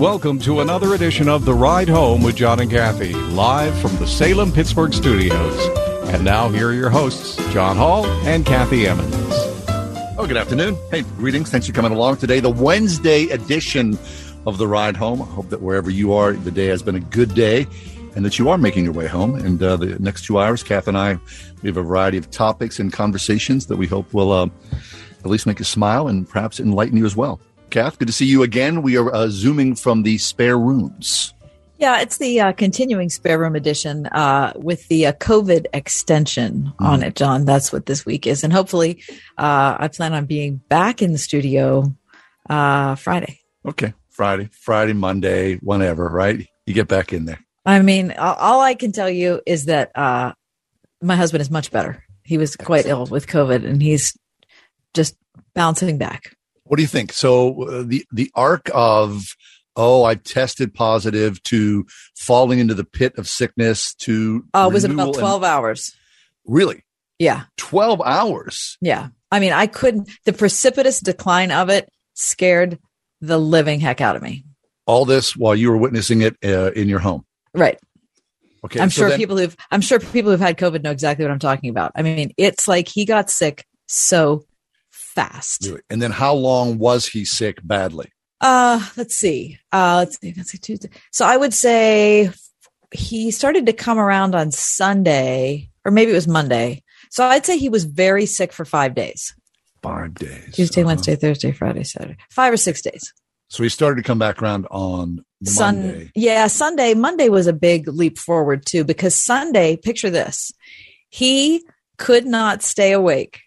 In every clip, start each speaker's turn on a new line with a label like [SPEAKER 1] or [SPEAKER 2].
[SPEAKER 1] Welcome to another edition of The Ride Home with John and Kathy, live from the Salem Pittsburgh studios. And now, here are your hosts, John Hall and Kathy Emmons.
[SPEAKER 2] Oh, good afternoon. Hey, greetings. Thanks for coming along today. The Wednesday edition of The Ride Home. I hope that wherever you are, the day has been a good day and that you are making your way home. And uh, the next two hours, Kath and I, we have a variety of topics and conversations that we hope will uh, at least make you smile and perhaps enlighten you as well. Kath, good to see you again. We are uh, zooming from the spare rooms.
[SPEAKER 3] Yeah, it's the uh, continuing spare room edition uh, with the uh, COVID extension mm. on it, John. That's what this week is, and hopefully, uh, I plan on being back in the studio uh, Friday.
[SPEAKER 2] Okay, Friday, Friday, Monday, whenever. Right, you get back in there.
[SPEAKER 3] I mean, all I can tell you is that uh, my husband is much better. He was Excellent. quite ill with COVID, and he's just bouncing back.
[SPEAKER 2] What do you think? So uh, the the arc of oh, I tested positive to falling into the pit of sickness to
[SPEAKER 3] oh, uh, was it about twelve and, hours?
[SPEAKER 2] Really?
[SPEAKER 3] Yeah,
[SPEAKER 2] twelve hours.
[SPEAKER 3] Yeah, I mean, I couldn't. The precipitous decline of it scared the living heck out of me.
[SPEAKER 2] All this while you were witnessing it uh, in your home,
[SPEAKER 3] right?
[SPEAKER 2] Okay,
[SPEAKER 3] I'm so sure then- people who've I'm sure people who've had COVID know exactly what I'm talking about. I mean, it's like he got sick so fast.
[SPEAKER 2] And then how long was he sick badly?
[SPEAKER 3] Uh, let's see. Uh, let's see. Let's see. Tuesday. So I would say he started to come around on Sunday, or maybe it was Monday. So I'd say he was very sick for five days.
[SPEAKER 2] Five days.
[SPEAKER 3] Tuesday, uh-huh. Wednesday, Thursday, Friday, Saturday. Five or six days.
[SPEAKER 2] So he started to come back around on
[SPEAKER 3] Sun- Yeah, Sunday. Monday was a big leap forward too, because Sunday, picture this. He could not stay awake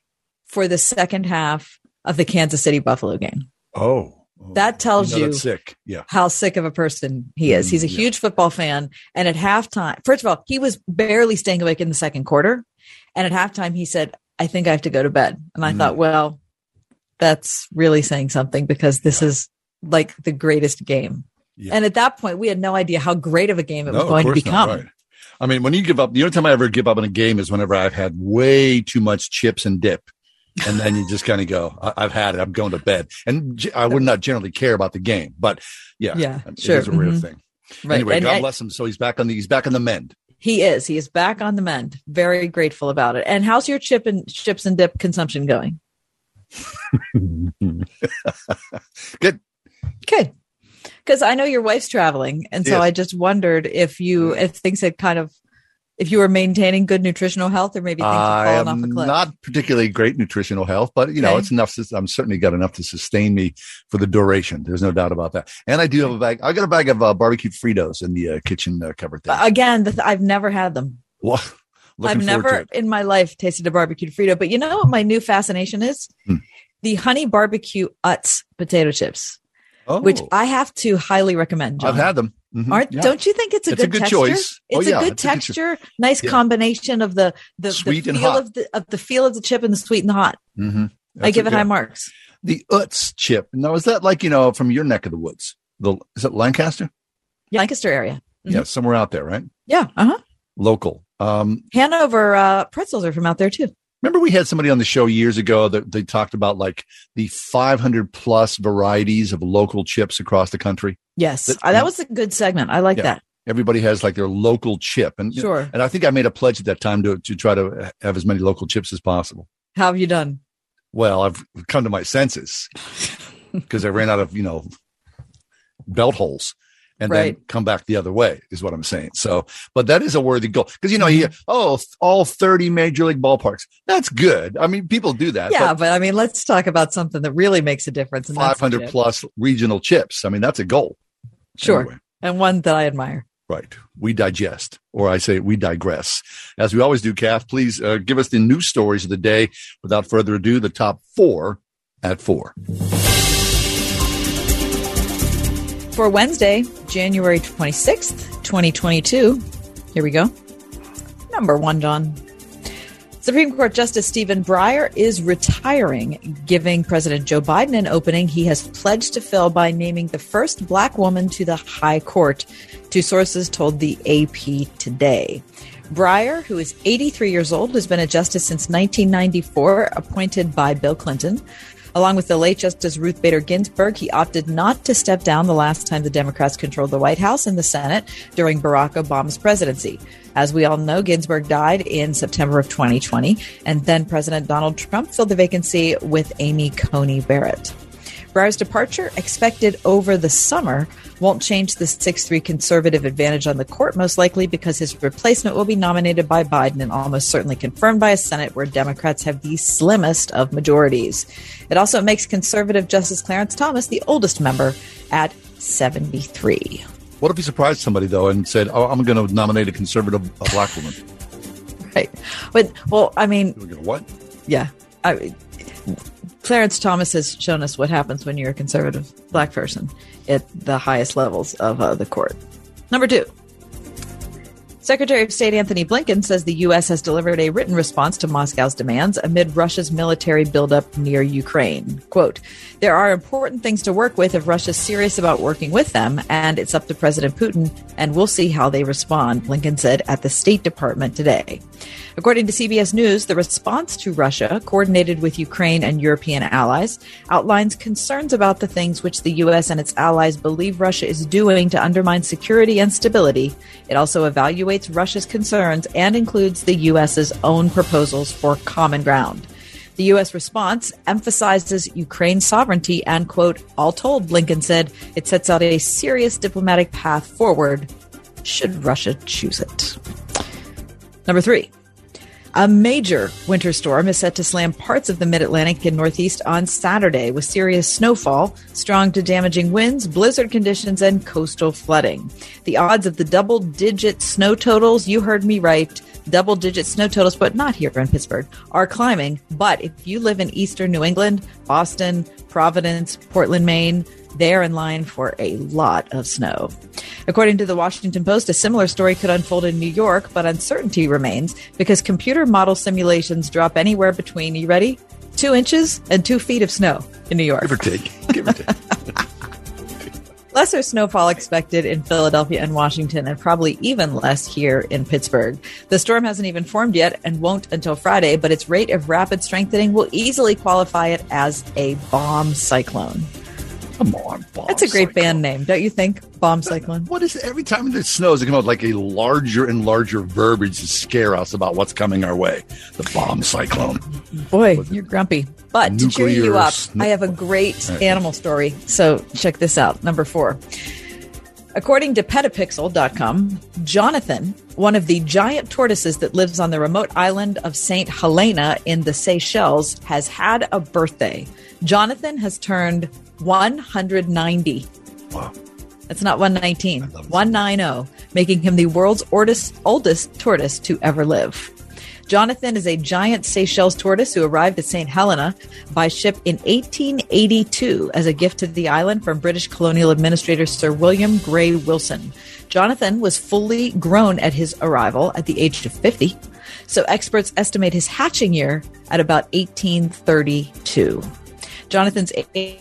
[SPEAKER 3] for the second half of the Kansas City Buffalo game.
[SPEAKER 2] Oh.
[SPEAKER 3] oh. That tells you,
[SPEAKER 2] you sick. Yeah.
[SPEAKER 3] how sick of a person he is. He's a mm, huge football fan. And at halftime, first of all, he was barely staying awake in the second quarter. And at halftime, he said, I think I have to go to bed. And I mm. thought, well, that's really saying something because this is like the greatest game. Yeah. And at that point, we had no idea how great of a game it no, was going to become. Not, right.
[SPEAKER 2] I mean, when you give up, the only time I ever give up on a game is whenever I've had way too much chips and dip and then you just kind of go, I- have had it. I'm going to bed. And I would not generally care about the game, but yeah,
[SPEAKER 3] yeah,
[SPEAKER 2] it
[SPEAKER 3] sure.
[SPEAKER 2] is a real mm-hmm. thing. Right. Anyway, and, God and, bless him. So he's back on the he's back on the mend.
[SPEAKER 3] He is. He is back on the mend. Very grateful about it. And how's your chip and chips and dip consumption going?
[SPEAKER 2] Good.
[SPEAKER 3] Good. Because I know your wife's traveling, and so yes. I just wondered if you if things had kind of if you were maintaining good nutritional health or maybe things have fallen off a cliff?
[SPEAKER 2] Not particularly great nutritional health, but you know, okay. it's enough. To, I'm certainly got enough to sustain me for the duration. There's no doubt about that. And I do have a bag. I got a bag of uh, barbecued Fritos in the uh, kitchen uh, cupboard. There.
[SPEAKER 3] Again, the, I've never had them.
[SPEAKER 2] Well,
[SPEAKER 3] I've never in my life tasted a barbecued Frito, but you know what my new fascination is? Hmm. The honey barbecue Utz potato chips, oh. which I have to highly recommend. John.
[SPEAKER 2] I've had them.
[SPEAKER 3] Mm-hmm. Aren't yeah. don't you think it's a,
[SPEAKER 2] it's
[SPEAKER 3] good,
[SPEAKER 2] a good
[SPEAKER 3] texture?
[SPEAKER 2] choice?
[SPEAKER 3] It's
[SPEAKER 2] oh, yeah,
[SPEAKER 3] a good texture, a nice yeah. combination of the the,
[SPEAKER 2] sweet
[SPEAKER 3] the
[SPEAKER 2] and
[SPEAKER 3] feel
[SPEAKER 2] hot.
[SPEAKER 3] of the of the feel of the chip and the sweet and the hot.
[SPEAKER 2] Mm-hmm.
[SPEAKER 3] I give it, it high marks.
[SPEAKER 2] The Utz chip. Now, is that like you know from your neck of the woods? The is it Lancaster?
[SPEAKER 3] Lancaster area.
[SPEAKER 2] Mm-hmm. Yeah, somewhere out there, right?
[SPEAKER 3] Yeah. Uh huh.
[SPEAKER 2] Local. Um,
[SPEAKER 3] Hanover uh, pretzels are from out there too.
[SPEAKER 2] Remember, we had somebody on the show years ago that they talked about like the 500 plus varieties of local chips across the country.
[SPEAKER 3] Yes, that, uh, that was a good segment. I like yeah, that.
[SPEAKER 2] Everybody has like their local chip, and
[SPEAKER 3] sure.
[SPEAKER 2] And I think I made a pledge at that time to to try to have as many local chips as possible.
[SPEAKER 3] How have you done?
[SPEAKER 2] Well, I've come to my senses because I ran out of you know belt holes and right. then come back the other way is what I'm saying. So, but that is a worthy goal because you know, he, mm-hmm. oh, all 30 major league ballparks. That's good. I mean, people do that.
[SPEAKER 3] Yeah. But, but I mean, let's talk about something that really makes a difference.
[SPEAKER 2] 500 plus regional chips. I mean, that's a goal.
[SPEAKER 3] Sure. Anyway. And one that I admire.
[SPEAKER 2] Right. We digest, or I say we digress. As we always do, Kath, please uh, give us the news stories of the day. Without further ado, the top four at four.
[SPEAKER 3] For Wednesday, January 26th, 2022. Here we go. Number one, John. Supreme Court Justice Stephen Breyer is retiring, giving President Joe Biden an opening he has pledged to fill by naming the first black woman to the High Court, two sources told the AP today. Breyer, who is 83 years old, has been a justice since 1994, appointed by Bill Clinton. Along with the late Justice Ruth Bader Ginsburg, he opted not to step down the last time the Democrats controlled the White House and the Senate during Barack Obama's presidency. As we all know, Ginsburg died in September of 2020, and then President Donald Trump filled the vacancy with Amy Coney Barrett. Breyer's departure, expected over the summer, won't change the 6 3 conservative advantage on the court, most likely because his replacement will be nominated by Biden and almost certainly confirmed by a Senate where Democrats have the slimmest of majorities. It also makes conservative Justice Clarence Thomas the oldest member at 73.
[SPEAKER 2] What if he surprised somebody, though, and said, Oh, I'm going to nominate a conservative a black woman?
[SPEAKER 3] right. But, well, I mean,
[SPEAKER 2] what?
[SPEAKER 3] Yeah. I, Clarence Thomas has shown us what happens when you're a conservative black person at the highest levels of uh, the court. Number two. Secretary of State Anthony Blinken says the U.S. has delivered a written response to Moscow's demands amid Russia's military buildup near Ukraine. Quote, there are important things to work with if Russia's serious about working with them, and it's up to President Putin, and we'll see how they respond, Blinken said at the State Department today. According to CBS News, the response to Russia, coordinated with Ukraine and European allies, outlines concerns about the things which the U.S. and its allies believe Russia is doing to undermine security and stability. It also evaluates Russia's concerns and includes the U.S.'s own proposals for common ground. The U.S. response emphasizes Ukraine's sovereignty and, quote, all told, Blinken said, it sets out a serious diplomatic path forward should Russia choose it. Number three. A major winter storm is set to slam parts of the mid Atlantic and Northeast on Saturday with serious snowfall, strong to damaging winds, blizzard conditions, and coastal flooding. The odds of the double digit snow totals, you heard me right, double digit snow totals, but not here in Pittsburgh, are climbing. But if you live in eastern New England, Boston, Providence, Portland, Maine, they're in line for a lot of snow. According to the Washington Post, a similar story could unfold in New York, but uncertainty remains because computer model simulations drop anywhere between, you ready? Two inches and two feet of snow in New York.
[SPEAKER 2] Give or take. Give or take.
[SPEAKER 3] Lesser snowfall expected in Philadelphia and Washington, and probably even less here in Pittsburgh. The storm hasn't even formed yet and won't until Friday, but its rate of rapid strengthening will easily qualify it as a bomb cyclone.
[SPEAKER 2] Come on, bomb
[SPEAKER 3] That's a great
[SPEAKER 2] cyclone.
[SPEAKER 3] band name, don't you think? Bomb cyclone.
[SPEAKER 2] What is it? Every time it snows, it comes out like a larger and larger verbiage to scare us about what's coming our way. The bomb cyclone.
[SPEAKER 3] Boy, you're grumpy. But to cheer you
[SPEAKER 2] Nuclear
[SPEAKER 3] up,
[SPEAKER 2] sn-
[SPEAKER 3] I have a great
[SPEAKER 2] Right.
[SPEAKER 3] animal story. So check this out. Number four. According to petapixel.com, Jonathan, one of the giant tortoises that lives on the remote island of St. Helena in the Seychelles, has had a birthday. Jonathan has turned 190.
[SPEAKER 2] Wow.
[SPEAKER 3] That's not 119, 190, making him the world's oldest, oldest tortoise to ever live. Jonathan is a giant Seychelles tortoise who arrived at St. Helena by ship in 1882 as a gift to the island from British colonial administrator Sir William Grey Wilson. Jonathan was fully grown at his arrival at the age of 50, so experts estimate his hatching year at about 1832. Jonathan's age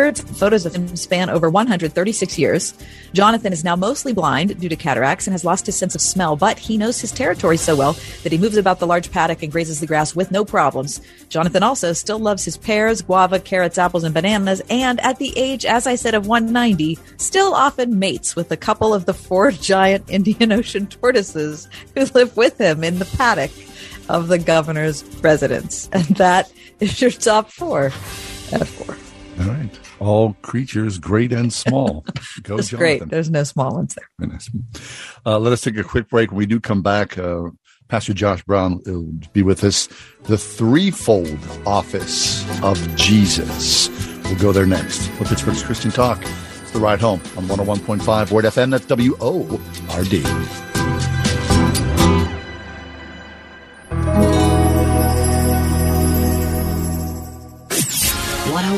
[SPEAKER 3] records, photos of him span over 136 years. Jonathan is now mostly blind due to cataracts and has lost his sense of smell, but he knows his territory so well that he moves about the large paddock and grazes the grass with no problems. Jonathan also still loves his pears, guava, carrots, apples, and bananas, and at the age, as I said, of 190, still often mates with a couple of the four giant Indian Ocean tortoises who live with him in the paddock of the governor's residence. And that is your top four of four.
[SPEAKER 2] All right. All creatures, great and small. Go,
[SPEAKER 3] That's
[SPEAKER 2] Jonathan.
[SPEAKER 3] great. There's no small ones there.
[SPEAKER 2] Uh, let us take a quick break. When we do come back, uh, Pastor Josh Brown will be with us. The threefold office of Jesus. We'll go there next. With Pittsburgh's Christian Talk, It's the ride home on 101.5 Word FM. That's W O R D.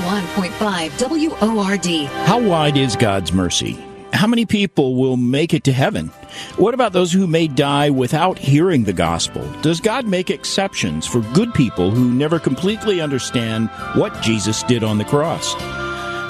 [SPEAKER 4] 101.5 WORD.
[SPEAKER 5] How wide is God's mercy? How many people will make it to heaven? What about those who may die without hearing the gospel? Does God make exceptions for good people who never completely understand what Jesus did on the cross?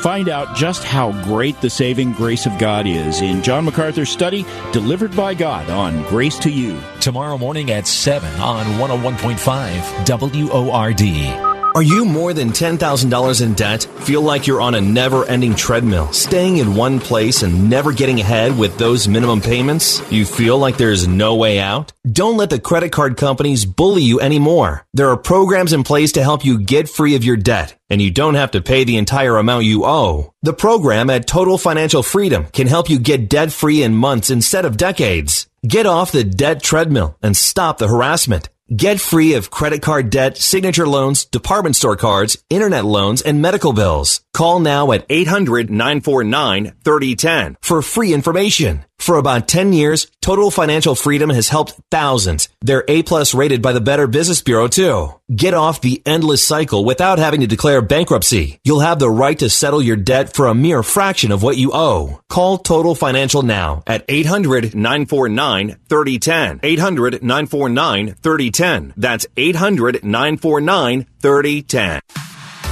[SPEAKER 5] Find out just how great the saving grace of God is in John MacArthur's study, Delivered by God on Grace to You.
[SPEAKER 6] Tomorrow morning at 7 on 101.5 WORD.
[SPEAKER 7] Are you more than $10,000 in debt? Feel like you're on a never ending treadmill, staying in one place and never getting ahead with those minimum payments? You feel like there's no way out? Don't let the credit card companies bully you anymore. There are programs in place to help you get free of your debt, and you don't have to pay the entire amount you owe. The program at Total Financial Freedom can help you get debt free in months instead of decades. Get off the debt treadmill and stop the harassment. Get free of credit card debt, signature loans, department store cards, internet loans, and medical bills. Call now at 800-949-3010 for free information. For about 10 years, Total Financial Freedom has helped thousands. They're A-plus rated by the Better Business Bureau too. Get off the endless cycle without having to declare bankruptcy. You'll have the right to settle your debt for a mere fraction of what you owe. Call Total Financial now at 800-949-3010. 800-949-3010. That's 800-949-3010.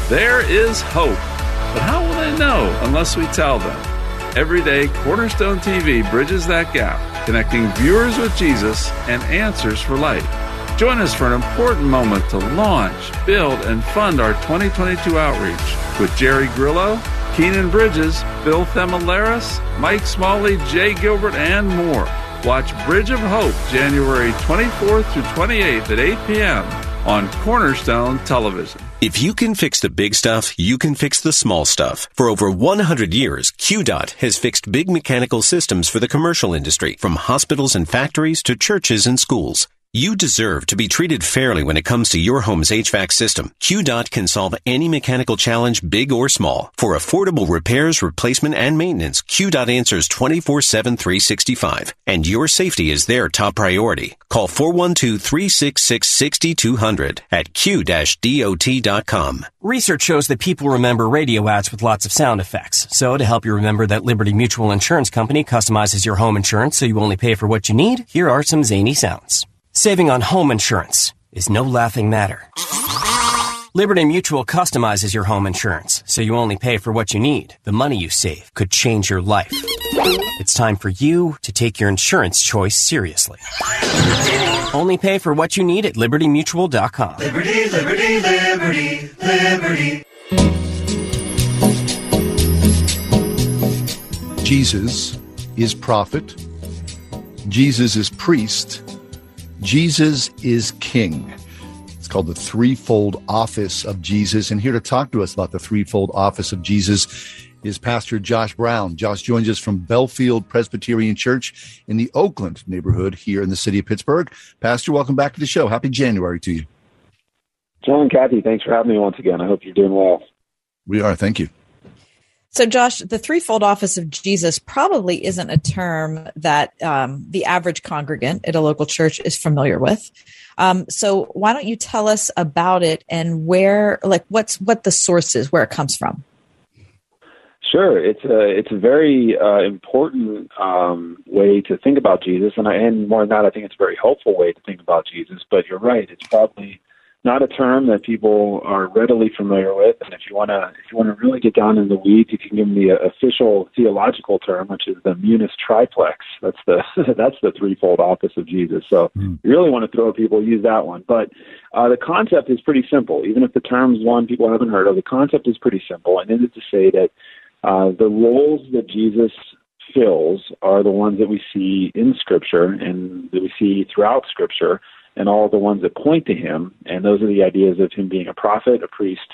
[SPEAKER 8] There is hope. But how will they know unless we tell them? Every day, Cornerstone TV bridges that gap, connecting viewers with Jesus and answers for life. Join us for an important moment to launch, build, and fund our 2022 outreach with Jerry Grillo, Keenan Bridges, Bill Themelaris, Mike Smalley, Jay Gilbert, and more. Watch Bridge of Hope January 24th through 28th at 8 p.m. on Cornerstone Television.
[SPEAKER 9] If you can fix the big stuff, you can fix the small stuff. For over 100 years, QDOT has fixed big mechanical systems for the commercial industry, from hospitals and factories to churches and schools. You deserve to be treated fairly when it comes to your home's HVAC system. QDOT can solve any mechanical challenge, big or small. For affordable repairs, replacement, and maintenance, QDOT answers 24-7, 365. And your safety is their top priority. Call 412-366-6200 at q-dot.com.
[SPEAKER 10] Research shows that people remember radio ads with lots of sound effects. So to help you remember that Liberty Mutual Insurance Company customizes your home insurance so you only pay for what you need, here are some zany sounds. Saving on home insurance is no laughing matter. Liberty Mutual customizes your home insurance, so you only pay for what you need. The money you save could change your life. It's time for you to take your insurance choice seriously. Only pay for what you need at libertymutual.com.
[SPEAKER 11] Liberty, liberty, liberty, liberty.
[SPEAKER 2] Jesus is prophet. Jesus is priest. Jesus is king. It's called the threefold office of Jesus. And here to talk to us about the threefold office of Jesus is Pastor Josh Brown. Josh joins us from Bellefield Presbyterian Church in the Oakland neighborhood here in the city of Pittsburgh. Pastor, welcome back to the show. Happy January to you.
[SPEAKER 12] John Kathy, thanks for having me once again. I hope you're doing well.
[SPEAKER 2] We are. Thank you.
[SPEAKER 3] So, Josh, the threefold office of Jesus probably isn't a term that um, the average congregant at a local church is familiar with. Um, so, why don't you tell us about it and where, like, what's what the source is, where it comes from?
[SPEAKER 12] Sure, it's a it's a very uh, important um, way to think about Jesus, and I, and more than that, I think it's a very helpful way to think about Jesus. But you're right; it's probably not a term that people are readily familiar with. And if you want to, if you want to really get down in the weeds, you can give them the official theological term, which is the munus triplex. That's the that's the threefold office of Jesus. So mm. you really want to throw people use that one. But uh, the concept is pretty simple. Even if the term's one people haven't heard of, the concept is pretty simple, and it is to say that uh, the roles that Jesus fills are the ones that we see in Scripture and that we see throughout Scripture and all the ones that point to him. And those are the ideas of him being a prophet, a priest,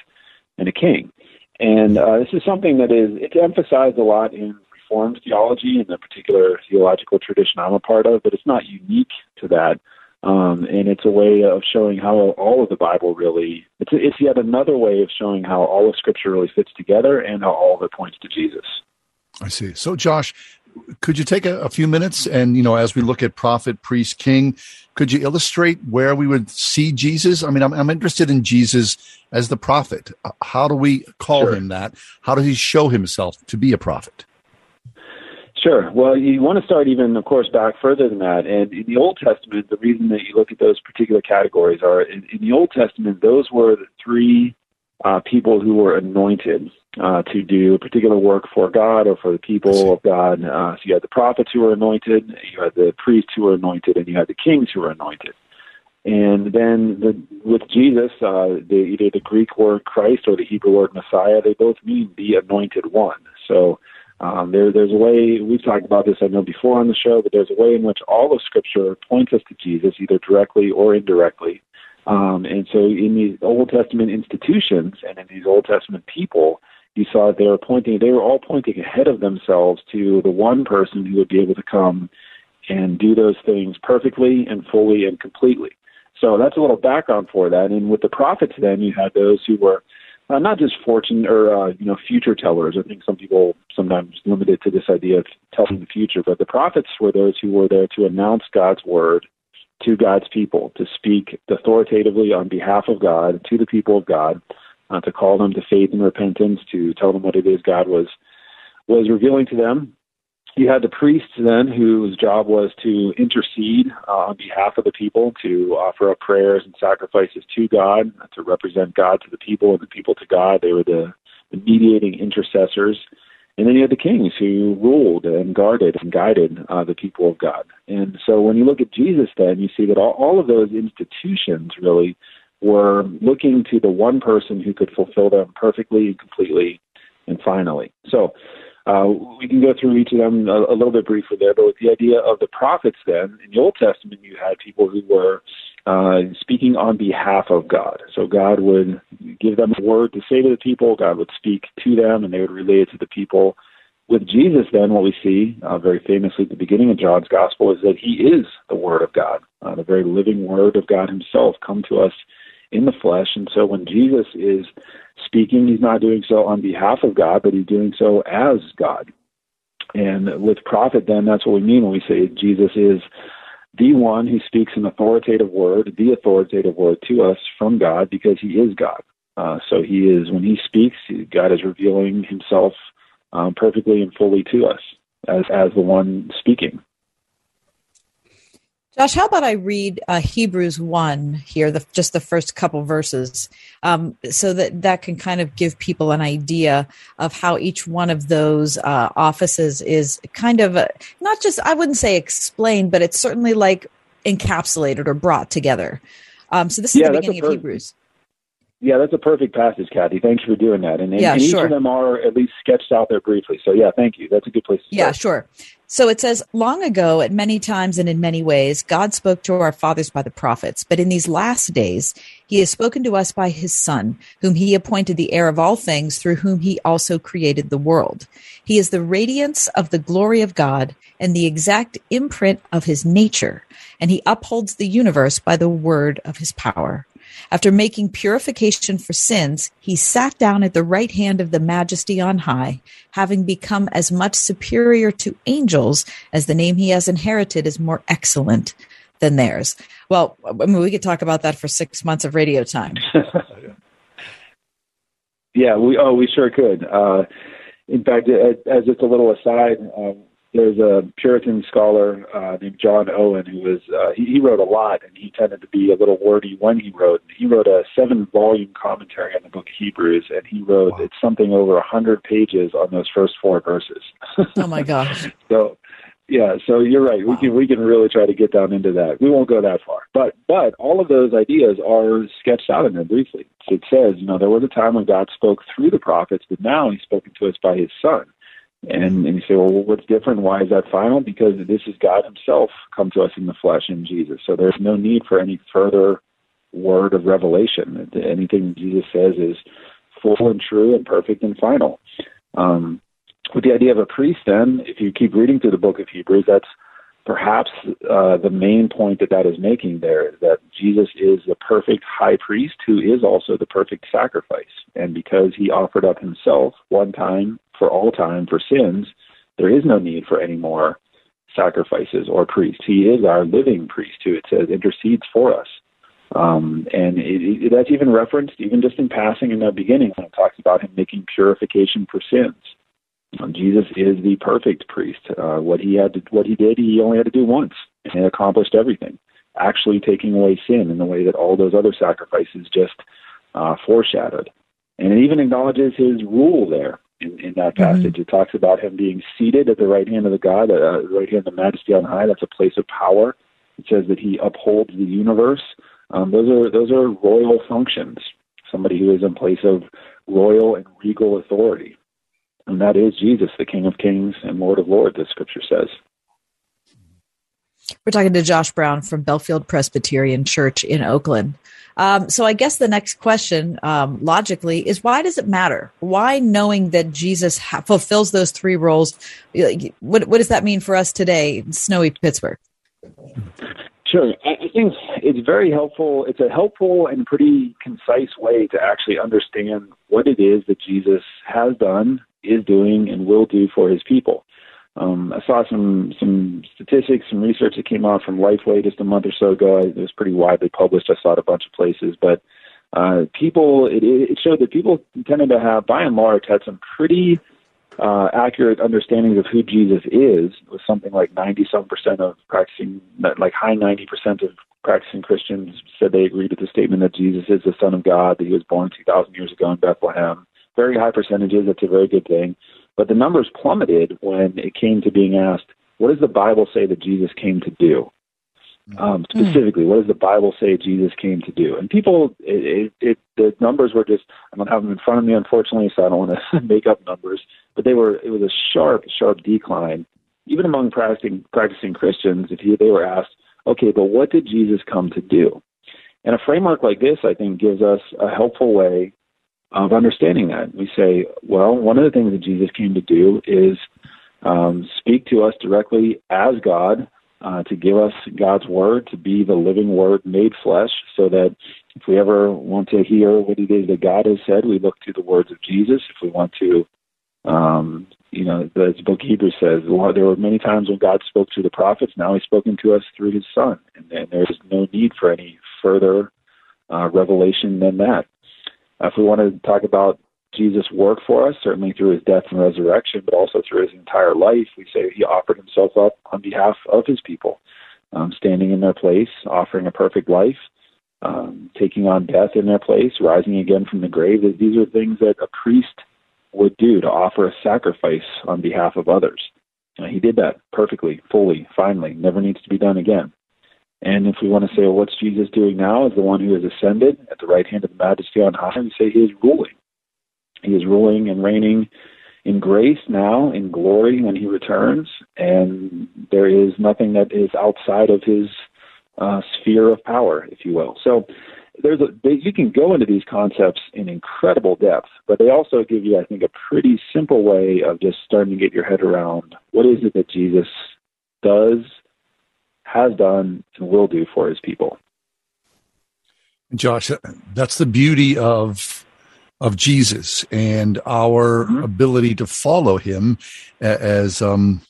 [SPEAKER 12] and a king. And uh, this is something that is it's emphasized a lot in Reformed theology in the particular theological tradition I'm a part of, but it's not unique to that. Um, and it's a way of showing how all of the Bible really it's it's yet another way of showing how all of Scripture really fits together and how all of it points to Jesus.
[SPEAKER 2] I see. So, Josh, could you take a, a, few minutes and, you know, as we look at prophet, priest, king, could you illustrate where we would see Jesus? I mean, I'm, I'm interested in Jesus as the prophet. How do we call sure. him that? How does he show himself to be a prophet?
[SPEAKER 12] Sure. Well, you want to start even, of course, back further than that. And in the Old Testament, the reason that you look at those particular categories are in, in the Old Testament, those were the three uh, people who were anointed uh, to do particular work for God or for the people of God. Uh, so you had the prophets who were anointed, you had the priests who were anointed, and you had the kings who were anointed. And then the, with Jesus, uh, the, either the Greek word Christ or the Hebrew word Messiah, they both mean the anointed one. So um, there, there's a way, we've talked about this, I know, before on the show, but there's a way in which all of Scripture points us to Jesus, either directly or indirectly. Um, and so in these Old Testament institutions and in these Old Testament people, you saw that they were pointing, they were all pointing ahead of themselves to the one person who would be able to come and do those things perfectly and fully and completely. So that's a little background for that. And with the prophets, then you had those who were uh, not just fortune or uh, you know future tellers. I think some people sometimes limit it to this idea of telling the future, but the prophets were those who were there to announce God's word to God's people, to speak authoritatively on behalf of God to the people of God, uh, to call them to faith and repentance, to tell them what it is God was was revealing to them. You had the priests then, whose job was to intercede uh, on behalf of the people, to offer up prayers and sacrifices to God, uh, to represent God to the people and the people to God. They were the, the mediating intercessors. And then you had the kings who ruled and guarded and guided uh, the people of God. And so when you look at Jesus, then you see that all, all of those institutions really were looking to the one person who could fulfill them perfectly and completely and finally. So uh, we can go through each of them a, a, little bit briefly there, but with the idea of the prophets, then in the Old Testament, you had people who were uh, speaking on behalf of God. So God would give them a word to say to the people, God would speak to them, and they would relay it to the people. With Jesus, then, what we see uh, very famously at the beginning of John's Gospel is that he is the Word of God, uh, the very living Word of God himself come to us in the flesh. And so when Jesus is speaking, he's not doing so on behalf of God, but he's doing so as God. And with prophet, then that's what we mean when we say Jesus is the one who speaks an authoritative word, the authoritative word to us from God because he is God. Uh, so he is, when he speaks, God is revealing himself um, perfectly and fully to us as, as the one speaking.
[SPEAKER 3] Josh, how about I read uh, Hebrews 1 here, the, just the first couple verses, um, so that that can kind of give people an idea of how each one of those uh, offices is kind of a, not just, I wouldn't say explained, but it's certainly like encapsulated or brought together. Um, so this is
[SPEAKER 12] yeah,
[SPEAKER 3] the beginning of Hebrews.
[SPEAKER 12] Yeah, that's a perfect passage, Kathy. Thanks for doing that. And,
[SPEAKER 3] yeah,
[SPEAKER 12] and each
[SPEAKER 3] sure.
[SPEAKER 12] of them are at least sketched out there briefly. So, yeah, thank you. That's a good place to
[SPEAKER 3] Yeah,
[SPEAKER 12] start.
[SPEAKER 3] sure. So it says, long ago, at many times and in many ways, God spoke to our fathers by the prophets. But in these last days, he has spoken to us by his Son, whom he appointed the heir of all things, through whom he also created the world. He is the radiance of the glory of God and the exact imprint of his nature, and he upholds the universe by the word of his power. After making purification for sins, he sat down at the right hand of the majesty on high, having become as much superior to angels as the name he has inherited is more excellent than theirs. Well, I mean, we could talk about that for six months of radio time.
[SPEAKER 12] yeah, we oh we sure could. Uh, in fact, as just a little aside, um, there's a Puritan scholar uh, named John Owen who was uh, he, he wrote a lot and he tended to be a little wordy when he wrote. He wrote a seven-volume commentary on the book of Hebrews, and he wrote wow. it's something over a hundred pages on those first four verses.
[SPEAKER 3] oh my gosh!
[SPEAKER 12] so yeah, so you're right. Wow. We can we can really try to get down into that. We won't go that far, but but all of those ideas are sketched out in there briefly. It says, you know, there was a time when God spoke through the prophets, but now He's spoken to us by His Son. And, and you say, well, what's different? Why is that final? Because this is God Himself come to us in the flesh in Jesus. So there's no need for any further word of revelation. Anything Jesus says is full and true and perfect and final. Um, with the idea of a priest, then, if you keep reading through the book of Hebrews, that's perhaps uh, the main point that that is making there is that Jesus is the perfect high priest who is also the perfect sacrifice. And because he offered up himself one time for all time for sins, there is no need for any more sacrifices or priests. He is our living priest who it says intercedes for us. Um, and it, it, that's even referenced, even just in passing in the beginning, when it talks about him making purification for sins. Um, Jesus is the perfect priest. Uh, what he had, to, what he did, he only had to do once, and it accomplished everything. Actually, taking away sin in the way that all those other sacrifices just uh, foreshadowed. And it even acknowledges his rule there in, in that mm-hmm. passage. Mm-hmm. It talks about him being seated at the right hand of the God, uh, right hand of the Majesty on high. That's a place of power. It says that he upholds the universe. Um, those are those are royal functions. Somebody who is in place of royal and regal authority, and that is Jesus, the King of Kings and Lord of Lords, as Scripture says.
[SPEAKER 3] We're talking to Josh Brown from Bellefield Presbyterian Church in Oakland. Um, so I guess the next question, um, logically, is why does it matter? Why knowing that Jesus ha- fulfills those three roles? What, what does that mean for us today in snowy Pittsburgh?
[SPEAKER 12] Sure. I think it's very helpful. It's a helpful and pretty concise way to actually understand what it is that Jesus has done, is doing, and will do for his people. Um, I saw some some statistics, some research that came out from Lifeway just a month or so ago. It was pretty widely published. I saw it a bunch of places, but uh, people it, it showed that people tended to have, by and large, had some pretty uh, accurate understandings of who Jesus is. With something like ninety some percent of practicing, like high ninety percent of practicing Christians said they agreed with the statement that Jesus is the Son of God, that he was born two thousand years ago in Bethlehem. Very high percentages. That's a very good thing. But the numbers plummeted when it came to being asked, what does the Bible say that Jesus came to do? Um, hmm. specifically, what does the Bible say Jesus came to do? And people, it, it, it, the numbers were just, I don't have them in front of me, unfortunately, so I don't want to make up numbers, but they were, it was a sharp, sharp decline, even among practicing, practicing Christians, if you, they were asked, okay, but what did Jesus come to do? And a framework like this, I think, gives us a helpful way of understanding that. We say, well, one of the things that Jesus came to do is um, speak to us directly as God, uh, to give us God's word, to be the living word made flesh, so that if we ever want to hear what it is that God has said, we look to the words of Jesus. If we want to, um, you know, the book Hebrews says, there were many times when God spoke to the prophets. Now He's spoken to us through His Son, and, and there's no need for any further uh, revelation than that. If we want to talk about Jesus' work for us, certainly through his death and resurrection, but also through his entire life, we say he offered himself up on behalf of his people, um, standing in their place, offering a perfect life, um, taking on death in their place, rising again from the grave. These are things that a priest would do to offer a sacrifice on behalf of others. Uh, he did that perfectly, fully, finally. Never needs to be done again. And if we want to say, well, what's Jesus doing now as the one who has ascended at the right hand of the majesty on high, we say he is ruling. He is ruling and reigning in grace now, in glory when he returns, and there is nothing that is outside of his uh, sphere of power, if you will. So there's a they, you can go into these concepts in incredible depth, but they also give you, I think, a pretty simple way of just starting to get your head around what is it that Jesus does has done and will do for his people.
[SPEAKER 2] Josh, that's the beauty of of Jesus and our mm-hmm. ability to follow him as um,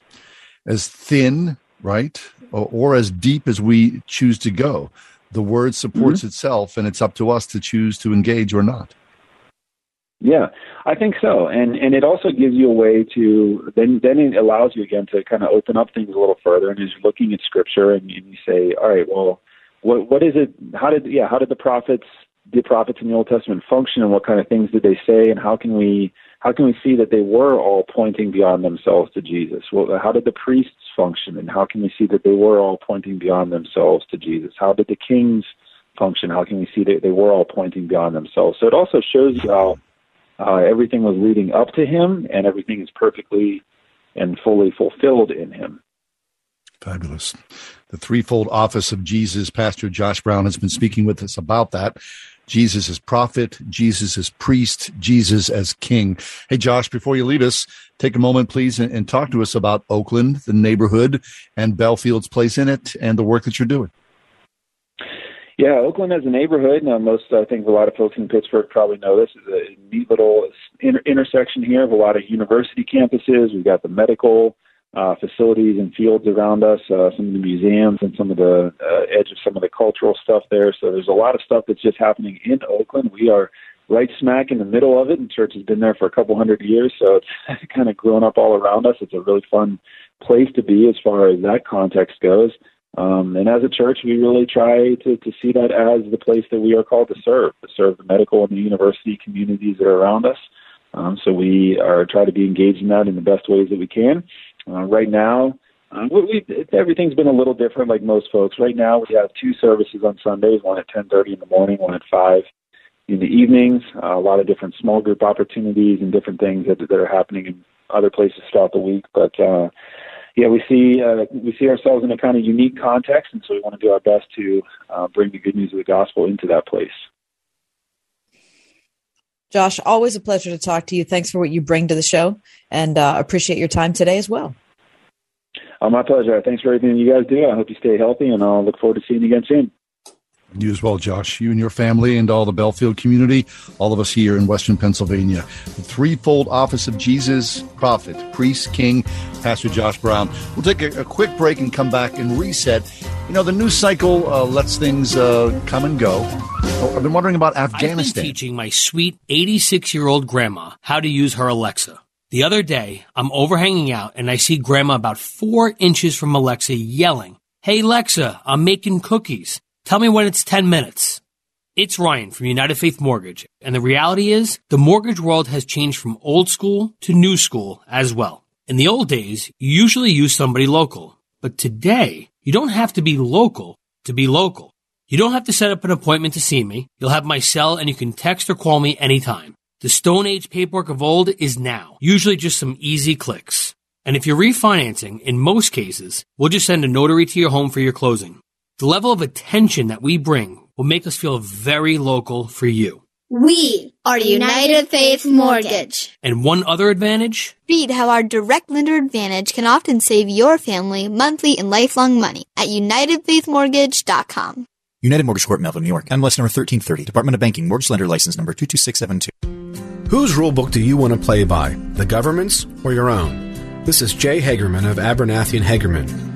[SPEAKER 2] as thin, right, or, or, as deep as we choose to go. The word supports mm-hmm. itself, and it's up to us to choose to engage or not.
[SPEAKER 12] Yeah, I think so, and and it also gives you a way to then then it allows you again to kind of open up things a little further, and as you're looking at scripture, and, and you say, all right, well, what what is it? How did yeah? How did the prophets the prophets in the Old Testament function, and what kind of things did they say, and how can we how can we see that they were all pointing beyond themselves to Jesus? Well, how did the priests function, and how can we see that they were all pointing beyond themselves to Jesus? How did the kings function? How can we see that they were all pointing beyond themselves? So it also shows you how uh, everything was leading up to him, and everything is perfectly and fully fulfilled in him.
[SPEAKER 2] Fabulous. The threefold office of Jesus, Pastor Josh Brown has been speaking with us about that. Jesus as prophet, Jesus as priest, Jesus as king. Hey, Josh, before you leave us, take a moment, please, and, and talk to us about Oakland, the neighborhood, and Bellefield's place in it, and the work that you're doing.
[SPEAKER 12] Yeah, Oakland as a neighborhood. Now, most I think a lot of folks in Pittsburgh probably know this is a neat little inter- intersection here of a lot of university campuses. We've got the medical uh, facilities and fields around us, uh, some of the museums and some of the uh, edge of some of the cultural stuff there. So there's a lot of stuff that's just happening in Oakland. We are right smack in the middle of it, and church has been there for a couple hundred years, so it's kind of grown up all around us. It's a really fun place to be as far as that context goes. Um, and as a church, we really try to, to see that as the place that we are called to serve, to serve the medical and the university communities that are around us. Um, so we are try to be engaged in that in the best ways that we can. Uh, right now, we, we, everything's been a little different, like most folks. Right now, we have two services on Sundays: one at 10:30 in the morning, one at five in the evenings. Uh, a lot of different small group opportunities and different things that, that are happening in other places throughout the week. But uh, yeah, we see uh, we see ourselves in a kind of unique context, and so we want to do our best to uh, bring the good news of the gospel into that place.
[SPEAKER 3] Josh, always a pleasure to talk to you. Thanks for what you bring to the show, and uh, appreciate your time today as well.
[SPEAKER 12] Uh, my pleasure. Thanks for everything you guys do. I hope you stay healthy, and I'll look forward to seeing you again soon.
[SPEAKER 2] You as well, Josh. You and your family and all the Bellefield community, all of us here in Western Pennsylvania. The threefold office of Jesus, prophet, priest, king, Pastor Josh Brown. We'll take a, a quick break and come back and reset. You know, the news cycle uh, lets things uh, come and go. Oh, I've been wondering about Afghanistan.
[SPEAKER 13] Teaching my sweet 86 year old grandma how to use her Alexa. The other day, I'm overhanging out and I see grandma about four inches from Alexa yelling, Hey, Alexa, I'm making cookies. Tell me when it's 10 minutes. It's Ryan from United Faith Mortgage, and the reality is the mortgage world has changed from old school to new school as well. In the old days, you usually use somebody local, but today, you don't have to be local to be local. You don't have to set up an appointment to see me. You'll have my cell and you can text or call me anytime. The Stone Age paperwork of old is now, usually just some easy clicks. And if you're refinancing, in most cases, we'll just send a notary to your home for your closing. The level of attention that we bring will make us feel very local for you.
[SPEAKER 14] We are United Faith Mortgage.
[SPEAKER 13] And one other advantage?
[SPEAKER 14] Read how our direct lender advantage can often save your family monthly and lifelong money at UnitedFaithMortgage.com.
[SPEAKER 15] United Mortgage Corp, Melville, New York. MLS number 1330. Department of Banking. Mortgage Lender License number 22672.
[SPEAKER 16] Whose rulebook do you want to play by? The government's or your own? This is Jay Hagerman of Abernathy and Hagerman.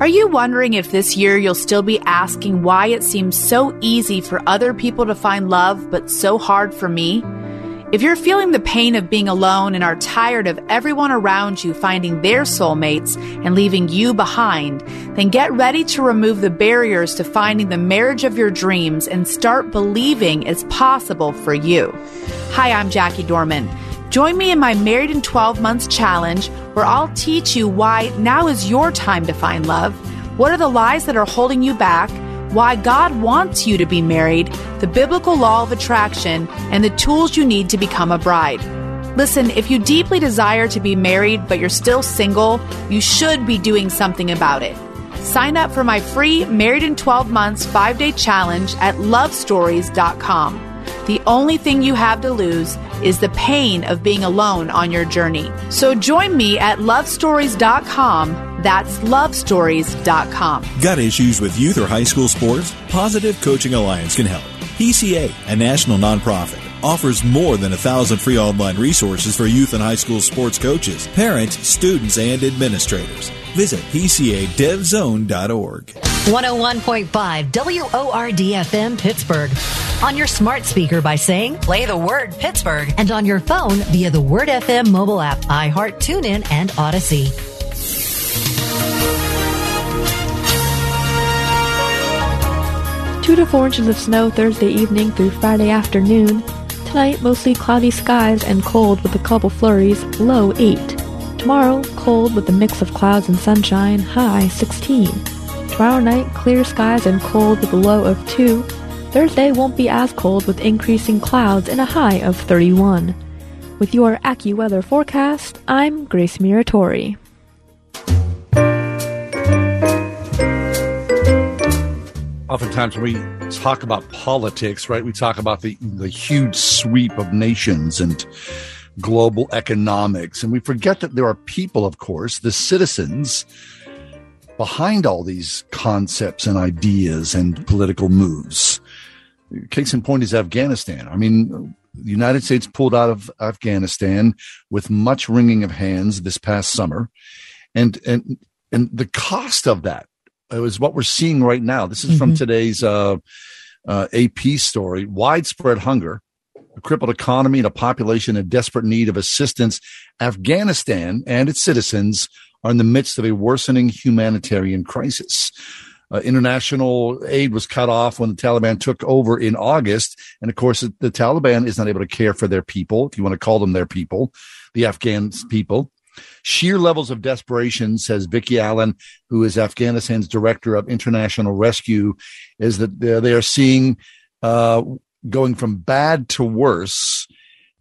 [SPEAKER 17] Are you wondering if this year you'll still be asking why it seems so easy for other people to find love but so hard for me? If you're feeling the pain of being alone and are tired of everyone around you finding their soulmates and leaving you behind, then get ready to remove the barriers to finding the marriage of your dreams and start believing it's possible for you. Hi, I'm Jackie Dorman. Join me in my Married in 12 Months challenge, where I'll teach you why now is your time to find love, what are the lies that are holding you back, why God wants you to be married, the biblical law of attraction, and the tools you need to become a bride. Listen, if you deeply desire to be married but you're still single, you should be doing something about it. Sign up for my free Married in 12 Months 5 day challenge at lovestories.com. The only thing you have to lose is the pain of being alone on your journey. So join me at lovestories.com. That's lovestories.com.
[SPEAKER 18] Got issues with youth or high school sports? Positive Coaching Alliance can help. PCA, a national nonprofit, offers more than a thousand free online resources for youth and high school sports coaches, parents, students, and administrators. Visit PCADevZone.org.
[SPEAKER 4] 101.5 WORD FM Pittsburgh. On your smart speaker by saying, play the word Pittsburgh. And on your phone via the Word FM mobile app, iHeart, TuneIn, and Audacy.
[SPEAKER 19] Two to four inches of snow Thursday evening through Friday afternoon. Tonight, mostly cloudy skies and cold with a couple flurries, low 8. Tomorrow, cold with a mix of clouds and sunshine, high 16. Tomorrow night, clear skies and cold with a low of 2. Thursday won't be as cold with increasing clouds and a high of 31. With your AccuWeather forecast, I'm Grace Miratori.
[SPEAKER 2] Oftentimes, when we talk about politics, right, we talk about the, the huge sweep of nations and global economics. And we forget that there are people, of course, the citizens behind all these concepts and ideas and political moves. Case in point is Afghanistan. I mean, the United States pulled out of Afghanistan with much wringing of hands this past summer. And, and, and the cost of that is what we're seeing right now. This is mm-hmm. from today's uh, uh, AP story widespread hunger, a crippled economy, and a population in desperate need of assistance. Afghanistan and its citizens are in the midst of a worsening humanitarian crisis. Uh, international aid was cut off when the Taliban took over in August. And of course, the Taliban is not able to care for their people, if you want to call them their people, the Afghan people. Sheer levels of desperation, says Vicki Aken, who is Afghanistan's director of international rescue, is that they are seeing uh, going from bad to worse.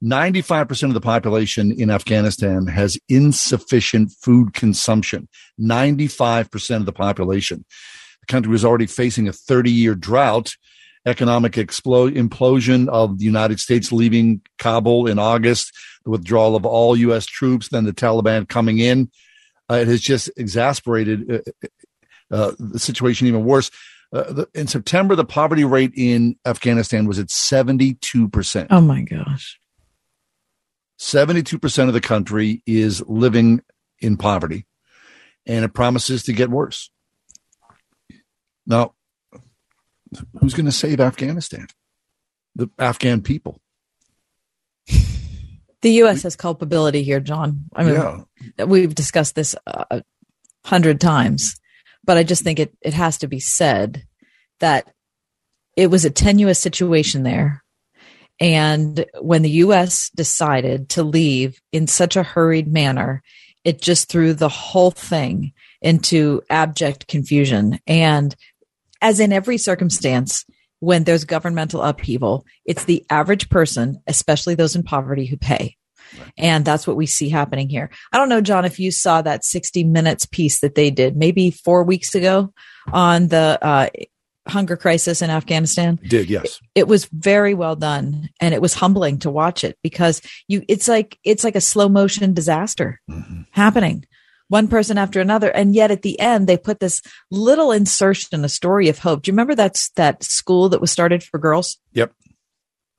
[SPEAKER 2] 95% of the population in Afghanistan has insufficient food consumption. 95% of the population. The country was already facing a 30 year drought economic explo- implosion of the United States leaving Kabul in August, the withdrawal of all U.S. troops, then the Taliban coming in. Uh, it has just exasperated uh, uh, uh the situation even worse. Uh, the, in September, the poverty rate in Afghanistan was at 72%.
[SPEAKER 3] Oh my gosh.
[SPEAKER 2] 72% of the country is living in poverty, and it promises to get worse. Now, who's going to save Afghanistan? The Afghan people.
[SPEAKER 3] The U.S. has culpability here, John. I mean, yeah. we've discussed this uh, a hundred times, but I just think it, it has to be said that it was a tenuous situation there. And when the U.S. decided to leave in such a hurried manner, it just threw the whole thing into abject confusion. And as in every circumstance, when there's governmental upheaval, it's the average person, especially those in poverty, who pay. And that's what we see happening here. I don't know, John, if you saw that 60 minutes piece that they did maybe four weeks ago on the uh, hunger crisis in Afghanistan.
[SPEAKER 2] Did yes.
[SPEAKER 3] It, it, was very well done, and it was humbling to watch it because you it's like it's like a slow motion disaster mm-hmm. happening one person after another. And yet at the end, they put this little insertion, a story of hope. Do you remember that's that school that was started for girls?
[SPEAKER 2] Yep.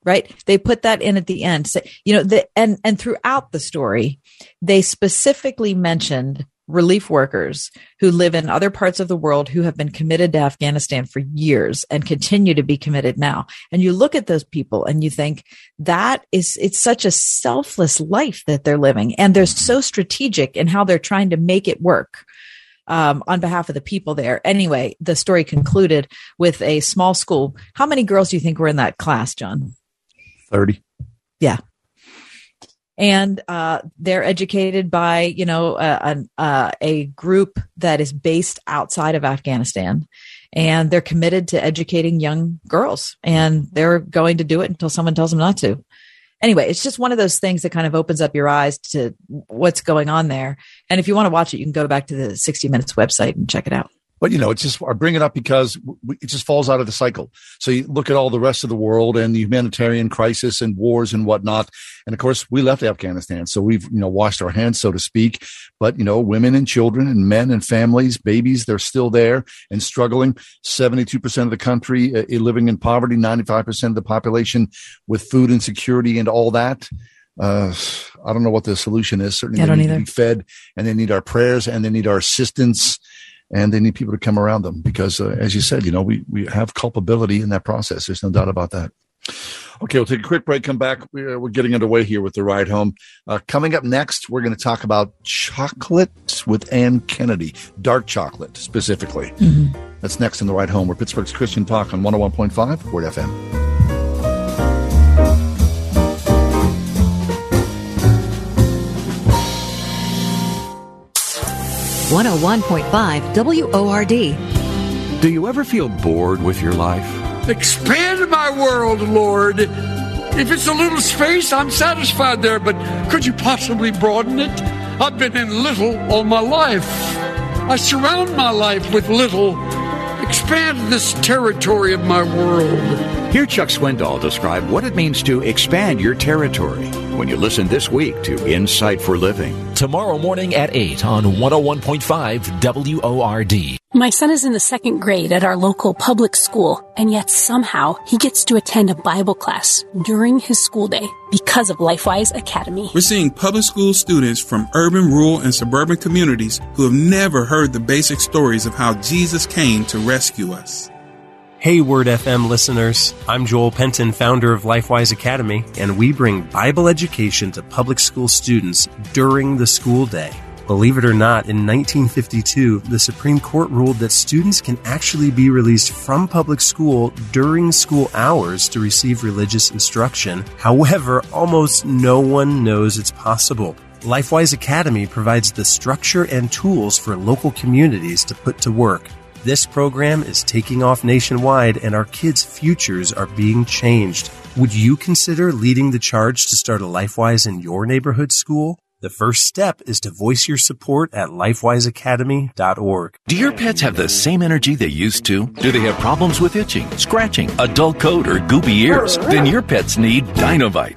[SPEAKER 3] Right. They put that in at the end. So, you know, the, and, and throughout the story, they specifically mentioned relief workers who live in other parts of the world who have been committed to Afghanistan for years and continue to be committed now. And you look at those people and you think that is, it's such a selfless life that they're living. And they're so strategic in how they're trying to make it work. Um, on behalf of the people there. Anyway, the story concluded with a small school. How many girls do you think were in that class, John?
[SPEAKER 2] 30.
[SPEAKER 3] Yeah and uh, they're educated by you know a, a, a, group that is based outside of Afghanistan, and they're committed to educating young girls, and they're going to do it until someone tells them not to. Anyway, it's just one of those things that kind of opens up your eyes to what's going on there. And if you want to watch it, you can go back to the 60 Minutes website and check it out.
[SPEAKER 2] But you know, it's just I bring it up because it just falls out of the cycle. So you look at all the rest of the world and the humanitarian crisis and wars and whatnot. And of course, we left Afghanistan, so we've you know washed our hands, so to speak. But you know, women and children and men and families, babies, they're still there and struggling. Seventy-two percent of the country uh, living in poverty. Ninety-five percent of the population with food insecurity and all that. Uh, I don't know what the solution is. Certainly, they need
[SPEAKER 3] either.
[SPEAKER 2] to be fed, and they need our prayers, and they need our assistance and they need people to come around them because, uh, as you said, you know, we, we have culpability in that process. There's no doubt about that. Okay, we'll take a quick break. Come back. We're, we're getting underway here with the ride home. Uh, coming up next, we're going to talk about chocolate with Anne Kennedy, dark chocolate specifically. Mm-hmm. That's next in the ride home. We're Pittsburgh's Christian Talk on 101.5 Word FM.
[SPEAKER 4] 101.5 WORD.
[SPEAKER 20] Do you ever feel bored with your life?
[SPEAKER 21] Expand my world, Lord.
[SPEAKER 20] If it's a little space, I'm satisfied there, but could you possibly broaden it? I've been in little all my life. I surround my life with little. Expand this territory of my world.
[SPEAKER 22] Hear Chuck Swindoll describe what it means to expand your territory when you listen this week to Insight for Living.
[SPEAKER 5] Tomorrow morning at 8 on 101.5 WORD.
[SPEAKER 23] My son is in the second grade at our local public school, and yet somehow he gets to attend a Bible class during his school day because of LifeWise Academy.
[SPEAKER 24] We're seeing public school students from urban, rural, and suburban communities who have never heard the basic stories of how Jesus came to rescue us.
[SPEAKER 25] Hey, Word FM listeners. I'm Joel Penton, founder of LifeWise Academy, and we bring Bible education to public school students during the school day. Believe it or not, in 1952, the Supreme Court ruled that students can actually be released from public school during school hours to receive religious instruction. However, almost no one knows it's possible. LifeWise Academy provides the structure and tools for local communities to put to work. This program is taking off nationwide and our kids' futures are being changed. Would you consider leading the charge to start a LifeWise in your neighborhood school? The first step is to voice your support at lifewiseacademy.org.
[SPEAKER 26] Do your pets have the same energy they used to? Do they have problems with itching, scratching, a dull coat, or goopy ears? Then your pets need Dinovite.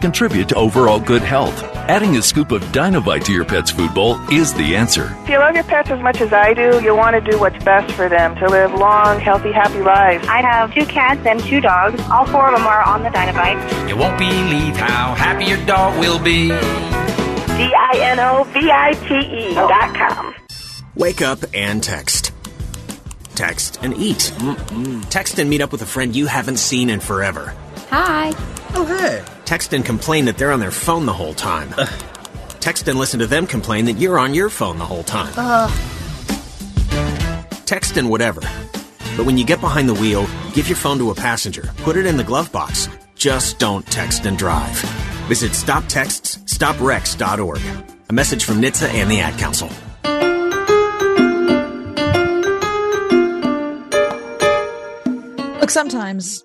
[SPEAKER 26] contribute to overall good health. Adding a scoop of Dinovite to your pet's food bowl is the answer.
[SPEAKER 27] If you love your pets as much as I do, you'll want to do what's best for them to live long, healthy, happy lives.
[SPEAKER 28] I have two cats and two dogs. All four of them are on the Dinovite.
[SPEAKER 29] You won't believe how happy your dog will be.
[SPEAKER 27] D-I-N-O-V-I-T-E dot com.
[SPEAKER 9] Wake up and text. Text and eat. Text and meet up with a friend you haven't seen in forever.
[SPEAKER 28] Hi.
[SPEAKER 9] Oh, hey. Text and complain that they're on their phone the whole time. Text and listen to them complain that you're on your phone the whole time.
[SPEAKER 28] Ugh.
[SPEAKER 9] Text and whatever. But when you get behind the wheel, give your phone to a passenger. Put it in the glove box. Just don't text and drive. Visit stoptextsstopwrecks.org. A message from NHTSA and the Ad Council.
[SPEAKER 3] Look, sometimes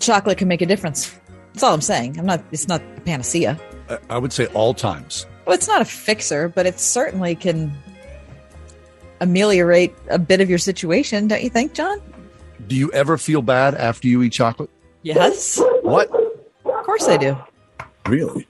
[SPEAKER 3] chocolate can make a difference. That's all I'm saying. I'm not. It's not a panacea.
[SPEAKER 2] I- I would say all times.
[SPEAKER 3] Well, it's not a fixer, but it certainly can ameliorate a bit of your situation, don't you think, John?
[SPEAKER 2] Do you ever feel bad after you eat chocolate?
[SPEAKER 3] Yes.
[SPEAKER 2] What?
[SPEAKER 3] Of course I do.
[SPEAKER 2] Really?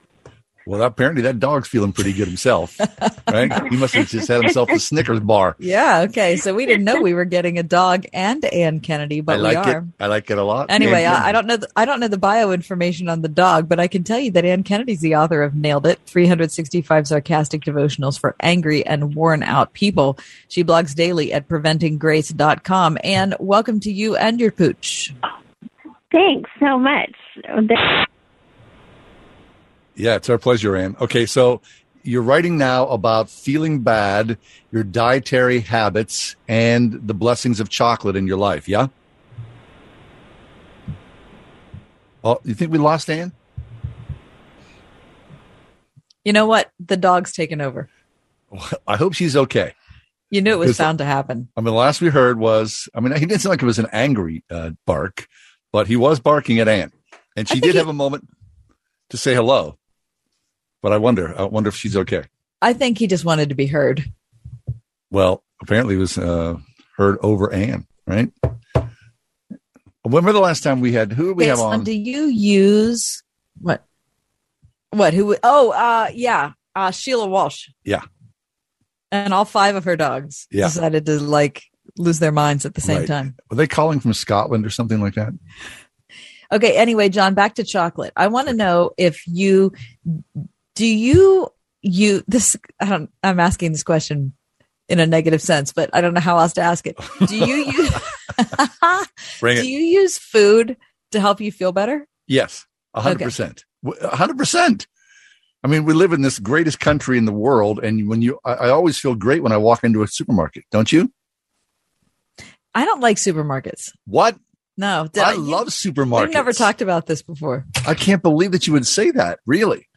[SPEAKER 2] Well, apparently that dog's feeling pretty good himself, right? He must have just had himself a Snickers bar.
[SPEAKER 3] Yeah. Okay. So we didn't know we were getting a dog and Anne Kennedy, but
[SPEAKER 2] I like
[SPEAKER 3] we are.
[SPEAKER 2] it. I like it a lot.
[SPEAKER 3] Anyway, I, I don't know. The, I don't know the bio information on the dog, but I can tell you that Anne Kennedy's the author of "Nailed It: 365 Sarcastic Devotionals for Angry and Worn Out People." She blogs daily at preventinggrace.com. And welcome to you and your pooch.
[SPEAKER 28] Thanks so much.
[SPEAKER 2] Yeah, it's our pleasure, Anne. Okay, so you're writing now about feeling bad, your dietary habits, and the blessings of chocolate in your life. Yeah. Oh, you think we lost Anne?
[SPEAKER 3] You know what? The dog's taken over.
[SPEAKER 2] I hope she's okay.
[SPEAKER 3] You knew it was bound to happen.
[SPEAKER 2] I mean, the last we heard was, I mean, he didn't sound like it was an angry uh, bark, but he was barking at Anne, and she did have a moment to say hello. But I wonder, I wonder if she's okay.
[SPEAKER 3] I think he just wanted to be heard.
[SPEAKER 2] Well, apparently it was uh, heard over Anne, right? When was the last time we had? Who did we
[SPEAKER 3] Okay,
[SPEAKER 2] have on?
[SPEAKER 3] Do you use what? What? Who? Oh, uh, yeah, uh, Sheila Walsh,
[SPEAKER 2] Yeah,
[SPEAKER 3] and all five of her dogs
[SPEAKER 2] Yeah.
[SPEAKER 3] decided to like lose their minds at the same
[SPEAKER 2] Right.
[SPEAKER 3] time.
[SPEAKER 2] were they calling from Scotland or something like that?
[SPEAKER 3] Okay. Anyway, John, back to chocolate. I want to know if you do you you this. I don't, I'm asking this question in a negative sense, but I don't know how else to ask it. Do you use do
[SPEAKER 2] it.
[SPEAKER 3] you use food to help you feel better?
[SPEAKER 2] Yes. A hundred percent. A hundred percent. I mean, we live in this greatest country in the world, and when you, I, I always feel great when I walk into a supermarket. Don't you?
[SPEAKER 3] I don't like supermarkets.
[SPEAKER 2] What?
[SPEAKER 3] No,
[SPEAKER 2] I love supermarkets.
[SPEAKER 3] We've never talked about this before.
[SPEAKER 2] I can't believe that you would say that. Really?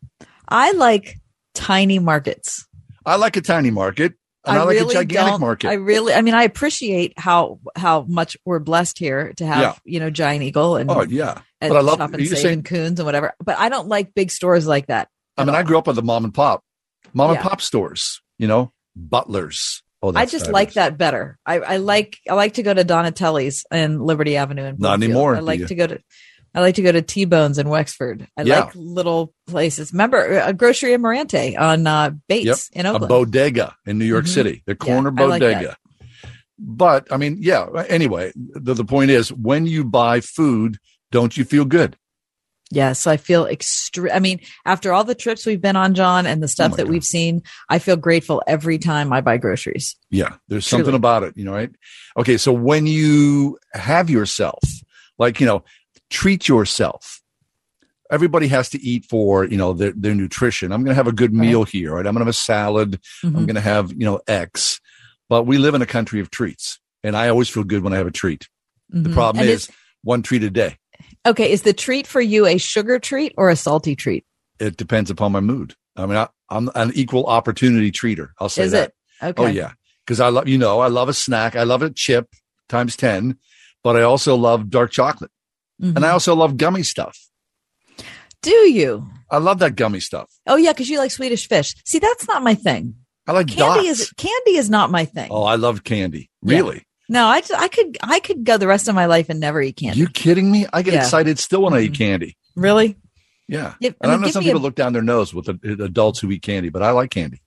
[SPEAKER 3] I like tiny markets.
[SPEAKER 2] I like a tiny market, and I, like
[SPEAKER 3] really
[SPEAKER 2] a gigantic market.
[SPEAKER 3] I really, I mean, I appreciate how how much we're blessed here to have
[SPEAKER 2] Yeah.
[SPEAKER 3] you know Giant Eagle and
[SPEAKER 2] oh yeah,
[SPEAKER 3] and
[SPEAKER 2] but I love.
[SPEAKER 3] Shop and Save
[SPEAKER 2] saying
[SPEAKER 3] and Coons and whatever. But I don't like big stores like that.
[SPEAKER 2] I mean, I grew up with the mom and pop, mom
[SPEAKER 3] Yeah.
[SPEAKER 2] and pop stores. You know, Butlers. Oh,
[SPEAKER 3] I just
[SPEAKER 2] fabulous.
[SPEAKER 3] like that better. I, I like I like to go to Donatelli's in Liberty Avenue in
[SPEAKER 2] Not anymore,
[SPEAKER 3] I like to go to I like to go to T Bones in Wexford. I
[SPEAKER 2] Yeah.
[SPEAKER 3] like little places. Remember a grocery in Morante on uh, Bates in
[SPEAKER 2] a bodega in New York
[SPEAKER 3] Mhm.
[SPEAKER 2] City, the corner
[SPEAKER 3] like
[SPEAKER 2] bodega. but I mean, yeah. Anyway, the, the point is, when you buy food, don't you feel good?
[SPEAKER 3] Yes, I feel extreme. I mean, after all the trips we've been on, John, and the
[SPEAKER 2] Oh
[SPEAKER 3] stuff that we've seen, I feel grateful every time I buy groceries.
[SPEAKER 2] Yeah, there's
[SPEAKER 3] Truly.
[SPEAKER 2] something about it, you know, right? Okay, so when you have yourself, like, you know, treat yourself. Everybody has to eat for, you know, their, their nutrition. I'm going to have a good meal here, right? I'm going to have a salad. I'm
[SPEAKER 3] Mhm.
[SPEAKER 2] going to have, you know, X. But we live in a country of treats, and I always feel good when I have a treat. The
[SPEAKER 3] Mhm.
[SPEAKER 2] problem
[SPEAKER 3] And
[SPEAKER 2] is one treat a day.
[SPEAKER 3] Okay, is the treat for you a sugar treat or a salty treat?
[SPEAKER 2] It depends upon my mood. I mean, I, I'm an equal opportunity treater. I'll say
[SPEAKER 3] Is
[SPEAKER 2] that.
[SPEAKER 3] it? Okay.
[SPEAKER 2] Oh yeah, because I love you know I love a snack. I love a chip times ten, but I also love dark chocolate,
[SPEAKER 3] Mm-hmm.
[SPEAKER 2] and I also love gummy stuff.
[SPEAKER 3] Do you?
[SPEAKER 2] I love that gummy stuff.
[SPEAKER 3] Oh yeah, because you like Swedish fish. See, that's not my thing.
[SPEAKER 2] I like
[SPEAKER 3] Candy
[SPEAKER 2] dots.
[SPEAKER 3] is candy is not my thing.
[SPEAKER 2] Oh, I love candy. Really?
[SPEAKER 3] No, I, I could I could go the rest of my life and never eat candy.
[SPEAKER 2] You kidding me? I get
[SPEAKER 3] Yeah.
[SPEAKER 2] excited still when I eat candy.
[SPEAKER 3] Really?
[SPEAKER 2] Yeah.
[SPEAKER 3] Give- I
[SPEAKER 2] and I,
[SPEAKER 3] mean,
[SPEAKER 2] know some
[SPEAKER 3] me a-
[SPEAKER 2] people look down their nose with the, adults who eat candy, but I like candy.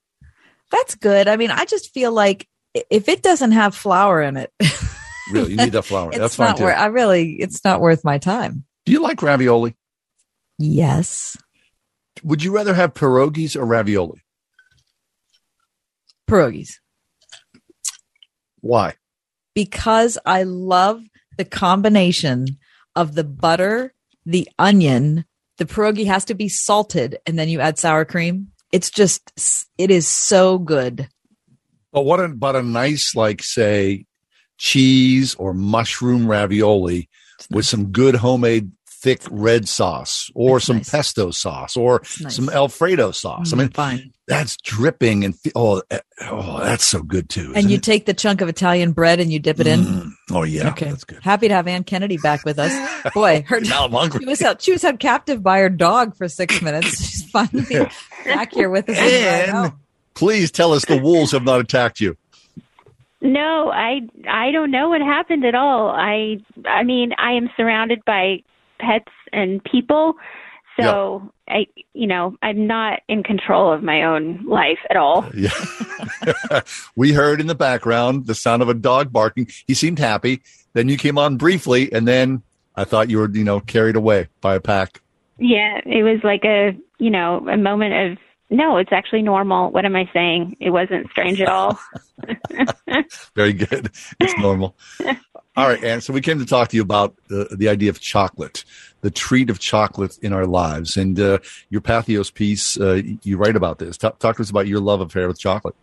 [SPEAKER 3] That's good. I mean, I just feel like if it doesn't have flour in it,
[SPEAKER 2] Really, you need that flour. That's fine
[SPEAKER 3] not
[SPEAKER 2] too.
[SPEAKER 3] worth. I really, it's not worth my time.
[SPEAKER 2] Do you like ravioli?
[SPEAKER 3] Yes,
[SPEAKER 2] Would you rather have pierogies or ravioli?
[SPEAKER 3] pierogies
[SPEAKER 2] Why?
[SPEAKER 3] because I love the combination of the butter, the onion. The pierogi has to be salted, and then you add sour cream. It's just, it is so good.
[SPEAKER 2] But what about a nice, like, say, cheese or mushroom ravioli with some good homemade thick red sauce or some pesto sauce or
[SPEAKER 3] nice.
[SPEAKER 2] some Alfredo sauce? I
[SPEAKER 3] Mm,
[SPEAKER 2] mean,
[SPEAKER 3] fine.
[SPEAKER 2] that's dripping and oh, eh, oh, that's so good too.
[SPEAKER 3] And you
[SPEAKER 2] it?
[SPEAKER 3] take the chunk of Italian bread and you dip it in.
[SPEAKER 2] oh yeah,
[SPEAKER 3] okay.
[SPEAKER 2] that's good.
[SPEAKER 3] Happy to have Anne Kennedy back with us. Boy, her
[SPEAKER 2] Now I'm hungry.
[SPEAKER 3] she was held, she was held captive by her dog for six minutes. She's finally back here with us.
[SPEAKER 2] And please tell us the wolves have not attacked you.
[SPEAKER 28] No, I I don't know what happened at all. I I mean, I am surrounded by pets and people. So I you know, I'm not in control of my own life at all.
[SPEAKER 2] Yeah. we heard in the background the sound of a dog barking. He seemed happy. Then you came on briefly, and then I thought you were, you know, carried away by a pack.
[SPEAKER 28] Yeah, it was like a, you know, a moment of no, it's actually normal. What am I saying? It wasn't strange at all.
[SPEAKER 2] Very good. It's normal. All right, Anne. So we came to talk to you about the, the idea of chocolate, the treat of chocolate in our lives, and uh, your Patheos piece. Uh, you write about this. Talk, talk to us about your love affair with chocolate.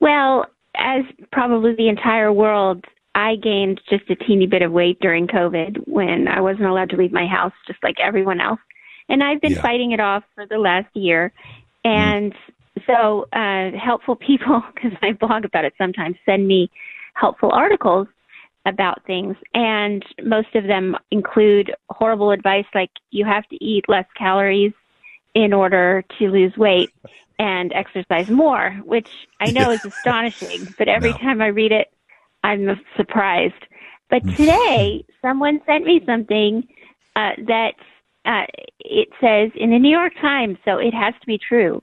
[SPEAKER 28] Well, as probably the entire world, I gained just a teeny bit of weight during COVID when I wasn't allowed to leave my house, just like everyone else. And I've been
[SPEAKER 30] Yeah.
[SPEAKER 28] fighting it off for the last year. And so, uh, helpful people, because I blog about it sometimes, send me helpful articles about things. And most of them include horrible advice like you have to eat less calories in order to lose weight and exercise more, which I know is astonishing, but every time I read it, I'm surprised. But today, someone sent me something uh, that uh, it says in the New York Times, so it has to be true,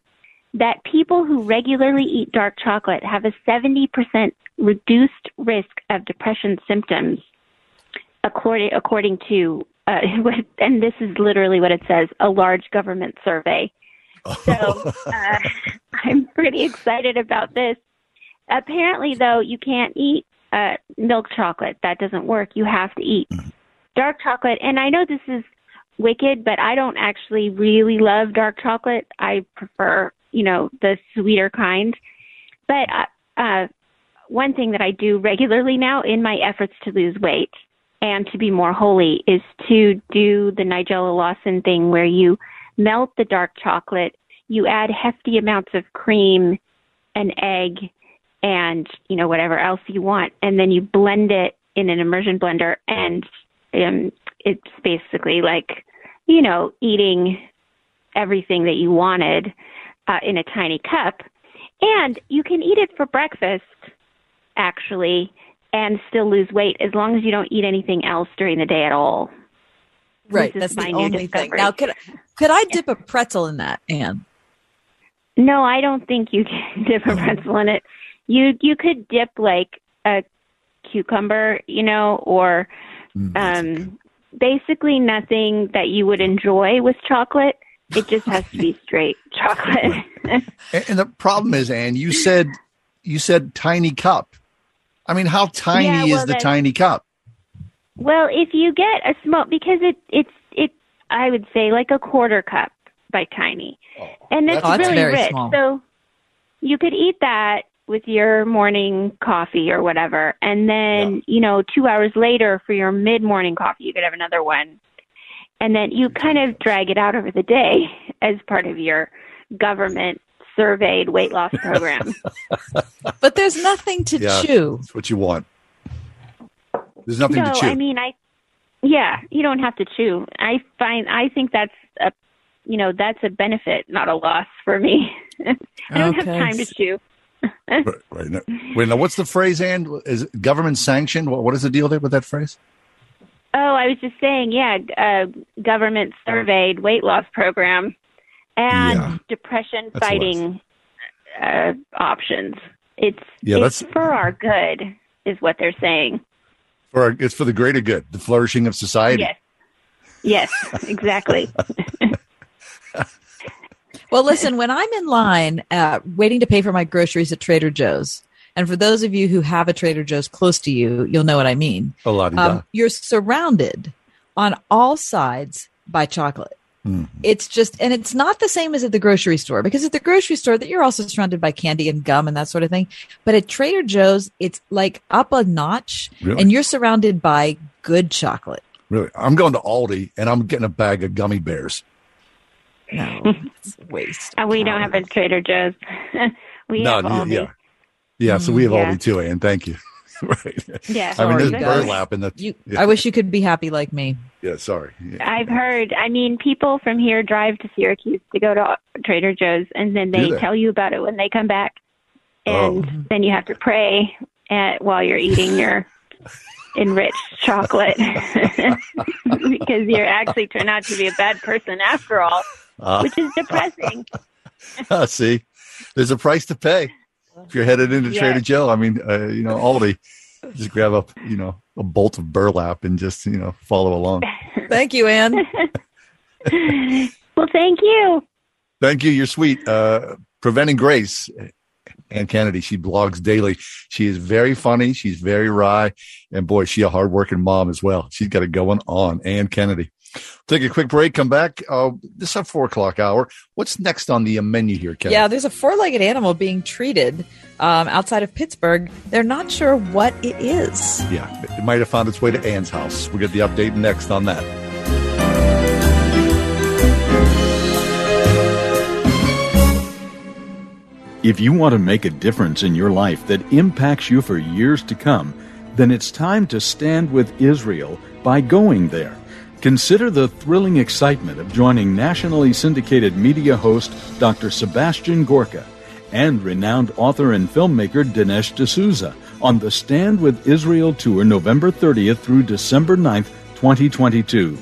[SPEAKER 28] that people who regularly eat dark chocolate have a 70% reduced risk of depression symptoms, according according to, uh, and this is literally what it says, a large government survey. So uh, I'm pretty excited about this. Apparently, though, you can't eat uh, milk chocolate. That doesn't work. You have to eat dark chocolate. And I know this is wicked, but I don't actually really love dark chocolate. I prefer, you know, the sweeter kind. But uh, uh, one thing that I do regularly now in my efforts to lose weight and to be more holy is to do the Nigella Lawson thing where you melt the dark chocolate, you add hefty amounts of cream, an egg, and you know whatever else you want, and then you blend it in an immersion blender, and um, it's basically like you know eating everything that you wanted uh, in a tiny cup, and you can eat it for breakfast actually and still lose weight as long as you don't eat anything else during the day at all.
[SPEAKER 3] Right, that's
[SPEAKER 28] my
[SPEAKER 3] the
[SPEAKER 28] new
[SPEAKER 3] only thing. Now, could could I dip a pretzel in that, Anne?
[SPEAKER 28] No, I don't think you can dip a pretzel in it. You you could dip like a cucumber, you know, or um basically nothing that you would enjoy with chocolate. It just has to be straight chocolate.
[SPEAKER 2] And, the problem is, Anne, you said you said tiny cup. I mean, how tiny
[SPEAKER 28] Yeah,
[SPEAKER 2] is the tiny cup?
[SPEAKER 28] well, if you get a small because it it's it I would say like a quarter cup by tiny. and it's
[SPEAKER 3] Oh, that's
[SPEAKER 28] really
[SPEAKER 3] very
[SPEAKER 28] rich.
[SPEAKER 3] small.
[SPEAKER 28] So you could eat that with your morning coffee or whatever. And then, you know, two hours later for your mid morning coffee, you could have another one. And then you kind of drag it out over the day as part of your government surveyed weight loss program.
[SPEAKER 3] But there's nothing to
[SPEAKER 2] yeah,
[SPEAKER 3] chew.
[SPEAKER 2] That's what you want. There's nothing
[SPEAKER 28] no,
[SPEAKER 2] to chew.
[SPEAKER 28] I mean, I, yeah, you don't have to chew. I find, I think that's a, you know, that's a benefit, not a loss for me. I don't have time to chew.
[SPEAKER 2] Right, right. Now, wait, now what's the phrase, And Is government sanctioned? What, what is the deal there with that phrase?
[SPEAKER 28] Oh, I was just saying, yeah, uh, government surveyed weight loss program and
[SPEAKER 2] Yeah.
[SPEAKER 28] depression
[SPEAKER 2] That's
[SPEAKER 28] fighting uh, options. It's
[SPEAKER 2] Yeah,
[SPEAKER 28] it's
[SPEAKER 2] that's-
[SPEAKER 28] for our good, is what they're saying.
[SPEAKER 2] For our, it's for the greater good, the flourishing of society.
[SPEAKER 28] Yes, yes, exactly.
[SPEAKER 3] Well, listen, when I'm in line uh, waiting to pay for my groceries at Trader Joe's, and for those of you who have a Trader Joe's close to you, you'll know what I mean.
[SPEAKER 2] A lot
[SPEAKER 3] Um, you're surrounded on all sides by chocolate. It's just, and it's not the same as at the grocery store because at the grocery store that you're also surrounded by candy and gum and that sort of thing. But at Trader Joe's, it's like up a notch
[SPEAKER 2] Really?
[SPEAKER 3] and you're surrounded by good chocolate.
[SPEAKER 2] Really, I'm going to Aldi and I'm getting a bag of gummy bears.
[SPEAKER 3] No, it's a waste.
[SPEAKER 28] Uh, we don't have a Trader Joe's. we
[SPEAKER 2] no,
[SPEAKER 28] have
[SPEAKER 2] yeah,
[SPEAKER 28] Aldi.
[SPEAKER 2] yeah, yeah. So we have
[SPEAKER 28] yeah.
[SPEAKER 2] Aldi too, Anne. Thank you. right.
[SPEAKER 28] Yeah,
[SPEAKER 2] I mean, there's burlap in the.
[SPEAKER 3] You,
[SPEAKER 2] yeah.
[SPEAKER 3] I wish you could be happy like me.
[SPEAKER 2] Yeah, sorry. Yeah.
[SPEAKER 28] I've heard. I mean, people from here drive to Syracuse to go to Trader Joe's, and then they,
[SPEAKER 2] they?
[SPEAKER 28] tell you about it when they come back,
[SPEAKER 2] Oh.
[SPEAKER 28] and then you have to pray at, while you're eating your enriched chocolate because you're actually turned out to be a bad person after all,
[SPEAKER 2] Ah.
[SPEAKER 28] which is depressing.
[SPEAKER 2] I see, there's a price to pay if you're headed into
[SPEAKER 28] Yes.
[SPEAKER 2] Trader Joe. I mean, uh, you know, Aldi. Just grab up, you know, a bolt of burlap and just, you know, follow along.
[SPEAKER 3] Thank you, Anne.
[SPEAKER 28] well, thank you.
[SPEAKER 2] Thank you. You're sweet. Uh, Preventing Grace, Anne Kennedy. She blogs daily. She is very funny. She's very wry. And boy, she a hardworking mom as well. She's got it going on. Anne Kennedy. Take a quick break. Come back. Uh, this is a four o'clock hour. What's next on the menu here, Kevin?
[SPEAKER 3] Yeah, there's a four legged animal being treated um, outside of Pittsburgh. They're not sure what it is.
[SPEAKER 2] Yeah. It might have found its way to Anne's house. We'll get the update next on that.
[SPEAKER 18] If you want to make a difference in your life that impacts you for years to come, then it's time to stand with Israel by going there. Consider the thrilling excitement of joining nationally syndicated media host Dr. Sebastian Gorka and renowned author and filmmaker Dinesh D'Souza on the Stand with Israel tour November 30th through December 9th, 2022.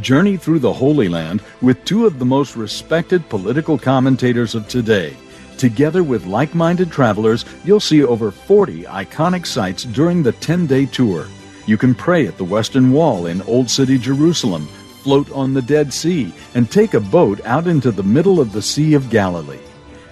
[SPEAKER 18] Journey through the Holy Land with two of the most respected political commentators of today. Together with like minded travelers, you'll see over 40 iconic sites during the 10 day tour. You can pray at the Western Wall in Old City Jerusalem, float on the Dead Sea, and take a boat out into the middle of the Sea of Galilee.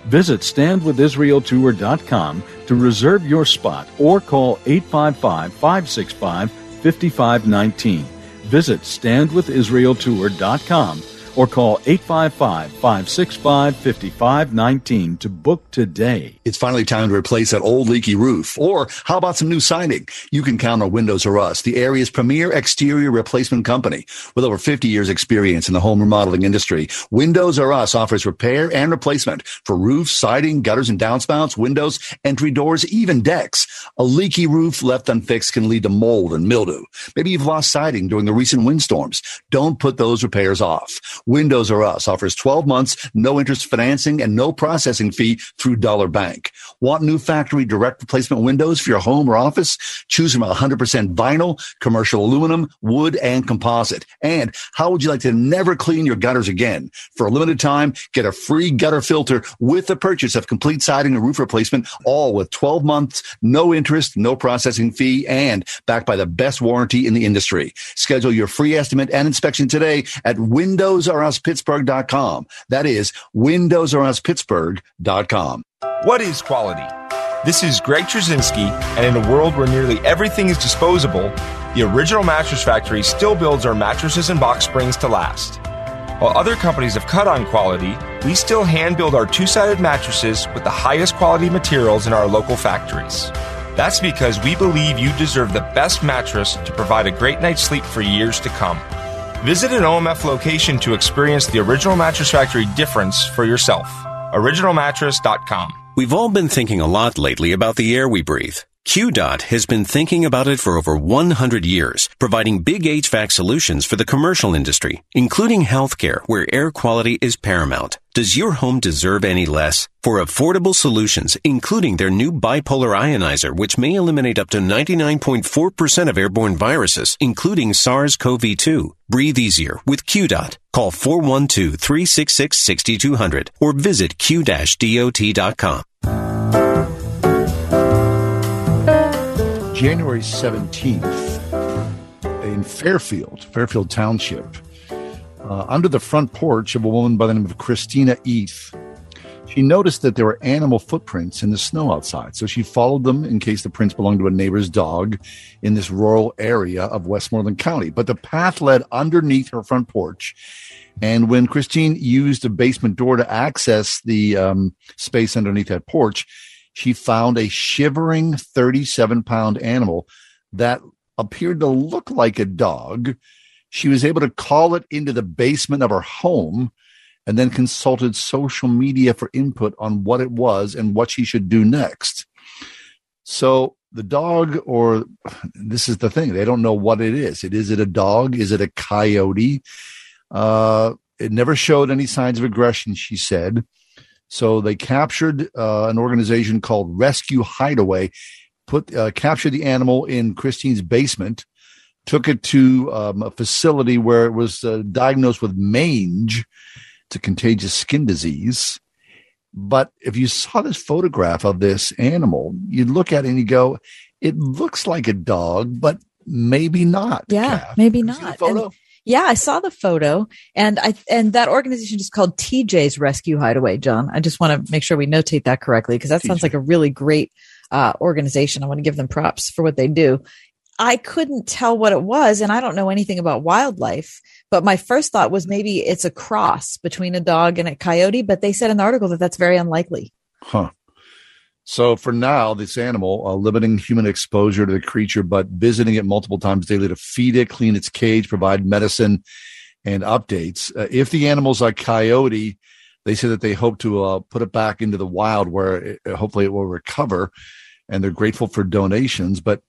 [SPEAKER 18] Visit standwithisraeltour.com to reserve your spot or call 855 565 5519.
[SPEAKER 30] Visit standwithisraeltour.com or call 855 565 5519 to book today.
[SPEAKER 2] It's finally time to replace that old leaky roof. Or how about some new siding? You can count on Windows R Us, the area's premier exterior replacement company. With over 50 years experience in the home remodeling industry, Windows R Us offers repair and replacement for roofs, siding, gutters and downspouts, windows, entry doors, even decks. A leaky roof left unfixed can lead to mold and mildew. Maybe you've lost siding during the recent windstorms. Don't put those repairs off. Windows R Us offers 12 months, no interest financing, and no processing fee through Dollar Bank. Want new factory direct replacement windows for your home or office? Choose from 100% vinyl, commercial aluminum, wood, and composite. And how would you like to never clean your gutters again? For a limited time, get a free gutter filter with the purchase of complete siding and roof replacement, all with 12 months, no interest, no processing fee, and backed by the best warranty in the industry. Schedule your free estimate and inspection today at windowsruspittsburgh.com. That is windowsruspittsburgh.com.
[SPEAKER 31] What is quality? This is Greg Trzynski, and in a world where nearly everything is disposable, the original Mattress Factory still builds our mattresses and box springs to last. While other companies have cut on quality, we still hand build our two sided mattresses with the highest quality materials in our local factories. That's because we believe you deserve the best mattress to provide a great night's sleep for years to come. Visit an OMF location to experience the Original Mattress Factory difference for yourself. OriginalMattress.com.
[SPEAKER 9] We've all been thinking a lot lately about the air we breathe. QDOT has been thinking about it for over 100 years, providing big HVAC solutions for the commercial industry, including healthcare, where air quality is paramount. Does your home deserve any less? For affordable solutions, including their new bipolar ionizer, which may eliminate up to 99.4% of airborne viruses, including SARS-CoV-2. Breathe easier with QDOT. Call 412-366-6200 or visit q-dot.com.
[SPEAKER 2] January 17th in Fairfield, Fairfield Township, uh, under the front porch of a woman by the name of Christina Eath. She noticed that there were animal footprints in the snow outside, so she followed them in case the prints belonged to a neighbor's dog in this rural area of Westmoreland County. But the path led underneath her front porch. And when Christine used a basement door to access the um, space underneath that porch, she found a shivering 37 pound animal that appeared to look like a dog. She was able to call it into the basement of her home and then consulted social media for input on what it was and what she should do next. So the dog, or this is the thing, they don't know what it is. It is it a dog? Is it a coyote? Uh, it never showed any signs of aggression, she said. So they captured uh, an organization called Rescue Hideaway, put uh, captured the animal in Christine's basement, took it to um, a facility where it was uh, diagnosed with mange. It's a contagious skin disease. But if you saw this photograph of this animal, you'd look at it and you go, it looks like a dog, but maybe not.
[SPEAKER 3] Yeah, maybe not.
[SPEAKER 2] photo?
[SPEAKER 3] And- yeah, I saw the photo, and I and that organization is called TJ's Rescue Hideaway. John, I just want to make sure we notate that correctly because that sounds like a really great uh, organization. I want to give them props for what they do. I couldn't tell what it was, and I don't know anything about wildlife. But my first thought was maybe it's a cross between a dog and a coyote. But they said in the article that that's very unlikely.
[SPEAKER 2] Huh. So for now, this animal, uh, limiting human exposure to the creature, but visiting it multiple times daily to feed it, clean its cage, provide medicine and updates. Uh, if the animal's a coyote, they say that they hope to uh, put it back into the wild where it, hopefully it will recover. And they're grateful for donations, but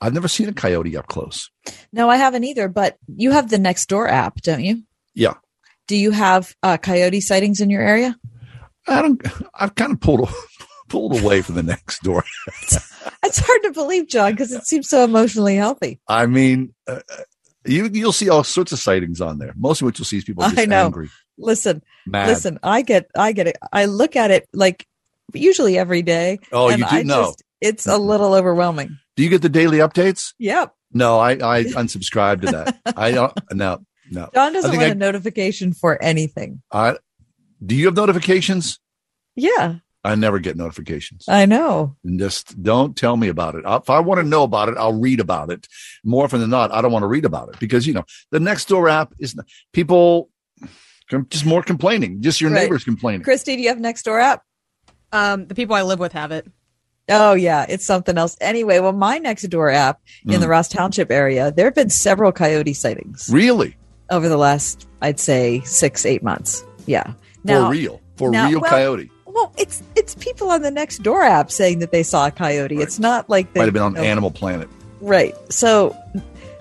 [SPEAKER 2] I've never seen a coyote up close.
[SPEAKER 3] No, I haven't either. But you have the Nextdoor app, don't you?
[SPEAKER 2] Yeah.
[SPEAKER 3] Do you have uh, coyote sightings in your area?
[SPEAKER 2] I don't, I've kind of pulled, pulled away from the next door.
[SPEAKER 3] It's hard to believe, John, because it seems so emotionally healthy.
[SPEAKER 2] I mean, uh, you, you'll see all sorts of sightings on there. Most of what you'll see is people just
[SPEAKER 3] I know.
[SPEAKER 2] angry.
[SPEAKER 3] Listen,
[SPEAKER 2] Mad.
[SPEAKER 3] listen. I get, I get it. I look at it like usually every day.
[SPEAKER 2] Oh,
[SPEAKER 3] and
[SPEAKER 2] you do
[SPEAKER 3] I
[SPEAKER 2] know.
[SPEAKER 3] just- it's a little overwhelming.
[SPEAKER 2] Do you get the daily updates?
[SPEAKER 3] Yep.
[SPEAKER 2] No, I, I unsubscribe to that. I don't, no, no.
[SPEAKER 3] John doesn't want
[SPEAKER 2] I-
[SPEAKER 3] a notification for anything.
[SPEAKER 2] I, do you have notifications?
[SPEAKER 3] Yeah.
[SPEAKER 2] I never get notifications.
[SPEAKER 3] I know.
[SPEAKER 2] And just don't tell me about it. If I want to know about it, I'll read about it. More often than not, I don't want to read about it because, you know, the next door app is people just more complaining, just your
[SPEAKER 3] Right.
[SPEAKER 2] neighbors complaining.
[SPEAKER 3] Christy, do you have next door app?
[SPEAKER 32] Um, the people I live with have it.
[SPEAKER 3] Oh yeah, it's something else. Anyway, well, my next door app in
[SPEAKER 2] Mm.
[SPEAKER 3] the Ross Township area, there have been several coyote sightings
[SPEAKER 2] Really?
[SPEAKER 3] over the last, I'd say, six eight months. Yeah,
[SPEAKER 2] For real. For
[SPEAKER 3] now-
[SPEAKER 2] real
[SPEAKER 3] well,
[SPEAKER 2] coyote.
[SPEAKER 3] Well, it's it's people on the next door app saying that they saw a coyote. It's not like they
[SPEAKER 2] Might have been on
[SPEAKER 3] know,
[SPEAKER 2] Animal Planet.
[SPEAKER 3] Right. So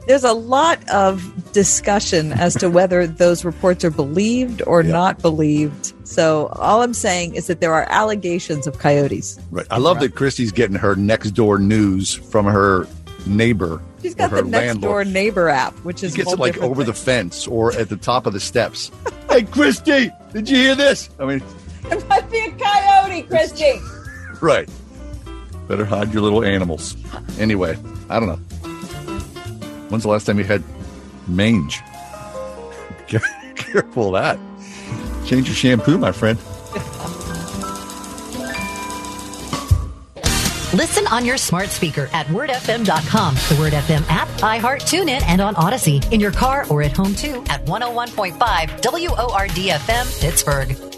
[SPEAKER 3] there's a lot of discussion as to whether those reports are believed or not believed. So all I'm saying is that there are allegations of coyotes.
[SPEAKER 2] Right. I love that Christy's getting her next door news from her neighbor.
[SPEAKER 3] She's got the next
[SPEAKER 2] landlord.
[SPEAKER 3] door neighbor app, which is
[SPEAKER 2] She gets it like over
[SPEAKER 3] thing.
[SPEAKER 2] the fence or at the top of the steps. hey, Christy, did you hear this? I mean,
[SPEAKER 3] It might be a coyote, Christy.
[SPEAKER 2] right. Better hide your little animals. Anyway, I don't know. When's the last time you had mange? Careful of that. Change your shampoo, my friend.
[SPEAKER 4] Listen on your smart speaker at wordfm.com, the Word FM app, iHeart, TuneIn, and on Audacy. In your car or at home too at 101.5 WORD FM Pittsburgh.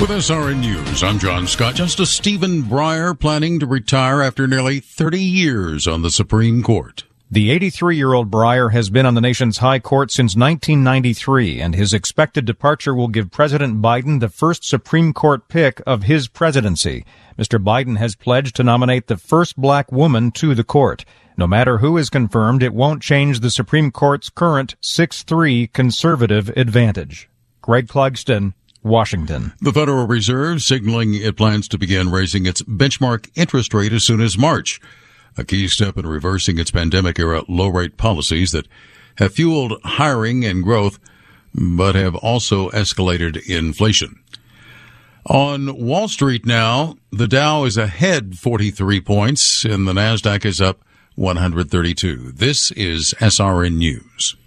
[SPEAKER 33] With SRN News, I'm John Scott. Justice Stephen Breyer planning to retire after nearly 30 years on the Supreme Court.
[SPEAKER 34] The 83 year old Breyer has been on the nation's high court since 1993, and his expected departure will give President Biden the first Supreme Court pick of his presidency. Mr. Biden has pledged to nominate the first black woman to the court. No matter who is confirmed, it won't change the Supreme Court's current 6 3 conservative advantage. Greg Clugston, Washington.
[SPEAKER 33] The Federal Reserve signaling it plans to begin raising its benchmark interest rate as soon as March, a key step in reversing its pandemic era low rate policies that have fueled hiring and growth, but have also escalated inflation. On Wall Street now, the Dow is ahead 43 points and the Nasdaq is up 132. This is SRN News.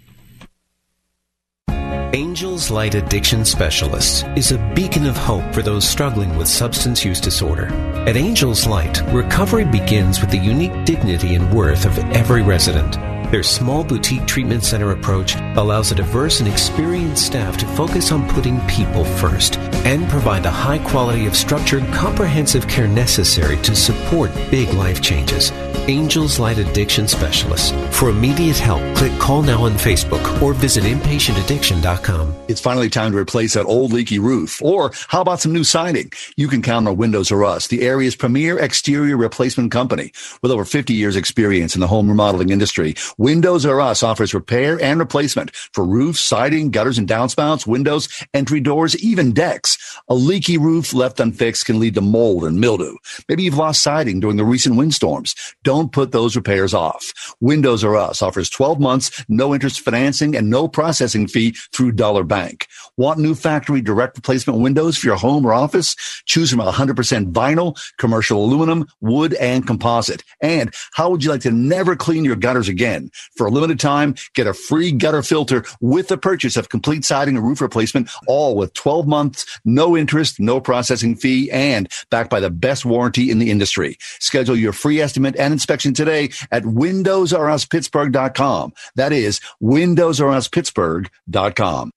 [SPEAKER 9] Angels Light Addiction Specialists is a beacon of hope for those struggling with substance use disorder. At Angels Light, recovery begins with the unique dignity and worth of every resident. Their small boutique treatment center approach allows a diverse and experienced staff to focus on putting people first and provide the high quality of structured, comprehensive care necessary to support big life changes. Angels Light Addiction Specialists. For immediate help, click Call Now on Facebook or visit inpatientaddiction.com.
[SPEAKER 2] It's finally time to replace that old leaky roof. Or how about some new siding? You can count on Windows R Us, the area's premier exterior replacement company. With over 50 years experience in the home remodeling industry, Windows R Us offers repair and replacement for roofs, siding, gutters and downspouts, windows, entry doors, even decks. A leaky roof left unfixed can lead to mold and mildew. Maybe you've lost siding during the recent windstorms. Don't put those repairs off. Windows R Us offers 12 months, no interest financing and no processing fee through Dollar Bank. Want new factory direct replacement windows for your home or office? Choose from 100% vinyl, commercial aluminum, wood, and composite. And how would you like to never clean your gutters again? For a limited time, get a free gutter filter with the purchase of complete siding and roof replacement, all with 12 months, no interest, no processing fee, and backed by the best warranty in the industry. Schedule your free estimate and inspection today at windowsruspittsburgh.com. That is windowsruspittsburgh.com.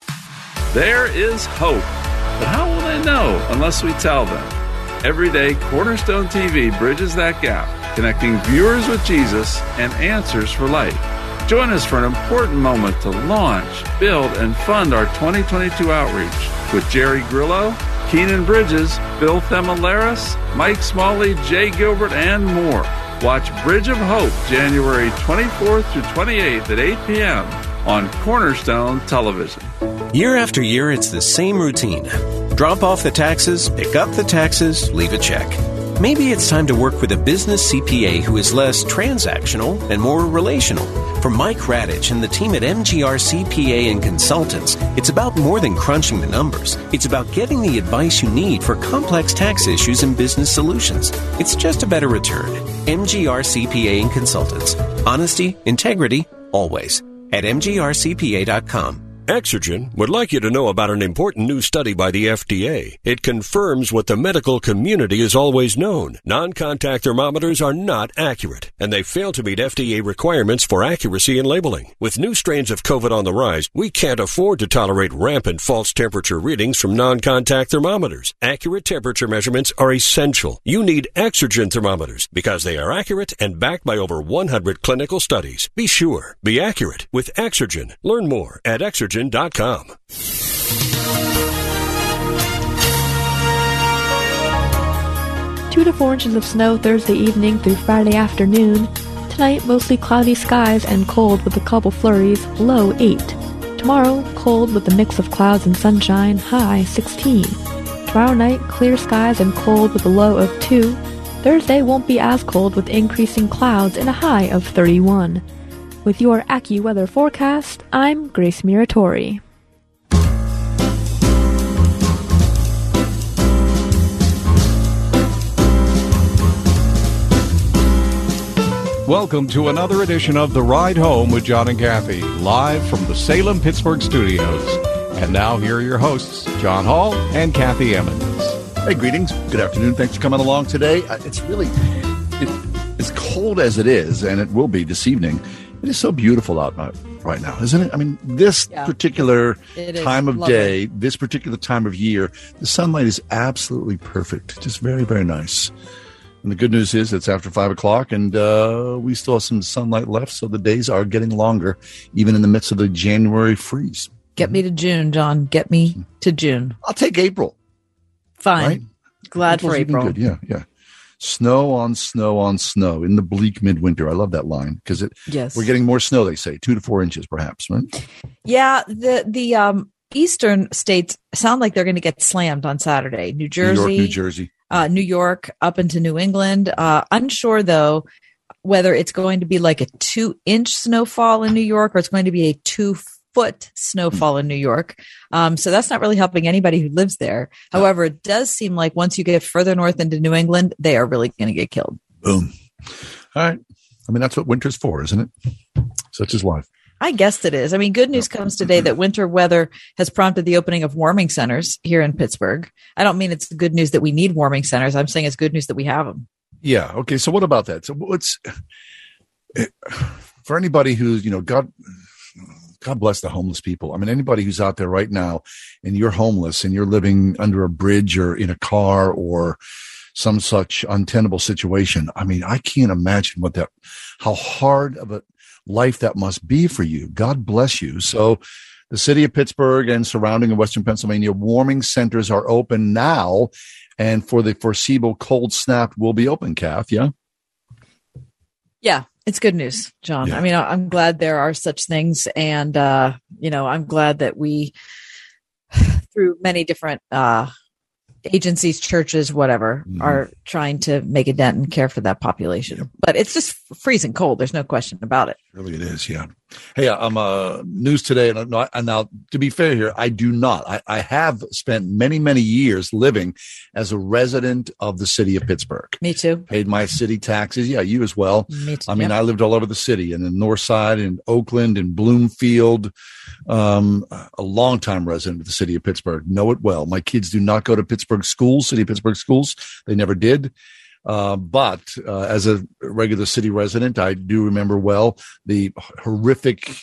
[SPEAKER 8] There is hope. But how will they know unless we tell them? Every day, Cornerstone TV bridges that gap, connecting viewers with Jesus and answers for life. Join us for an important moment to launch, build, and fund our 2022 outreach with Jerry Grillo, Keenan Bridges, Bill Themelaris, Mike Smalley, Jay Gilbert, and more. Watch Bridge of Hope January 24th through 28th at 8 p.m. on Cornerstone Television.
[SPEAKER 9] Year after year, it's the same routine. Drop off the taxes, pick up the taxes, leave a check. Maybe it's time to work with a business CPA who is less transactional and more relational. For Mike Radich and the team at MGR CPA and Consultants, it's about more than crunching the numbers. It's about getting the advice you need for complex tax issues and business solutions. It's just a better return. MGR CPA and Consultants. Honesty, integrity, always. At MGRCPA.com.
[SPEAKER 18] Exergen would like you to know about an important new study by the FDA. It confirms what the medical community has always known. Non-contact thermometers are not accurate, and they fail to meet FDA requirements for accuracy in labeling. With new strains of COVID on the rise, we can't afford to tolerate rampant false temperature readings from non-contact thermometers. Accurate temperature measurements are essential. You need Exergen thermometers because they are accurate and backed by over 100 clinical studies. Be sure, be accurate with Exergen. Learn more at Exergen.com.
[SPEAKER 13] Two to four inches of snow Thursday evening through Friday afternoon. Tonight, mostly cloudy skies and cold with a couple flurries, low 8. Tomorrow, cold with a mix of clouds and sunshine, high 16. Tomorrow night, clear skies and cold with a low of 2. Thursday won't be as cold with increasing clouds and a high of 31. With your AccuWeather forecast, I'm Grace Miratori.
[SPEAKER 35] Welcome to another edition of The Ride Home with John and Kathy, live from the Salem Pittsburgh studios. And now, here are your hosts, John Hall and Kathy Emmons.
[SPEAKER 2] Hey, greetings. Good afternoon. Thanks for coming along today. Uh, It's really, it, as cold as it is, and it will be this evening, it is so beautiful out now- right now, isn't it? I mean, this
[SPEAKER 3] Yeah.
[SPEAKER 2] particular time of
[SPEAKER 3] lovely.
[SPEAKER 2] day, this particular time of year, the sunlight is absolutely perfect. Just very, very nice. And the good news is it's after five o'clock, and uh, we still have some sunlight left, so the days are getting longer, even in the midst of the January freeze.
[SPEAKER 3] Get me to June, John. Get me to June.
[SPEAKER 2] I'll take April.
[SPEAKER 3] Fine.
[SPEAKER 2] Right?
[SPEAKER 3] Glad for
[SPEAKER 2] April's even
[SPEAKER 3] April.
[SPEAKER 2] Good. Yeah, yeah. Snow on snow on snow in the bleak midwinter. I love that line because it.
[SPEAKER 3] Yes.
[SPEAKER 2] we're getting more snow. They say two to four inches, perhaps. Right?
[SPEAKER 3] Yeah, the the um eastern states sound like they're going to get slammed on Saturday. New Jersey,
[SPEAKER 2] New York, New Jersey.
[SPEAKER 3] uh, New York, up into New England. Uh, unsure though whether it's going to be like a two inch snowfall in New York or it's going to be a two foot snowfall in New York. Um, so that's not really helping anybody who lives there. However, it does seem like once you get further north into New England, they are really going to get killed.
[SPEAKER 2] Boom. All right. I mean, that's what winter's for, isn't it? Such is life.
[SPEAKER 3] I guess it is. I mean, good news comes today that winter weather has prompted the opening of warming centers here in Pittsburgh. I don't mean it's good news that we need warming centers. I'm saying it's good news that we have them.
[SPEAKER 2] Yeah. Okay. So what about that? So what's for anybody who's you know God. God bless the homeless people. I mean, anybody who's out there right now and you're homeless and you're living under a bridge or in a car or some such untenable situation. I mean, I can't imagine what that, how hard of a life that must be for you. God bless you. So the city of Pittsburgh and surrounding of Western Pennsylvania warming centers are open now. And for the foreseeable cold snap will be open, Kath. Yeah.
[SPEAKER 3] Yeah, it's good news, John. I mean, I'm glad there are such things. And, uh, you know, I'm glad that we, through many different uh, agencies, churches, whatever,
[SPEAKER 2] Mm-hmm.
[SPEAKER 3] are trying to make a dent and care for that population. But it's just freezing cold. There's no question about it.
[SPEAKER 2] Really, it is. Yeah. Hey, I'm uh, news today, and, I- and now to be fair here, I do not. I, I have spent many, many years living as a resident of the city of Pittsburgh.
[SPEAKER 3] Me too.
[SPEAKER 2] Paid my city taxes. Yeah, you as well.
[SPEAKER 3] Me too.
[SPEAKER 2] I mean. I lived all over the city, in the North Side, in Oakland, in Bloomfield. Um, a longtime resident of the city of Pittsburgh. Know it well. My kids do not go to Pittsburgh schools, city of Pittsburgh schools. They never did. Uh, but uh, as a regular city resident, I do remember well the horrific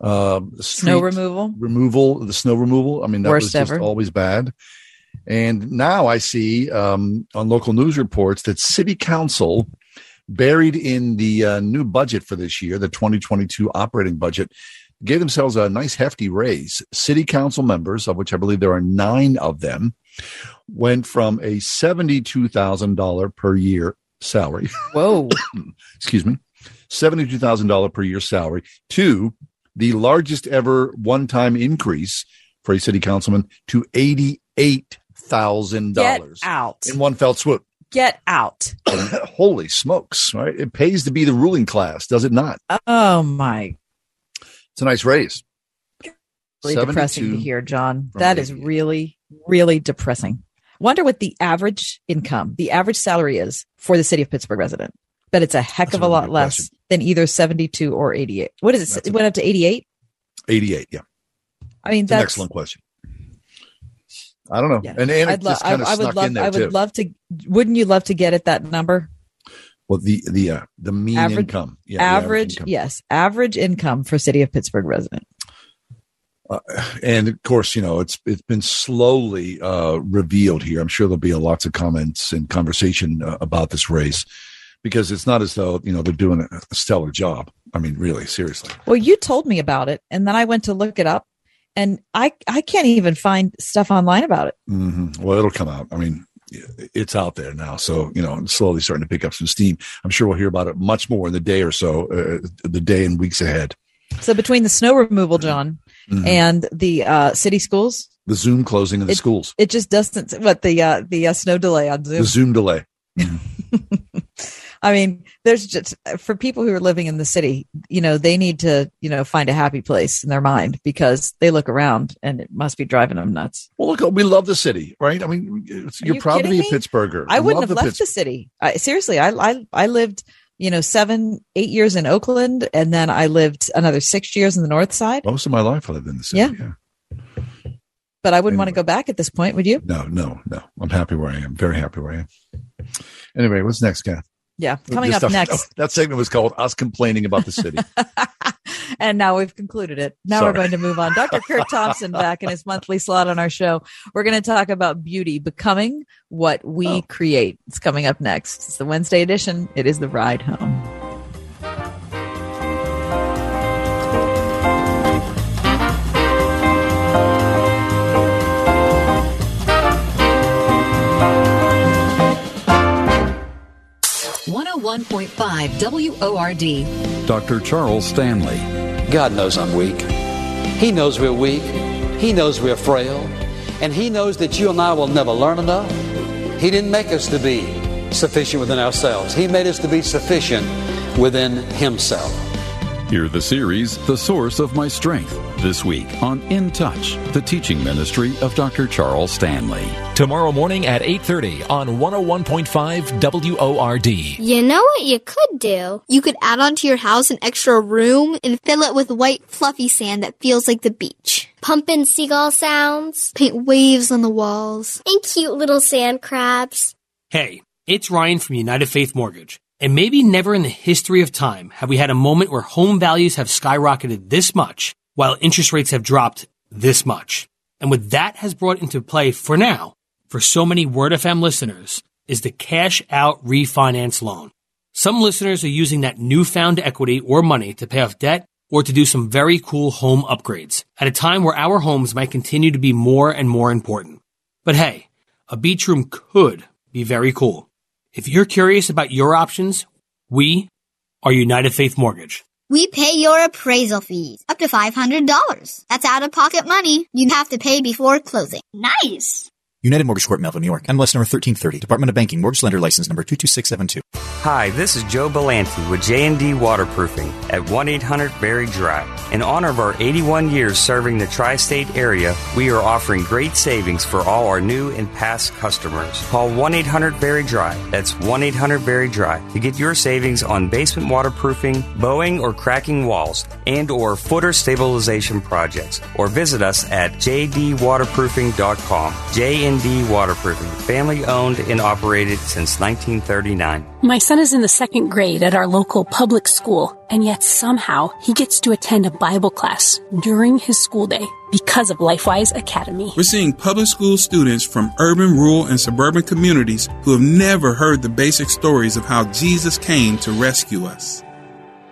[SPEAKER 2] uh,
[SPEAKER 3] Snow removal.
[SPEAKER 2] removal, the snow removal. I mean, that
[SPEAKER 3] Worst
[SPEAKER 2] was just
[SPEAKER 3] ever.
[SPEAKER 2] always bad. And now I see um, on local news reports that city council buried in the uh, new budget for this year, the 2022 operating budget, gave themselves a nice hefty raise. City council members, of which I believe there are nine of them, went from a $72,000 per year salary.
[SPEAKER 3] Whoa.
[SPEAKER 2] excuse me. $72,000 per year salary to the largest ever one time increase for a city councilman to $88,000
[SPEAKER 3] Get out.
[SPEAKER 2] in one fell swoop.
[SPEAKER 3] Get out.
[SPEAKER 2] Holy smokes, right? It pays to be the ruling class, does it not?
[SPEAKER 3] Oh, my.
[SPEAKER 2] It's a nice raise.
[SPEAKER 3] Really depressing to hear, John. That is really, really depressing. Wonder what the average income, the average salary is for the city of Pittsburgh resident. But it's a heck
[SPEAKER 2] That's
[SPEAKER 3] of
[SPEAKER 2] a
[SPEAKER 3] lot less
[SPEAKER 2] question.
[SPEAKER 3] than either 72 or 88. What is it? It went up to 88?
[SPEAKER 2] 88, yeah.
[SPEAKER 3] I mean,
[SPEAKER 2] It's an excellent question. I don't know.
[SPEAKER 3] Yeah.
[SPEAKER 2] And, and
[SPEAKER 3] I'd lo-
[SPEAKER 2] just kind of
[SPEAKER 3] I, I would
[SPEAKER 2] snuck
[SPEAKER 3] love.
[SPEAKER 2] in there
[SPEAKER 3] I would
[SPEAKER 2] too.
[SPEAKER 3] love to. Wouldn't you love to get at that number?
[SPEAKER 2] well, the the uh, the mean
[SPEAKER 3] Average-
[SPEAKER 2] income, yeah, the
[SPEAKER 3] average,
[SPEAKER 2] income.
[SPEAKER 3] yes, average income for city of Pittsburgh resident.
[SPEAKER 2] Uh, and of course, you know it's it's been slowly uh, revealed here. I'm sure there'll be lots of comments and conversation uh, about this race because it's not as though you know they're doing a stellar job. I mean, really, seriously.
[SPEAKER 3] Well, you told me about it, and then I went to look it up, and I I can't even find stuff online about it.
[SPEAKER 2] Mm-hmm. Well, it'll come out. I mean, it's out there now, so you know, slowly starting to pick up some steam. I'm sure we'll hear about it much more in the day or so, uh, the day and weeks ahead.
[SPEAKER 3] So between the snow removal, John,
[SPEAKER 2] Mhm.
[SPEAKER 3] and the uh, city schools,
[SPEAKER 2] The Zoom closing of the
[SPEAKER 3] it,
[SPEAKER 2] schools,
[SPEAKER 3] it just doesn't. What the uh, the uh, snow delay on Zoom?
[SPEAKER 2] the Zoom delay.
[SPEAKER 3] I mean, there's just for people who are living in the city, you know, they need to, you know, find a happy place in their mind because they look around and it must be driving them nuts.
[SPEAKER 2] Well, look, we love the city, right? I mean, you're
[SPEAKER 3] you
[SPEAKER 2] proud to be a? Pittsburgher.
[SPEAKER 3] I wouldn't
[SPEAKER 2] Love
[SPEAKER 3] have left
[SPEAKER 2] Pitts-
[SPEAKER 3] the city. I, seriously, I, I I lived, you know, seven, eight years in Oakland, and then I lived another six years in the North Side.
[SPEAKER 2] Most of my life, I lived in the city.
[SPEAKER 3] Yeah. But I wouldn't want to go back at this point, would you?
[SPEAKER 2] No, no, no. I'm happy where I am. Very happy where I am. Anyway, what's next, Kath?
[SPEAKER 3] Yeah. Coming up
[SPEAKER 2] stuff-
[SPEAKER 3] next,
[SPEAKER 2] That segment was called "Us Complaining About the City."
[SPEAKER 3] and now we've concluded it. Now
[SPEAKER 2] Sorry.
[SPEAKER 3] we're going to move on. Dr. Curt Thompson back in his monthly slot on our show. We're going to talk about beauty, becoming what we
[SPEAKER 2] Oh.
[SPEAKER 3] create. It's coming up next. It's the Wednesday edition. It is the ride home.
[SPEAKER 4] One hundred one point five WORD.
[SPEAKER 36] Dr. Charles Stanley.
[SPEAKER 37] God knows I'm weak. He knows we're weak. He knows we're frail. And He knows that you and I will never learn enough. He didn't make us to be sufficient within ourselves, He made us to be sufficient within Himself.
[SPEAKER 36] Hear the series, The Source of My Strength, this week on In Touch, the teaching ministry of Dr. Charles Stanley.
[SPEAKER 38] Tomorrow morning at 8:30 on 101.5 WORD.
[SPEAKER 39] You know what you could do? You could add onto your house an extra room and fill it with white fluffy sand that feels like the beach. Pump in seagull sounds, paint waves on the walls, and cute little sand crabs.
[SPEAKER 40] Hey, it's Ryan from United Faith Mortgage. And maybe never in the history of time have we had a moment where home values have skyrocketed this much while interest rates have dropped this much. And what that has brought into play for now, for so many Word FM listeners, is the cash out refinance loan. Some listeners are using that newfound equity or money to pay off debt or to do some very cool home upgrades at a time where our homes might continue to be more and more important. But hey, a beach room could be very cool. If you're curious about your options, we are United Faith Mortgage.
[SPEAKER 39] We pay your appraisal fees up to $500. That's out of pocket money you'd have to pay before closing. Nice!
[SPEAKER 41] United Mortgage Corp, Melville, New York. MLS number 1330. Department of Banking. Mortgage Lender License number 22672.
[SPEAKER 42] Hi, this is Joe Belanti with J&D Waterproofing at 1-800-VERY DRY. In honor of our 81 years serving the tri-state area, we are offering great savings for all our new and past customers. Call 1-800-VERY-DRY. That's 1-800-VERY-DRY to get your savings on basement waterproofing, bowing or cracking walls, and or footer stabilization projects. Or visit us at jdwaterproofing.com. J&D Waterproofing, family owned and operated since 1939.
[SPEAKER 43] My son is in the second grade at our local public school, and yet somehow he gets to attend a Bible class during his school day because of LifeWise Academy.
[SPEAKER 24] We're seeing public school students from urban, rural, and suburban communities who have never heard the basic stories of how Jesus came to rescue us.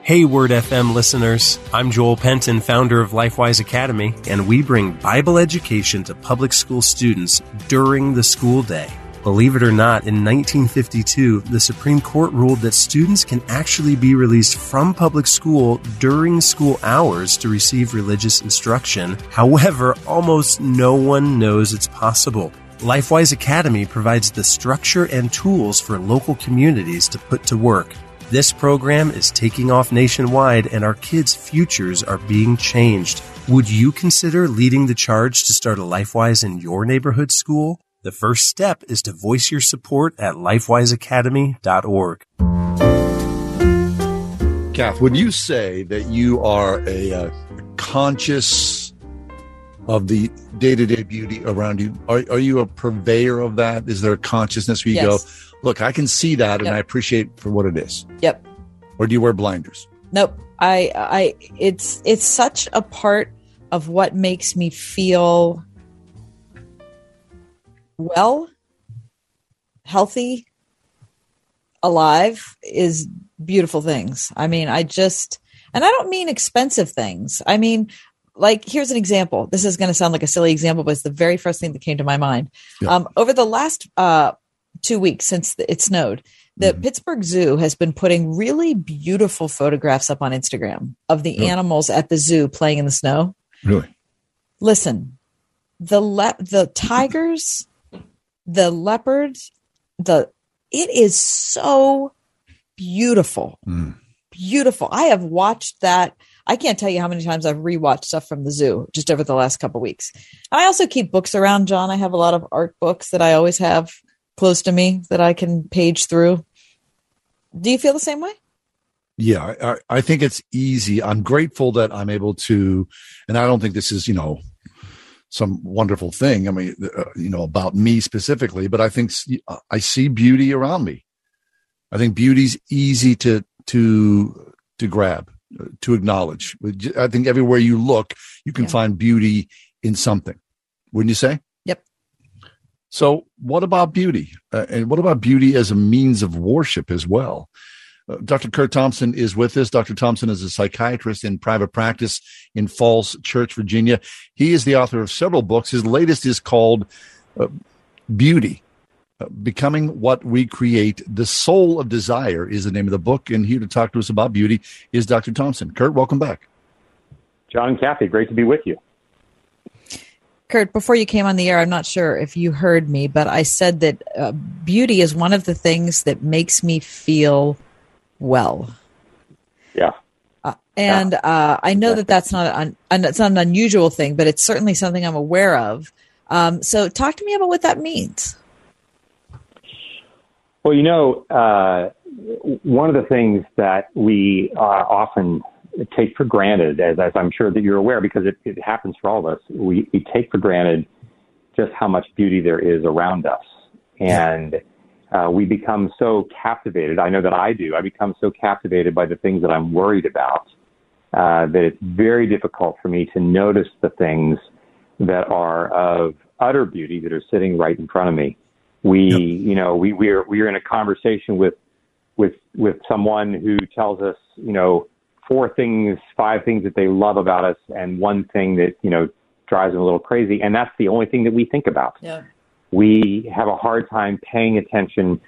[SPEAKER 25] Hey, Word FM listeners. I'm Joel Penton, founder of LifeWise Academy, and we bring Bible education to public school students during the school day. Believe it or not, in 1952, the Supreme Court ruled that students can actually be released from public school during school hours to receive religious instruction. However, almost no one knows it's possible. LifeWise Academy provides the structure and tools for local communities to put to work. This program is taking off nationwide and our kids' futures are being changed. Would you consider leading the charge to start a LifeWise in your neighborhood school? The first step is to voice your support at lifewiseacademy.org.
[SPEAKER 2] Kath, would you say that you are a uh, conscious of the day to day beauty around you? Are, are you a purveyor of that? Is there a consciousness where you
[SPEAKER 3] Yes.
[SPEAKER 2] go, look, I can see that and I appreciate for what it is?
[SPEAKER 3] Yep.
[SPEAKER 2] Or do you wear blinders?
[SPEAKER 3] Nope. I I it's it's such a part of what makes me feel well, healthy, alive is beautiful things. I mean, I just and I don't mean expensive things. I mean like here's an example. This is going to sound like a silly example, but it's the very first thing that came to my mind. Um, over the last uh, two weeks since it snowed, the mm-hmm. Pittsburgh Zoo has been putting really beautiful photographs up on Instagram of the
[SPEAKER 2] Oh.
[SPEAKER 3] animals at the zoo playing in the snow.
[SPEAKER 2] Really?
[SPEAKER 3] Listen, the le- the tigers, the leopards, the it is so beautiful. Mm. Beautiful. I have watched that. I can't tell you how many times I've rewatched stuff from the zoo just over the last couple weeks. I also keep books around, John. I have a lot of art books that I always have close to me that I can page through. Do you feel the same way?
[SPEAKER 2] Yeah, I, I- think it's easy. I'm grateful that I'm able to, and I don't think this is, you know, some wonderful thing. I mean, uh, you know, about me specifically, but I think I see beauty around me. I think beauty's easy to to to grab, uh, to acknowledge. I think everywhere you look, you can find beauty in something. Wouldn't you say? So, what about beauty? Uh, and what about beauty as a means of worship as well? Uh, Dr. Curt Thompson is with us. Dr. Thompson is a psychiatrist in private practice in Falls Church, Virginia. He is the author of several books. His latest is called uh, Beauty. Uh, Becoming What We Create. The Soul of Desire is the name of the book. And here to talk to us about beauty is Dr. Thompson. Curt, welcome back.
[SPEAKER 44] John Kathy, great to be with you.
[SPEAKER 3] Curt, before you came on the air, I'm not sure if you heard me, but I said that uh, beauty is one of the things that makes me feel well.
[SPEAKER 44] Yeah.
[SPEAKER 3] Uh, and uh, I know that that's not an, an it's not an unusual thing, but it's certainly something I'm aware of. Um, so, talk to me about what that means.
[SPEAKER 44] Well, you know, uh, one of the things that we uh, often take for granted, as, as I'm sure that you're aware, because it, it happens for all of us, we, we take for granted just how much beauty there is around us. And uh, we become so captivated. I know that I do. I become so captivated by the things that I'm worried about uh, that it's very difficult for me to notice the things that are of utter beauty that are sitting right in front of me. We, you know, we we're we're in a conversation with with with someone who tells us, you know, four things, five things that they love about us, and one thing that you know drives them a little crazy, and that's the only thing that we think about.
[SPEAKER 3] Yeah.
[SPEAKER 44] We have a hard time paying attention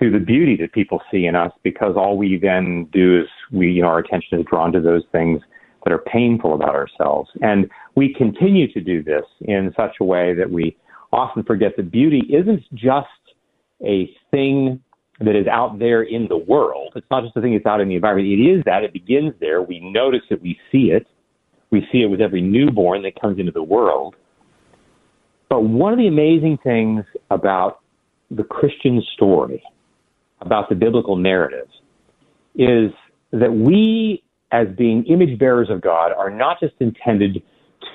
[SPEAKER 44] to the beauty that people see in us because all we then do is we, you know, our attention is drawn to those things that are painful about ourselves. And we continue to do this in such a way that we often forget that beauty isn't just a thing that is out there in the world. It's not just a thing that's out in the environment. It is that. It begins there. We notice it. We see it. We see it with every newborn that comes into the world. But one of the amazing things about the Christian story, about the biblical narrative, is that we, as being image bearers of God, are not just intended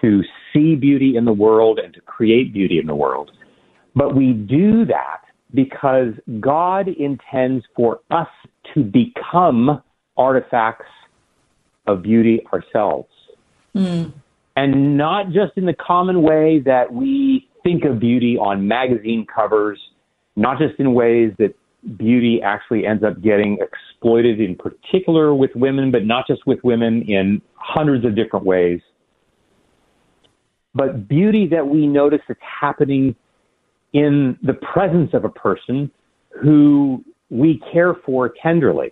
[SPEAKER 44] to see beauty in the world and to create beauty in the world, but we do that because God intends for us to become artifacts of beauty ourselves. Hmm. And not just in the common way that we think of beauty on magazine covers, not just in ways that beauty actually ends up getting exploited in particular with women, but not just with women in hundreds of different ways. But beauty that we notice that's happening in the presence of a person who we care for tenderly.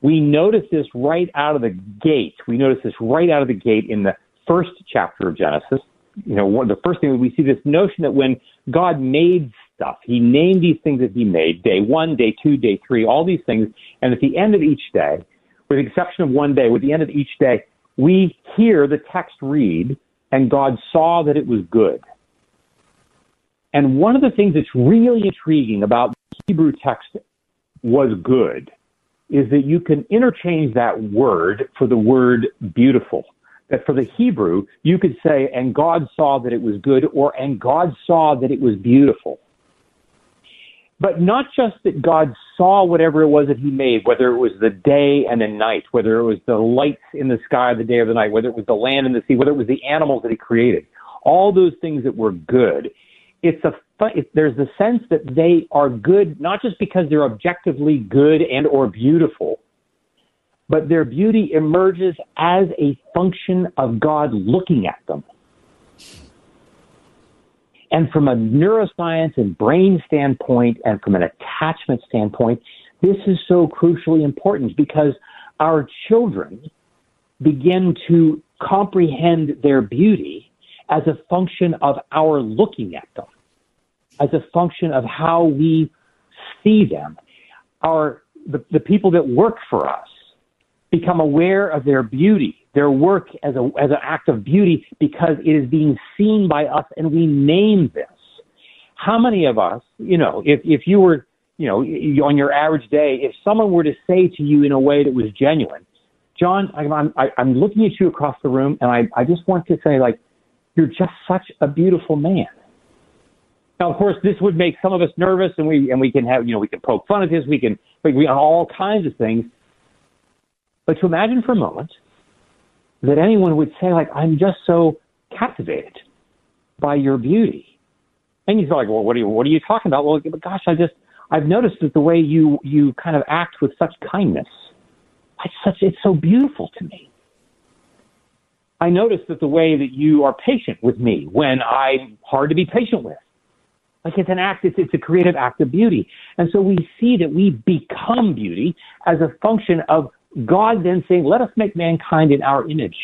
[SPEAKER 44] We notice this right out of the gate. We notice this right out of the gate in the first chapter of Genesis. You know, one, the first thing we see this notion that when God made stuff, He named these things that He made day one, day two, day three, all these things. And at the end of each day, with the exception of one day, with the end of each day, we hear the text read, and God saw that it was good. And one of the things that's really intriguing about Hebrew text was good is that you can interchange that word for the word beautiful. that for the Hebrew, you could say, and God saw that it was good, or and God saw that it was beautiful. But not just that God saw whatever it was that He made, whether it was the day and the night, whether it was the lights in the sky the day or the night, whether it was the land and the sea, whether it was the animals that He created, all those things that were good. It's a there's the sense that they are good not just because they're objectively good and or beautiful, but their beauty emerges as a function of God looking at them. And from a neuroscience and brain standpoint and from an attachment standpoint, this is so crucially important because our children begin to comprehend their beauty as a function of our looking at them, as a function of how we see them. Our, the, the people that work for us become aware of their beauty, their work as, a, as an act of beauty because it is being seen by us and we name this. How many of us, you know, if, if you were, you know, on your average day, if someone were to say to you in a way that was genuine, John, I'm, I'm, looking at you across the room and I, I just want to say like, you're just such a beautiful man. Now, of course, this would make some of us nervous, and we and we can have you know we can poke fun at this, we can we, we all kinds of things. But to imagine for a moment that anyone would say, like, I'm just so captivated by your beauty. And you're like, well, what are you, what are you talking about? Well, gosh, I just, I've noticed that the way you, you kind of act with such kindness, it's such, it's so beautiful to me. I notice that the way that you are patient with me when I'm hard to be patient with. Like it's an act, it's, it's a creative act of beauty. And so we see that we become beauty as a function of God then saying, let us make mankind in our image.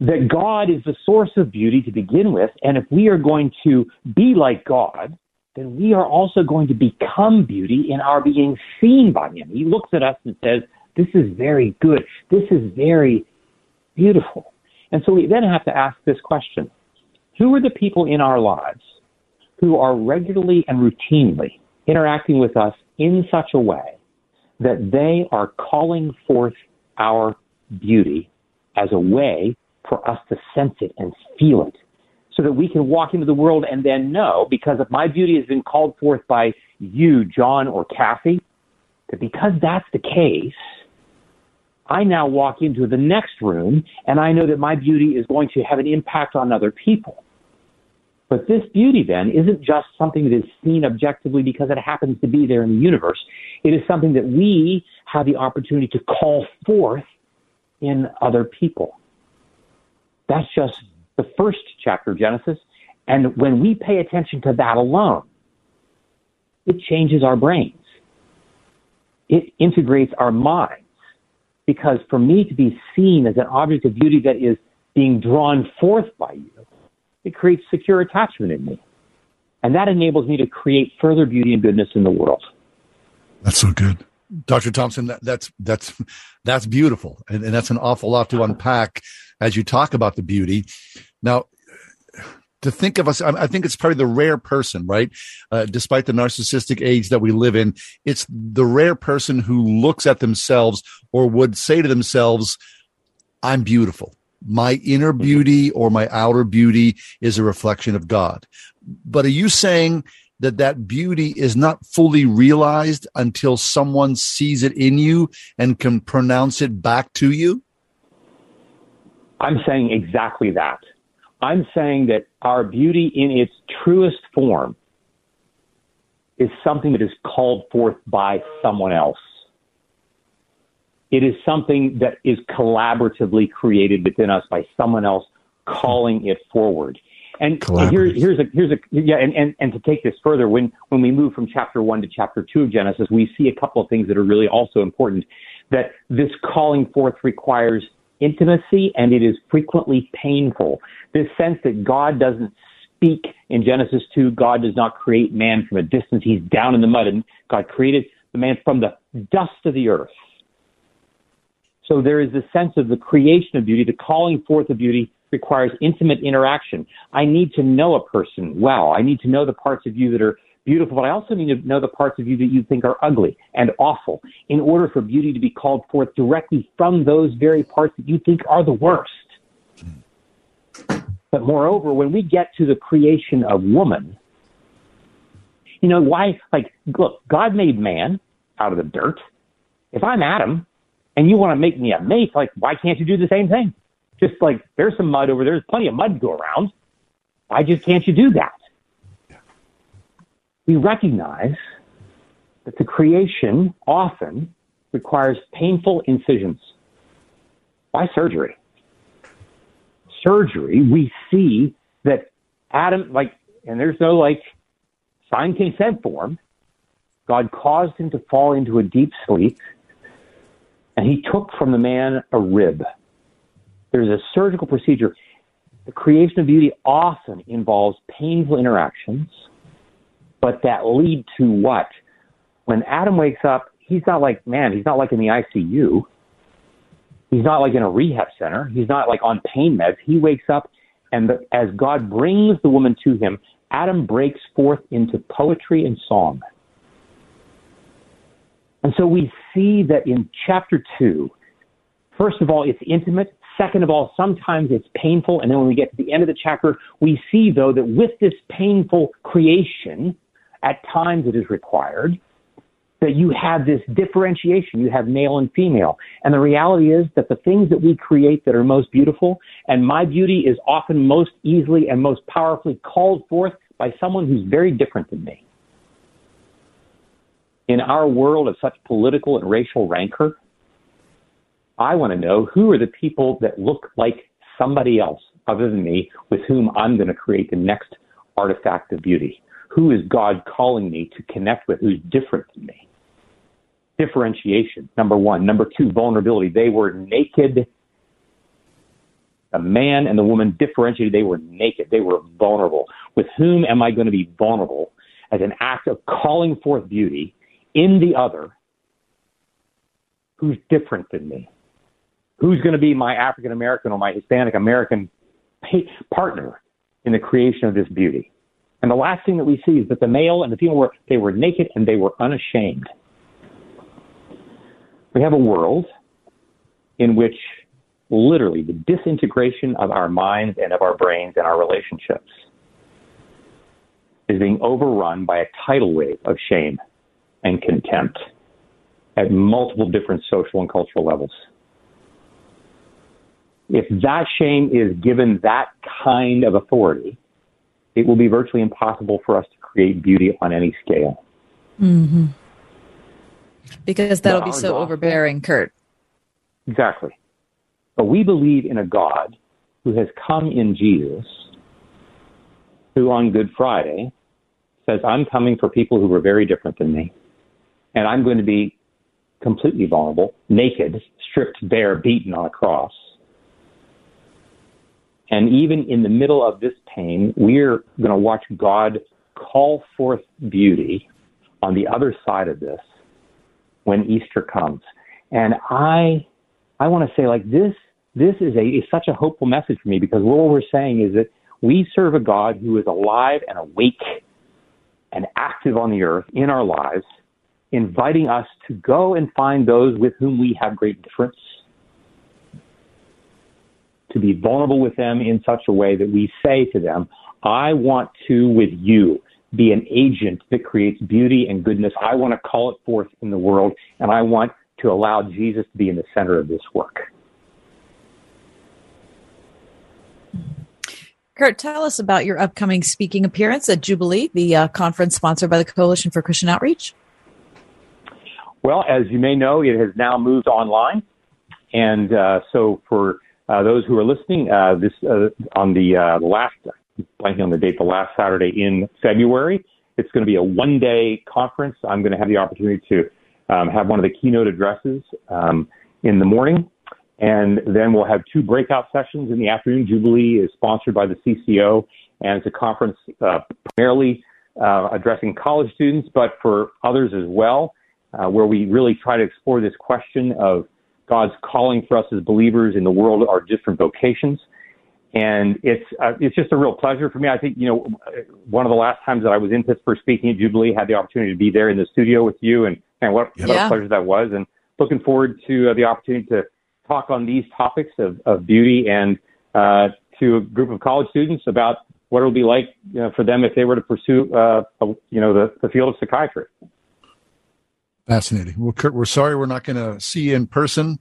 [SPEAKER 44] That God is the source of beauty to begin with, and if we are going to be like God, then we are also going to become beauty in our being seen by Him. He looks at us and says, This is very good. This is very beautiful. And so we then have to ask this question Who are the people in our lives who are regularly and routinely interacting with us in such a way that they are calling forth our beauty as a way for us to sense it and feel it so that we can walk into the world and then know because if my beauty has been called forth by you, John or Kathy, that because that's the case, I now walk into the next room and I know that my beauty is going to have an impact on other people. But this beauty then isn't just something that is seen objectively because it happens to be there in the universe. It is something that we have the opportunity to call forth in other people. That's just the first chapter of Genesis. And when we pay attention to that alone, it changes our brains. It integrates our minds. Because for me to be seen as an object of beauty that is being drawn forth by you, it creates secure attachment in me. And that enables me to create further beauty and goodness in the world.
[SPEAKER 2] That's so good. Dr. Thompson, that, that's that's that's beautiful, and, and that's an awful lot to unpack as you talk about the beauty. Now, to think of us, I think it's probably the rare person, right? Uh, despite the narcissistic age that we live in, it's the rare person who looks at themselves or would say to themselves, "I'm beautiful." my inner beauty or my outer beauty is a reflection of God. But are you saying that that beauty is not fully realized until someone sees it in you and can pronounce it back to you?
[SPEAKER 44] I'm saying exactly that. I'm saying that our beauty in its truest form is something that is called forth by someone else. It is something that is collaboratively created within us by someone else calling it forward. And here, here's a here's a yeah, and, and, and to take this further, when when we move from chapter one to chapter two of Genesis, we see a couple of things that are really also important. That this calling forth requires intimacy and it is frequently painful. This sense that God doesn't speak in Genesis 2, God does not create man from a distance. He's down in the mud and God created the man from the dust of the earth. So there is a sense of the creation of beauty, the calling forth of beauty requires intimate interaction. I need to know a person well. I need to know the parts of you that are beautiful, but I also need to know the parts of you that you think are ugly and awful in order for beauty to be called forth directly from those very parts that you think are the worst. But moreover, when we get to the creation of woman, you know, why, like, look, God made man out of the dirt. If I'm Adam and you want to make me a mate, like, why can't you do the same thing? Just like, there's some mud over there. There's plenty of mud to go around. Why just can't you do that? We recognize that the creation often requires painful incisions. Why surgery? Surgery, we see that Adam, like, and there's no like signed consent form. God caused him to fall into a deep sleep, and he took from the man a rib. There's a surgical procedure. The creation of beauty often involves painful interactions, but that lead to what? When Adam wakes up, he's not like, man, he's not like in the ICU. He's not like in a rehab center. He's not like on pain meds. He wakes up, and the, as God brings the woman to him, Adam breaks forth into poetry and song. And so we see that in chapter two, first of all, it's intimate. Second of all, sometimes it's painful. And then when we get to the end of the chapter, we see, though, that with this painful creation, at times it is required, that you have this differentiation. You have male and female. And the reality is that the things that we create that are most beautiful, and my beauty is often most easily and most powerfully called forth by someone who's very different than me. In our world of such political and racial rancor, I want to know who are the people that look like somebody else other than me with whom I'm going to create the next artifact of beauty. Who is God calling me to connect with who's different than me? differentiation, number one. Number two, vulnerability. They were naked. The man and the woman differentiated. They were naked. They were vulnerable. With whom am I going to be vulnerable as an act of calling forth beauty in the other who's different than me? Who's going to be my African American or my Hispanic American partner in the creation of this beauty? And the last thing that we see is that the male and the female were they were naked and they were unashamed. We have a world in which literally the disintegration of our minds and of our brains and our relationships is being overrun by a tidal wave of shame and contempt at multiple different social and cultural levels. If that shame is given that kind of authority, it will be virtually impossible for us to create beauty on any scale.
[SPEAKER 3] Mm-hmm. Because that'll be so overbearing, Curt.
[SPEAKER 44] Exactly. But we believe in a God who has come in Jesus, who on Good Friday says, I'm coming for people who are very different than me. And I'm going to be completely vulnerable, naked, stripped bare, beaten on a cross. And even in the middle of this pain, we're going to watch God call forth beauty on the other side of this when Easter comes. And I, I want to say like this, this is a, is such a hopeful message for me because what we're saying is that we serve a God who is alive and awake and active on the earth in our lives, inviting us to go and find those with whom we have great difference, to be vulnerable with them in such a way that we say to them, I want to, with you, be an agent that creates beauty and goodness. I want to call it forth in the world, and I want to allow Jesus to be in the center of this work.
[SPEAKER 3] Curt, tell us about your upcoming speaking appearance at Jubilee, the uh, conference sponsored by the Coalition for Christian Outreach.
[SPEAKER 44] Well, as you may know, it has now moved online. And uh, so for uh, those who are listening, uh, this uh, on the uh, last blanking on the date, the last Saturday in February. It's going to be a one day conference. I'm going to have the opportunity to um, have one of the keynote addresses um, in the morning. And then we'll have two breakout sessions in the afternoon. Jubilee is sponsored by the CCO, and it's a conference uh, primarily uh, addressing college students, but for others as well, uh, where we really try to explore this question of God's calling for us as believers in the world, our different vocations. and it's uh, it's just a real pleasure for me. I think you know one of the last times that I was in Pittsburgh speaking at Jubilee, had the opportunity to be there in the studio with you, and and what, yeah. what a pleasure that was. And looking forward to uh, the opportunity to talk on these topics of, of beauty and uh, to a group of college students about what it will be like you know, for them if they were to pursue uh, you know the, the field of psychiatry.
[SPEAKER 2] Fascinating. Well, Curt, we're sorry we're not going to see you in person,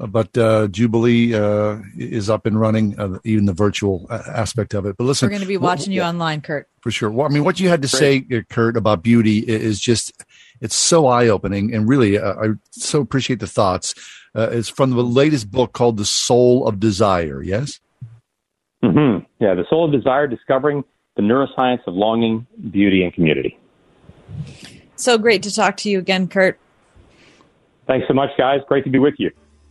[SPEAKER 2] uh, but uh, Jubilee uh, is up and running, uh, even the virtual uh, aspect of it. But listen,
[SPEAKER 3] we're going to be watching you online, Curt.
[SPEAKER 2] For sure. Well, I mean, what you had to Great. say, uh, Curt, about beauty is just, it's so eye opening. And really, I so appreciate the thoughts. it's from the latest book called The Soul of Desire, yes?
[SPEAKER 44] Mm-hmm. Yeah, The Soul of Desire Discovering the Neuroscience of Longing, Beauty, and Community.
[SPEAKER 3] So great to talk to you again, Curt.
[SPEAKER 44] Thanks so much, guys. Great to be with you.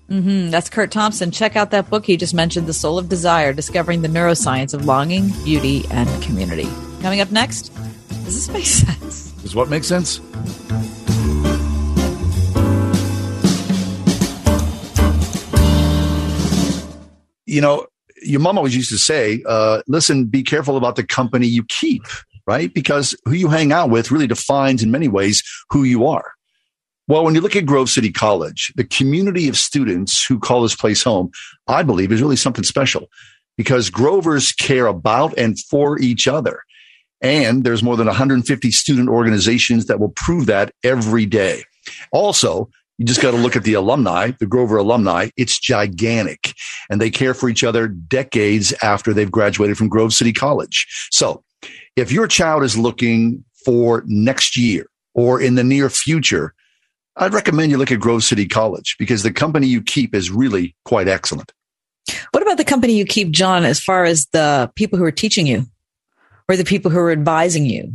[SPEAKER 3] Mm-hmm. That's Curt Thompson. Check out that book he just mentioned, The Soul of Desire Discovering the Neuroscience of Longing, Beauty, and Community. Coming up next, does this make sense?
[SPEAKER 2] Does what make sense? You know, your mom always used to say, uh, listen, be careful about the company you keep right? Because who you hang out with really defines in many ways who you are. Well, when you look at Grove City College, the community of students who call this place home, I believe is really something special because Grovers care about and for each other. And there's more than 150 student organizations that will prove that every day. Also, you just got to look at the alumni, the Grover alumni. It's gigantic and they care for each other decades after they've graduated from Grove City College. So if your child is looking for next year or in the near future, I'd recommend you look at Grove City College because the company you keep is really quite excellent.
[SPEAKER 3] What about the company you keep, John, as far as the people who are teaching you or the people who are advising you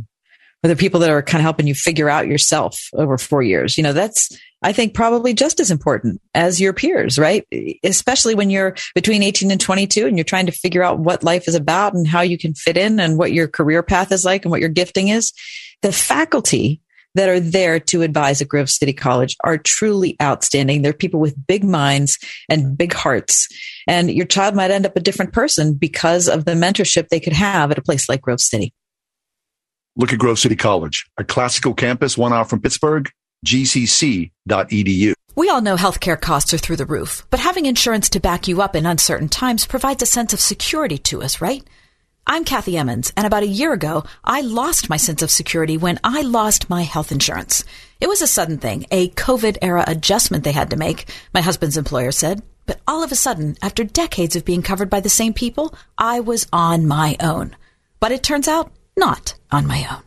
[SPEAKER 3] or the people that are kind of helping you figure out yourself over four years? You know, that's, I think, probably just as important as your peers, right? Especially when you're between 18 and 22 and you're trying to figure out what life is about and how you can fit in and what your career path is like and what your gifting is. The faculty that are there to advise at Grove City College are truly outstanding. They're people with big minds and big hearts. And your child might end up a different person because of the mentorship they could have at a place like Grove City.
[SPEAKER 2] Look at Grove City College, a classical campus one hour from Pittsburgh, gcc.edu.
[SPEAKER 45] We all know healthcare costs are through the roof, but having insurance to back you up in uncertain times provides a sense of security to us, right? I'm Kathy Emmons, and about a year ago, I lost my sense of security when I lost my health insurance. It was a sudden thing, a COVID era adjustment they had to make, my husband's employer said. But all of a sudden, after decades of being covered by the same people, I was on my own. But it turns out, not on my own.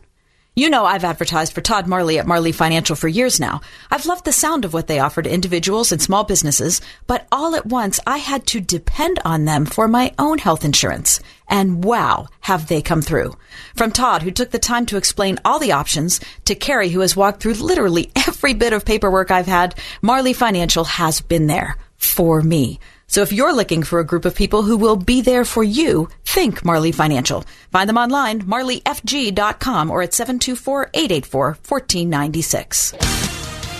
[SPEAKER 45] You know, I've advertised for Todd Marley at Marley Financial for years now. I've loved the sound of what they offer to individuals and small businesses, but all at once I had to depend on them for my own health insurance. And wow, have they come through. From Todd, who took the time to explain all the options, to Carrie, who has walked through literally every bit of paperwork I've had, Marley Financial has been there for me. So if you're looking for a group of people who will be there for you, think Marley Financial. Find them online, marleyfg.com or at 724-884-1496.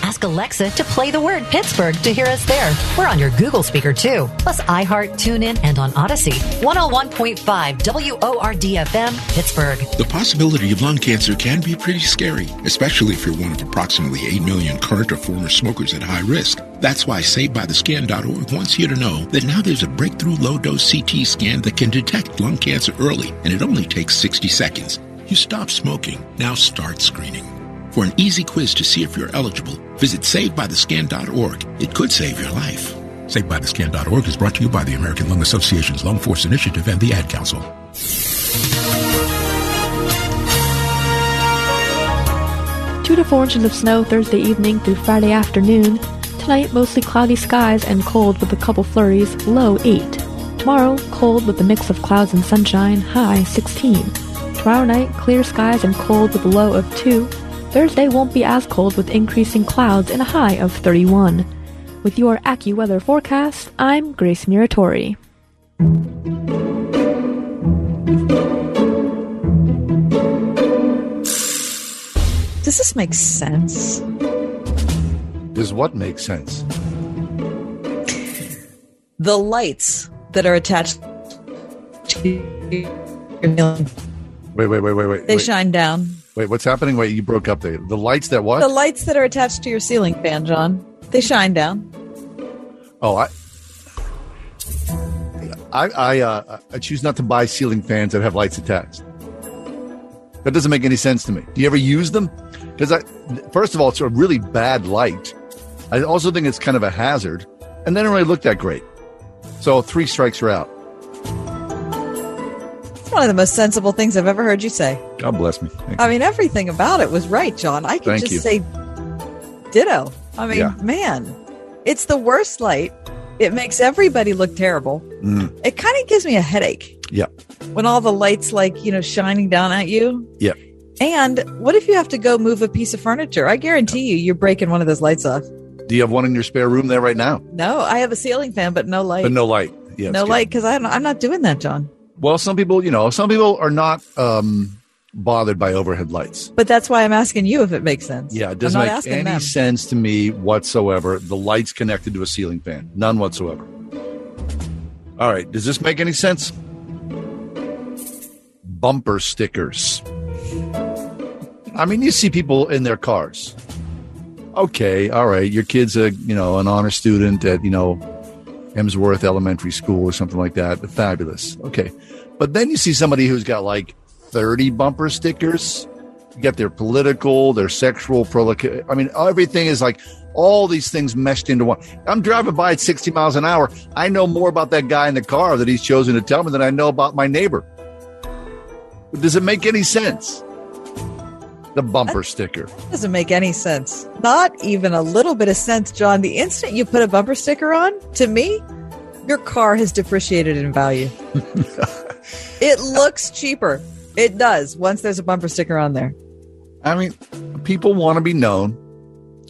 [SPEAKER 4] Ask Alexa to play the word Pittsburgh to hear us there. We're on your Google speaker too, plus iHeart, TuneIn, and on Audacy. 101.5 WORDFM, Pittsburgh.
[SPEAKER 46] The possibility of lung cancer can be pretty scary, especially if you're one of approximately 8 million current or former smokers at high risk. That's why SaveByTheScan.org wants you to know that now there's a breakthrough low dose CT scan that can detect lung cancer early, and it only takes 60 seconds. You stop smoking, now start screening. For an easy quiz to see if you're eligible, visit SaveByTheScan.org. It could save your life. SaveByTheScan.org is brought to you by the American Lung Association's Lung Force Initiative and the Ad Council.
[SPEAKER 47] Two to four inches of snow Thursday evening through Friday afternoon. Tonight, mostly cloudy skies and cold with a couple flurries, low 8. Tomorrow, cold with a mix of clouds and sunshine, high 16. Tomorrow night, clear skies and cold with a low of 2. Thursday won't be as cold with increasing clouds and a high of 31. With your AccuWeather forecast, I'm Grace Muratori.
[SPEAKER 3] Does this make sense?
[SPEAKER 2] Does what make sense?
[SPEAKER 3] The lights that are attached to your
[SPEAKER 2] Wait, wait, wait, wait, wait.
[SPEAKER 3] They
[SPEAKER 2] wait.
[SPEAKER 3] shine down.
[SPEAKER 2] Wait, what's happening? Wait, you broke up there. The lights that what?
[SPEAKER 3] The lights that are attached to your ceiling fan, John, they shine down.
[SPEAKER 2] oh, I. I I, uh, I choose not to buy ceiling fans that have lights attached. That doesn't make any sense to me. Do you ever use them? Because I, first of all, it's a really bad light. I also think it's kind of a hazard, and they don't really look that great. So three strikes are out.
[SPEAKER 3] It's one of the most sensible things I've ever heard you say.
[SPEAKER 2] God bless me. Thank
[SPEAKER 3] I mean, everything about it was right, John. I could
[SPEAKER 2] Thank
[SPEAKER 3] just
[SPEAKER 2] you.
[SPEAKER 3] say ditto. I mean,
[SPEAKER 2] Yeah.
[SPEAKER 3] man, it's the worst light. It makes everybody look terrible.
[SPEAKER 2] Mm,
[SPEAKER 3] It kind of gives me a headache
[SPEAKER 2] yeah,
[SPEAKER 3] when all the lights, like, you know, shining down at you.
[SPEAKER 2] yeah.
[SPEAKER 3] And what if you have to go move a piece of furniture? I guarantee you, you're breaking one of those lights off.
[SPEAKER 2] Do you have one in your spare room there right now?
[SPEAKER 3] No, I have a ceiling fan, but no light.
[SPEAKER 2] But no light. Yeah,
[SPEAKER 3] no light because I'm I'm not doing that, John.
[SPEAKER 2] Well, some people, you know, some people are not um, bothered by overhead lights.
[SPEAKER 3] But that's why I'm asking you if it makes sense.
[SPEAKER 2] Yeah, it doesn't make any
[SPEAKER 3] them.
[SPEAKER 2] sense to me whatsoever. The lights connected to a ceiling fan, none whatsoever. All right, does this make any sense? Bumper stickers. I mean, you see people in their cars. Okay, all right, your kid's a you know an honor student at you know Emsworth Elementary School or something like that. Fabulous. Okay, but then you see somebody who's got like thirty bumper stickers. You got their political, their sexual, I mean, everything is like all these things meshed into one. I'm driving by at 60 miles an hour. I know more about that guy in the car that he's chosen to tell me than I know about my neighbor. Does it make any sense? The bumper sticker.
[SPEAKER 3] Doesn't make any sense. Not even a little bit of sense, John. The instant you put a bumper sticker on, to me, your car has depreciated in value. it looks cheaper. It does once there's a bumper sticker on there.
[SPEAKER 2] I mean, people want to be known.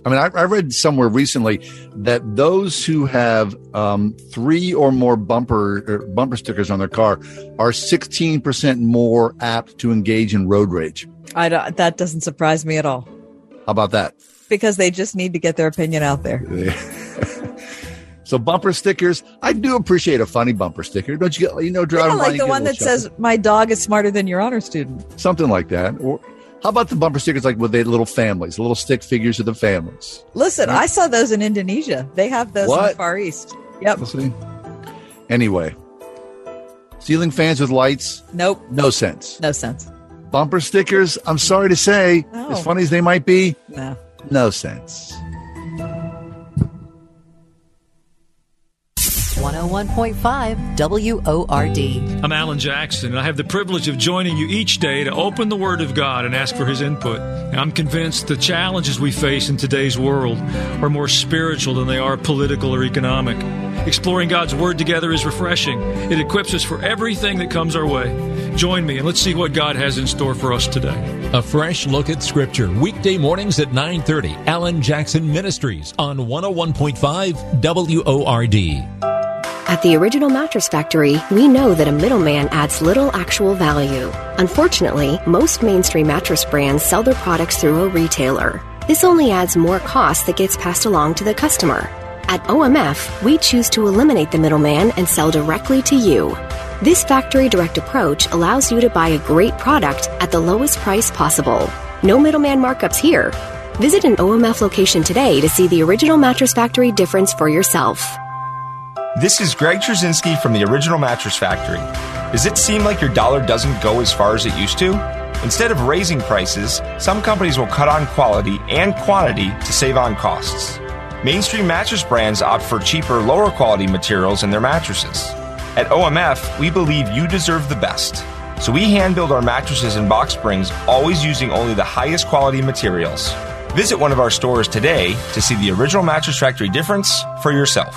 [SPEAKER 2] I mean, I, I read somewhere recently that those who have um, three or more bumper er, bumper stickers on their car are 16% more apt to engage in road rage.
[SPEAKER 3] I don't, that doesn't surprise me at all
[SPEAKER 2] How about that?
[SPEAKER 3] because they just need to get their opinion out there.
[SPEAKER 2] So bumper stickers, I do appreciate a funny bumper sticker. Don't you get, you know, driving by,
[SPEAKER 3] like the one that says, "My dog is smarter than your honor student."
[SPEAKER 2] something like that. Or how about the bumper stickers like with the little families, little stick figures of the families?
[SPEAKER 3] Listen, I saw those in Indonesia. They have those in the Far East. Yep.
[SPEAKER 2] We'll. Anyway, ceiling fans with lights,
[SPEAKER 3] Nope.
[SPEAKER 2] no sense.
[SPEAKER 3] No sense.
[SPEAKER 2] Bumper stickers, I'm sorry to say,
[SPEAKER 3] No.
[SPEAKER 2] as funny as they might be,
[SPEAKER 3] No.
[SPEAKER 2] no sense.
[SPEAKER 4] 101.5 WORD.
[SPEAKER 48] I'm Alan Jackson, and I have the privilege of joining you each day to open the Word of God and ask for His input. And I'm convinced the challenges we face in today's world are more spiritual than they are political or economic. Exploring God's Word together is refreshing. It equips us for everything that comes our way. Join me, and let's see what God has in store for us today.
[SPEAKER 5] A fresh look at Scripture, weekday mornings at 9:30. Alan Jackson Ministries on 101.5 WORD.
[SPEAKER 49] At the Original Mattress Factory, we know that a middleman adds little actual value. Unfortunately, most mainstream mattress brands sell their products through a retailer. This only adds more cost that gets passed along to the customer. At OMF, we choose to eliminate the middleman and sell directly to you. This factory direct approach allows you to buy a great product at the lowest price possible. No middleman markups here. Visit an OMF location today to see the Original Mattress Factory difference for yourself.
[SPEAKER 31] This is Greg Trzynski from the Original Mattress Factory. Does it seem like your dollar doesn't go as far as it used to? Instead of raising prices, some companies will cut on quality and quantity to save on costs. Mainstream mattress brands opt for cheaper, lower quality materials in their mattresses. At OMF, we believe you deserve the best. So we hand build our mattresses and box springs, always using only the highest quality materials. Visit one of our stores today to see the Original Mattress Factory difference for yourself.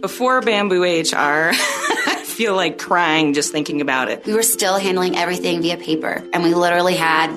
[SPEAKER 50] Before Bamboo HR, I
[SPEAKER 51] feel like crying just thinking about it.
[SPEAKER 52] We were still handling everything via paper, and we literally had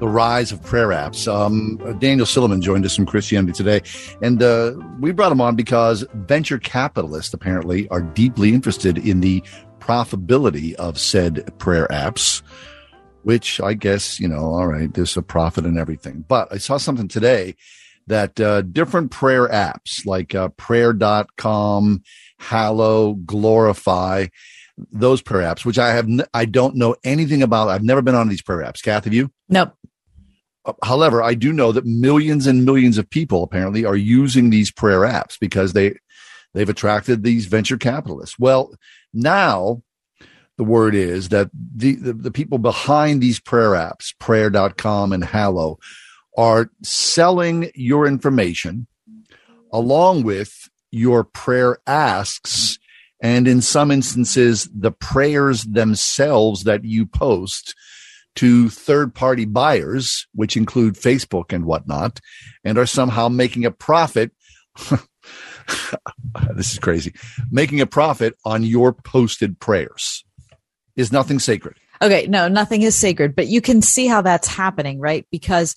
[SPEAKER 2] the rise of prayer apps. Um, Daniel Silliman joined us from Christianity Today, and uh, we brought him on because venture capitalists apparently are deeply interested in the profitability of said prayer apps which I guess, you know, all right, there's a profit in everything. But I saw something today that uh, different prayer apps like uh, prayer.com, Hallow, Glorify, those prayer apps, which I have, n- I don't know anything about. I've never been on these prayer apps. Kath, have you?
[SPEAKER 3] Nope.
[SPEAKER 2] However, I do know that millions and millions of people apparently are using these prayer apps because they they've attracted these venture capitalists. Well, now the word is that the, the, the people behind these prayer apps, prayer.com and Hallow, are selling your information along with your prayer asks. And in some instances, the prayers themselves that you post to third party buyers, which include Facebook and whatnot, and are somehow making a profit. this is crazy. Making a profit on your posted prayers is nothing sacred.
[SPEAKER 3] Okay, no, nothing is sacred, but you can see how that's happening, right? Because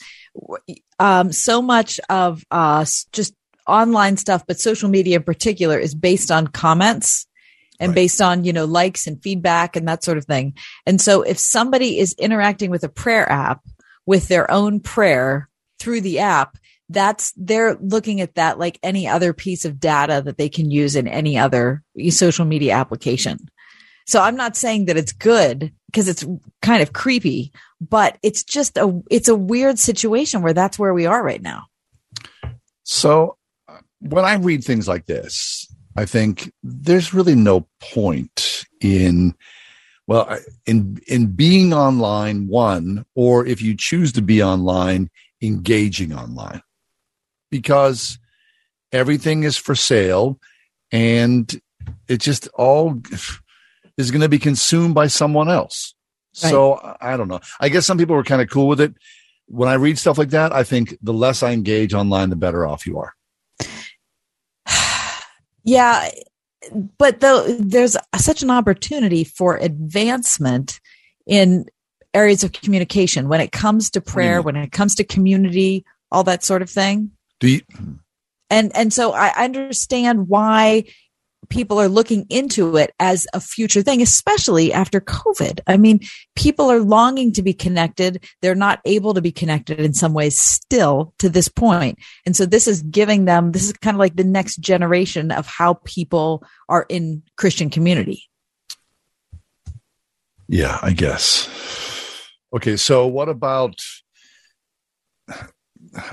[SPEAKER 3] um, so much of uh, just online stuff, but social media in particular, is based on comments and right. based on you know likes and feedback and that sort of thing. And so, if somebody is interacting with a prayer app with their own prayer through the app, that's they're looking at that like any other piece of data that they can use in any other social media application. So I'm not saying that it's good because it's kind of creepy, but it's just a it's a weird situation where that's where we are right now.
[SPEAKER 2] So uh, when I read things like this, I think there's really no point in well in in being online one or if you choose to be online engaging online because everything is for sale and it just all is going to be consumed by someone else. Right. So I don't know. I guess some people were kind of cool with it. When I read stuff like that, I think the less I engage online, the better off you are.
[SPEAKER 3] Yeah, but though there's such an opportunity for advancement in areas of communication when it comes to prayer, when it comes to community, all that sort of thing.
[SPEAKER 2] Do you?
[SPEAKER 3] And and so I understand why people are looking into it as a future thing, especially after COVID. I mean, people are longing to be connected. They're not able to be connected in some ways still to this point. And so this is giving them, this is kind of like the next generation of how people are in Christian community.
[SPEAKER 2] Yeah, I guess. Okay. So what about,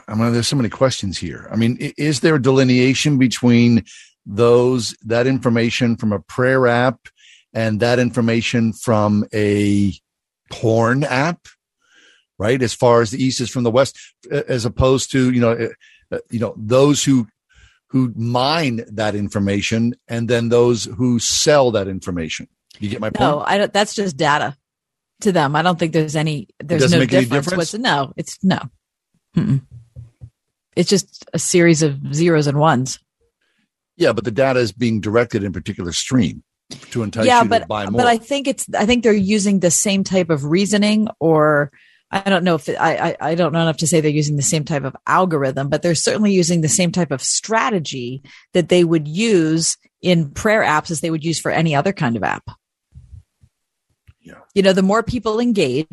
[SPEAKER 2] I mean, there's so many questions here. I mean, is there a delineation between those that information from a prayer app and that information from a porn app right? As far as the east is from the west as opposed to you know uh, uh, you know those who who mine that information and then those who sell that information. You get my point?
[SPEAKER 3] No i don't that's just data to them. I don't think there's any there's no difference, difference? What's, no it's no. Mm-mm. it's just a series of zeros and ones
[SPEAKER 2] yeah, but the data is being directed in a particular stream to entice yeah, you
[SPEAKER 3] but,
[SPEAKER 2] to buy more.
[SPEAKER 3] But I think it's I think they're using the same type of reasoning or I don't know if it, I, I don't know enough to say they're using the same type of algorithm, but they're certainly using the same type of strategy that they would use in prayer apps as they would use for any other kind of app.
[SPEAKER 2] Yeah.
[SPEAKER 3] you know, the more people engage,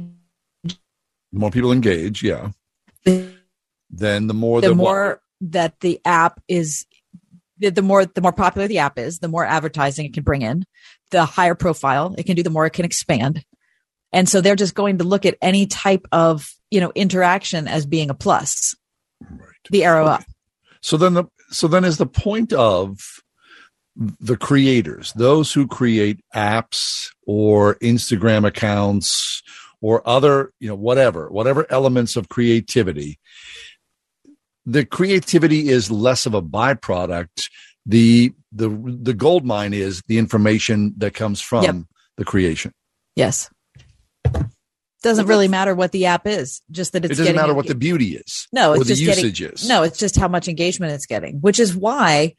[SPEAKER 2] the more people engage, yeah. then the more
[SPEAKER 3] the,
[SPEAKER 2] the
[SPEAKER 3] more that the app is the, the more the more popular the app is, the more advertising it can bring in, the higher profile it can do, the more it can expand. And so they're just going to look at any type of, you know, interaction as being a plus. Right. The arrow up.
[SPEAKER 2] So then the so then is the point of the creators, those who create apps or Instagram accounts or other, you know, whatever, whatever elements of creativity, the creativity is less of a byproduct. The the the gold mine is the information that comes from yep. the creation.
[SPEAKER 3] Yes. Doesn't really matter what the app is, just that it's.
[SPEAKER 2] It doesn't matter what the beauty is.
[SPEAKER 3] No, it's
[SPEAKER 2] or
[SPEAKER 3] just
[SPEAKER 2] the usage
[SPEAKER 3] getting,
[SPEAKER 2] is.
[SPEAKER 3] No, it's just how much engagement it's getting, which is why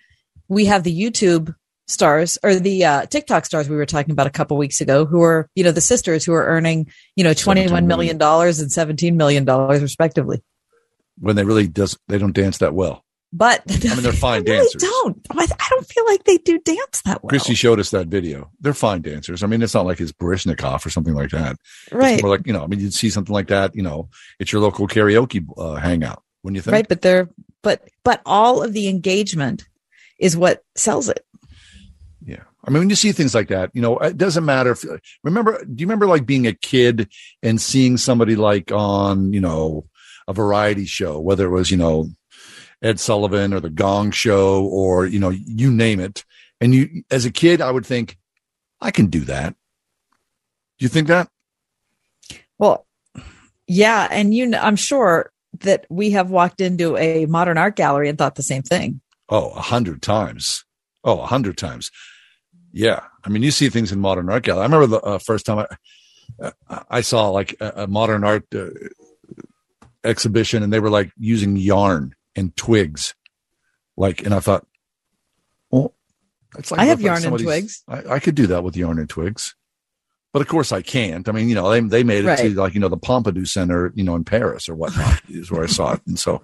[SPEAKER 3] we have the YouTube stars or the uh, TikTok stars we were talking about a couple weeks ago, who are you know the sisters who are earning you know twenty one million dollars and seventeen million dollars respectively.
[SPEAKER 2] When they really does, they don't dance that well.
[SPEAKER 3] But
[SPEAKER 2] I mean, they're fine
[SPEAKER 3] they
[SPEAKER 2] dancers.
[SPEAKER 3] Really don't I don't feel like they do dance that well.
[SPEAKER 2] Christy showed us that video. They're fine dancers. I mean, it's not like it's Baryshnikov or something like that.
[SPEAKER 3] Right.
[SPEAKER 2] It's more like you know. I mean, you'd see something like that. You know, it's your local karaoke uh, hangout. When you think
[SPEAKER 3] right, but they're but but all of the engagement is what sells it.
[SPEAKER 2] Yeah. I mean, when you see things like that, you know, it doesn't matter if, remember, do you remember like being a kid and seeing somebody like on, you know, a variety show, whether it was, you know, Ed Sullivan or the Gong Show or, you know, you name it. And you, as a kid, I would think, I can do that. Do you think that?
[SPEAKER 3] Well, yeah. And you know, I'm sure that we have walked into a modern art gallery and thought the same thing.
[SPEAKER 2] Oh, a hundred times. Oh, a hundred times. Yeah. I mean, you see things in modern art gallery. I remember the uh, first time I, uh, I saw like a, a modern art uh, exhibition and they were like using yarn and twigs. Like, and I thought, well, it's like
[SPEAKER 3] I have yarn and twigs.
[SPEAKER 2] I, I, could do that with yarn and twigs. But of course I can't. I mean, you know, they, they made it right. to like, you know, the Pompidou Center, you know, in Paris or whatnot is where I saw it. And so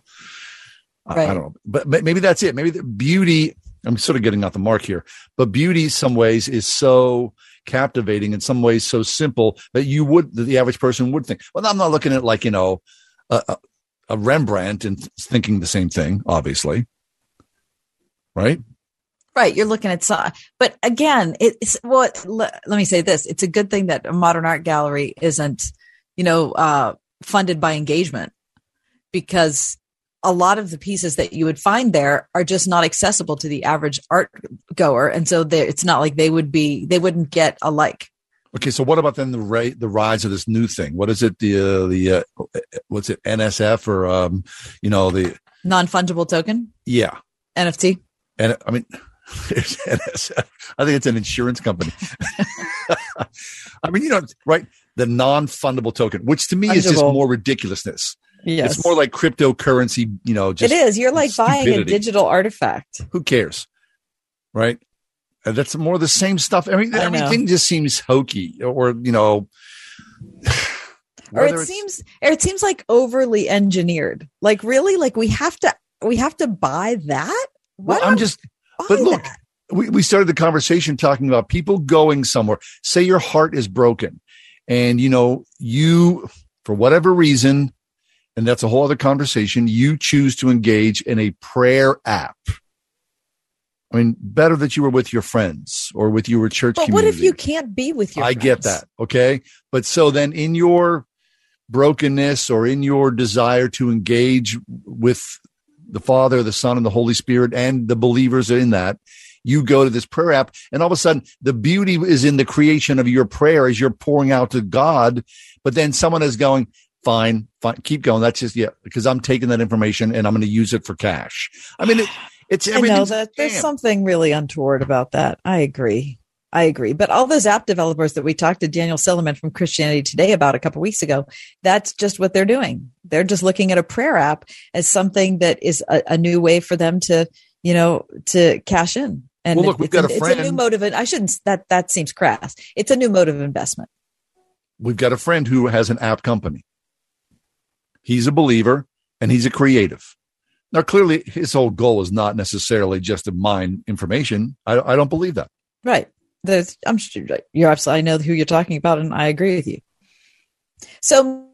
[SPEAKER 2] right. I, I, don't know, but, but maybe that's it. Maybe the beauty, I'm sort of getting off the mark here, but beauty, some ways, is so captivating, in some ways, so simple that you would, that the average person would think, well, I'm not looking at like, you know, a, a Rembrandt and thinking the same thing, obviously. Right?
[SPEAKER 3] Right. You're looking at, some, but again, it's what, well, let, let me say this. It's a good thing that a modern art gallery isn't, you know, uh, funded by engagement because a lot of the pieces that you would find there are just not accessible to the average art goer and so it's not like they would be they wouldn't get a like
[SPEAKER 2] okay so what about then the the rise of this new thing what is it the uh, the uh, what's it nsf or um you know the
[SPEAKER 3] non-fungible token
[SPEAKER 2] yeah
[SPEAKER 3] nft
[SPEAKER 2] and i mean NSF. I think it's an insurance company. I mean, you know, right? The non-fundable token, which to me Fungible. is just more ridiculousness.
[SPEAKER 3] Yes.
[SPEAKER 2] It's more like cryptocurrency, you know, just
[SPEAKER 3] It is. You're like stupidity. buying a digital artifact.
[SPEAKER 2] Who cares? Right? And that's more the same stuff. I mean, everything just seems hokey or, you know,
[SPEAKER 3] or it seems or it seems like overly engineered. Like really like we have to we have to buy that?
[SPEAKER 2] Why well, I'm just but look, that? we, we started the conversation talking about people going somewhere. Say your heart is broken and you know, you for whatever reason and that's a whole other conversation. You choose to engage in a prayer app. I mean, better that you were with your friends or with your church.
[SPEAKER 3] But
[SPEAKER 2] community.
[SPEAKER 3] what if you can't be with your?
[SPEAKER 2] I
[SPEAKER 3] friends?
[SPEAKER 2] get that. Okay, but so then in your brokenness or in your desire to engage with the Father, the Son, and the Holy Spirit, and the believers in that, you go to this prayer app, and all of a sudden, the beauty is in the creation of your prayer as you're pouring out to God. But then someone is going, fine, fine, keep going. That's just yeah, because I'm taking that information and I'm going to use it for cash. I mean, it, it's.
[SPEAKER 3] I know that there's something really untoward about that. I agree. I agree. But all those app developers that we talked to Daniel Silliman from Christianity Today about a couple weeks ago, that's just what they're doing. They're just looking at a prayer app as something that is a, a new way for them to, you know, to cash in.
[SPEAKER 2] And well, look, we've got
[SPEAKER 3] a,
[SPEAKER 2] friend.
[SPEAKER 3] It's a new mode of it. I shouldn't. That that seems crass. It's a new mode of investment.
[SPEAKER 2] We've got a friend who has an app company. He's a believer and he's a creative. Now, clearly, his whole goal is not necessarily just to mine information. I, I don't believe that.
[SPEAKER 3] Right.
[SPEAKER 53] There's, I'm you're absolutely. I know who you're talking about, and I agree with you. So,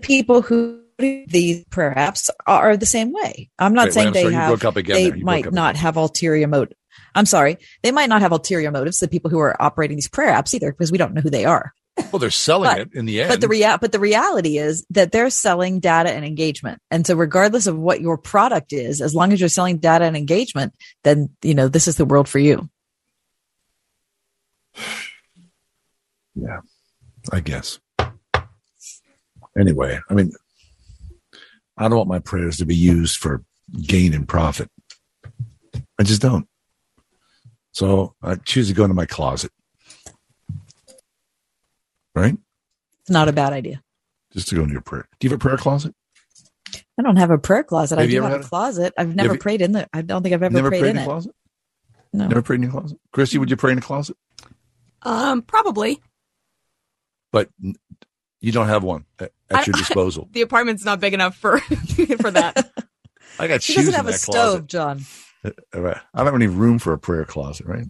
[SPEAKER 53] people who do these prayer apps are the same way. I'm not
[SPEAKER 2] Wait, wait,
[SPEAKER 53] saying
[SPEAKER 2] I'm
[SPEAKER 53] they have.
[SPEAKER 2] broke up again
[SPEAKER 53] they might not have ulterior motive. I'm sorry, they might not have ulterior motives. The people who are operating these prayer apps either, because we don't know who they are.
[SPEAKER 2] Well, they're selling
[SPEAKER 53] But-
[SPEAKER 2] it in the end.
[SPEAKER 53] But the rea- but the reality is that they're selling data and engagement. And so regardless of what your product is, as long as you're selling data and engagement, then you know this is the world for you.
[SPEAKER 2] Yeah, I guess. Anyway, I mean, I don't want my prayers to be used for gain and profit. I just don't. So I choose to go into my closet. Right?
[SPEAKER 53] It's not a bad idea.
[SPEAKER 2] Just to go into your prayer. Do you have a prayer closet?
[SPEAKER 53] I don't have a prayer closet. I
[SPEAKER 2] Have you
[SPEAKER 53] do
[SPEAKER 2] ever
[SPEAKER 53] have a
[SPEAKER 2] a-
[SPEAKER 53] closet. I've never
[SPEAKER 2] you-
[SPEAKER 53] prayed in the. I don't think I've ever
[SPEAKER 2] Never
[SPEAKER 53] prayed,
[SPEAKER 2] prayed
[SPEAKER 53] in,
[SPEAKER 2] in a closet?
[SPEAKER 53] No.
[SPEAKER 2] Never prayed in your closet? Christy, would you pray in a closet?
[SPEAKER 54] Um, probably.
[SPEAKER 2] But you don't have one at, at your
[SPEAKER 54] I-
[SPEAKER 2] disposal.
[SPEAKER 54] the apartment's not big enough for for that.
[SPEAKER 2] I got
[SPEAKER 53] She
[SPEAKER 2] shoes
[SPEAKER 53] doesn't
[SPEAKER 2] in
[SPEAKER 53] have a
[SPEAKER 2] that
[SPEAKER 53] stove,
[SPEAKER 2] closet.
[SPEAKER 53] John.
[SPEAKER 2] Uh. I don't have any room for a prayer closet, right?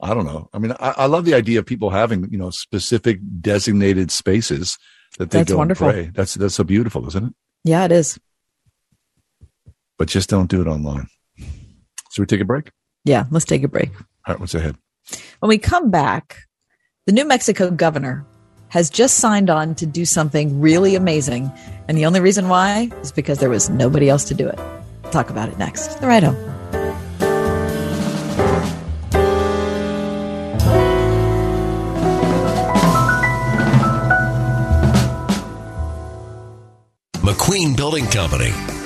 [SPEAKER 2] I don't know. I mean, I, I love the idea of people having, you know, specific designated spaces that they
[SPEAKER 53] That's
[SPEAKER 2] go
[SPEAKER 53] wonderful.
[SPEAKER 2] and pray. That's that's so beautiful, isn't it?
[SPEAKER 53] Yeah, it is.
[SPEAKER 2] But just don't do it online. Should we take a break.
[SPEAKER 53] Yeah, let's take a break.
[SPEAKER 2] All right, what's ahead?
[SPEAKER 53] When we come back, the New Mexico governor has just signed on to do something really amazing. And the only reason why is because there was nobody else to do it. Talk about it next. The ride home.
[SPEAKER 46] McQueen Building Company.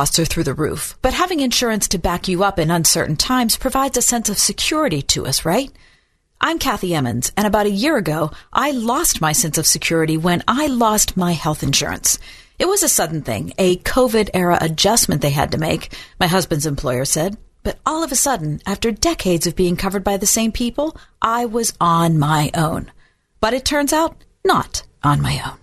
[SPEAKER 3] are through the roof, but having insurance to back you up in uncertain times provides a sense of security to us, right? I'm Kathy Emmons, and about a year ago, I lost my sense of security when I lost my health insurance. It was a sudden thing, a COVID era adjustment they had to make, my husband's employer said. But all of a sudden, after decades of being covered by the same people, I was on my own. But it turns out, not on my own.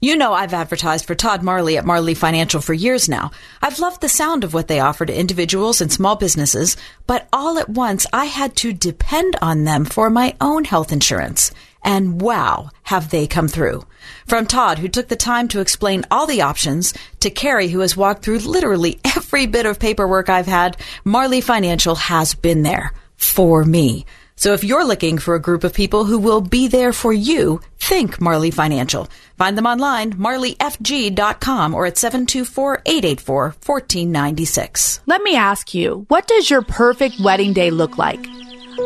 [SPEAKER 3] You know I've advertised for Todd Marley at Marley Financial for years now. I've loved the sound of what they offer to individuals and small businesses, but all at once I had to depend on them for my own health insurance. And wow, have they come through. From Todd, who took the time to explain all the options, to Carrie, who has walked through literally every bit of paperwork I've had, Marley Financial has been there for me. So if you're looking for a group of people who will be there for you, think Marley Financial. Find them online, marleyfg.com or at 724-884-1496.
[SPEAKER 17] Let me ask you, what does your perfect wedding day look like?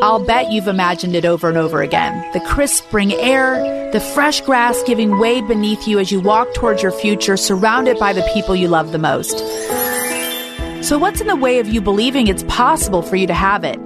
[SPEAKER 17] I'll bet you've imagined it over and over again. The crisp spring air, the fresh grass giving way beneath you as you walk towards your future, surrounded by the people you love the most. So, what's in the way of you believing it's possible for you to have it?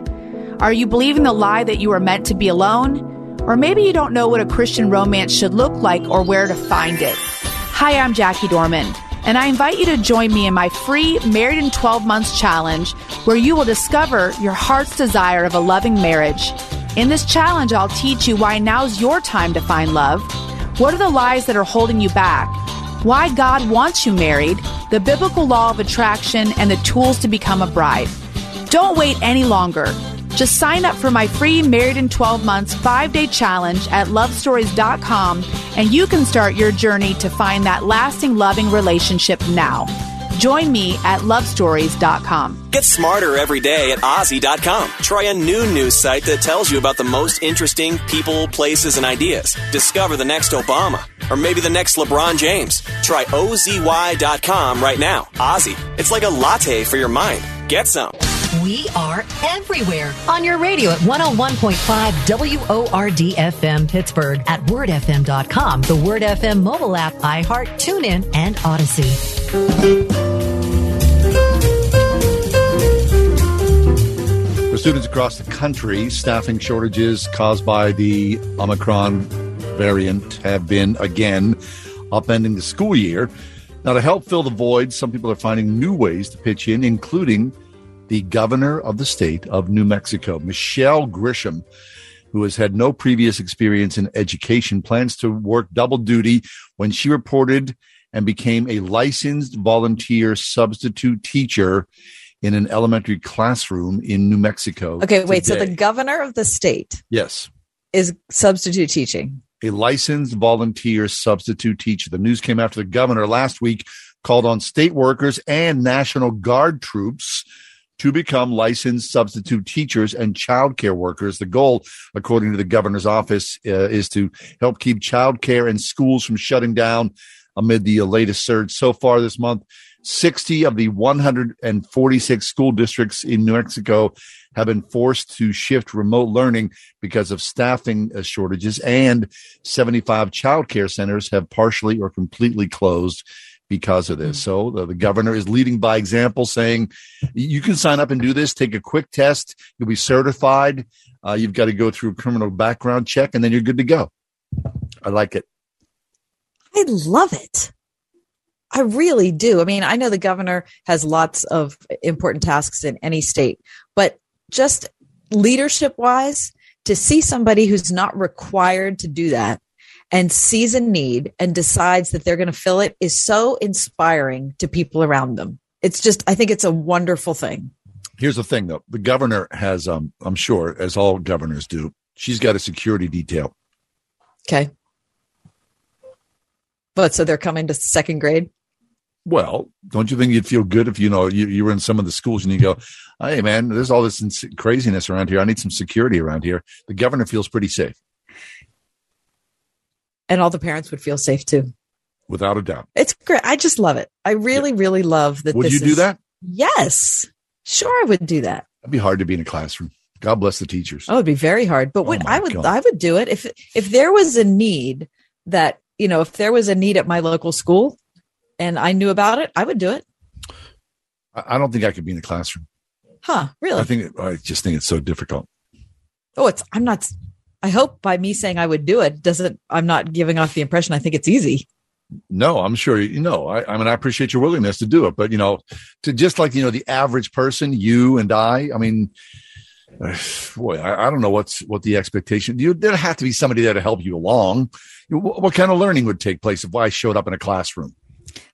[SPEAKER 17] Are you believing the lie that you are meant to be alone? Or maybe you don't know what a Christian romance should look like or where to find it. Hi, I'm Jackie Dorman, and I invite you to join me in my free Married in 12 Months challenge, where you will discover your heart's desire of a loving marriage. In this challenge, I'll teach you why now's your time to find love. What are the lies that are holding you back? Why God wants you married, the biblical law of attraction, and the tools to become a bride. Don't wait any longer. Just sign up for my free Married in 12 Months five day challenge at lovestories.com and you can start your journey to find that lasting, loving relationship now. Join me at lovestories.com.
[SPEAKER 55] Get smarter every day at OZY.com. Try a new news site that tells you about the most interesting people, places, and ideas. Discover the next Obama or maybe the next LeBron James. Try OZY.com right now. OZY, it's like a latte for your mind. Get some.
[SPEAKER 4] We are everywhere on your radio at 101.5 WORD FM Pittsburgh, at wordfm.com, the Word FM mobile app, iHeart, TuneIn, and Audacy.
[SPEAKER 2] For students across the country, staffing shortages caused by the Omicron variant have been again upending the school year. Now, to help fill the void, some people are finding new ways to pitch in, including the governor of the state of New Mexico, Michelle Grisham, who has had no previous experience in education, plans to work double duty when she reported and became a licensed volunteer substitute teacher in an elementary classroom in New Mexico.
[SPEAKER 3] Okay, wait. So the governor of the state
[SPEAKER 2] yes,
[SPEAKER 3] is substitute teaching.
[SPEAKER 2] a licensed volunteer substitute teacher. The news came after the governor last week called on state workers and National Guard troops to become licensed substitute teachers and childcare workers. The goal, according to the governor's office, uh, is to help keep childcare and schools from shutting down amid the latest surge. So far this month, 60 of the 146 school districts in New Mexico have been forced to shift remote learning because of staffing uh, shortages, and 75 childcare centers have partially or completely closed because of this. So the, the governor is leading by example, saying you can sign up and do this. Take a quick test. You'll be certified. Uh, you've got to go through a criminal background check, and then you're good to go. I like it.
[SPEAKER 3] I love it. I really do. I mean, I know the governor has lots of important tasks in any state, but just leadership wise, to see somebody who's not required to do that and sees a need and decides that they're going to fill it is so inspiring to people around them. It's just, I think it's a wonderful thing.
[SPEAKER 2] Here's the thing, though. The governor has, um, I'm sure, as all governors do, she's got a security detail.
[SPEAKER 3] Okay. But so they're coming to second grade.
[SPEAKER 2] Well, don't you think you'd feel good if you know you, you were in some of the schools and you go, "Hey, man, there's all this craziness around here. I need some security around here." The governor feels pretty safe,
[SPEAKER 3] And all the parents would feel safe too.
[SPEAKER 2] without a doubt.
[SPEAKER 3] It's great. I just love it. I really, really love that.
[SPEAKER 2] Would you do
[SPEAKER 3] is-
[SPEAKER 2] that?
[SPEAKER 3] Yes. Sure, I would do that.
[SPEAKER 2] It'd be hard to be in a classroom. God bless the teachers.
[SPEAKER 3] Oh, it'd be very hard. But oh what I would
[SPEAKER 2] God.
[SPEAKER 3] I would do it if if there was a need that, you know, if there was a need at my local school and I knew about it, I would do it.
[SPEAKER 2] I, I don't think I could be in a classroom.
[SPEAKER 3] Huh, really?
[SPEAKER 2] I think I just think it's so difficult.
[SPEAKER 3] oh, it's I'm not I hope by me saying I would do it doesn't I'm not giving off the impression I think it's easy.
[SPEAKER 2] No, I'm sure you know. I, I mean, I appreciate your willingness to do it, but you know, to just like you know, the average person, you and I. I mean, boy, I, I don't know what's what the expectation. You there have to be somebody there to help you along. What, what kind of learning would take place if I showed up in a classroom?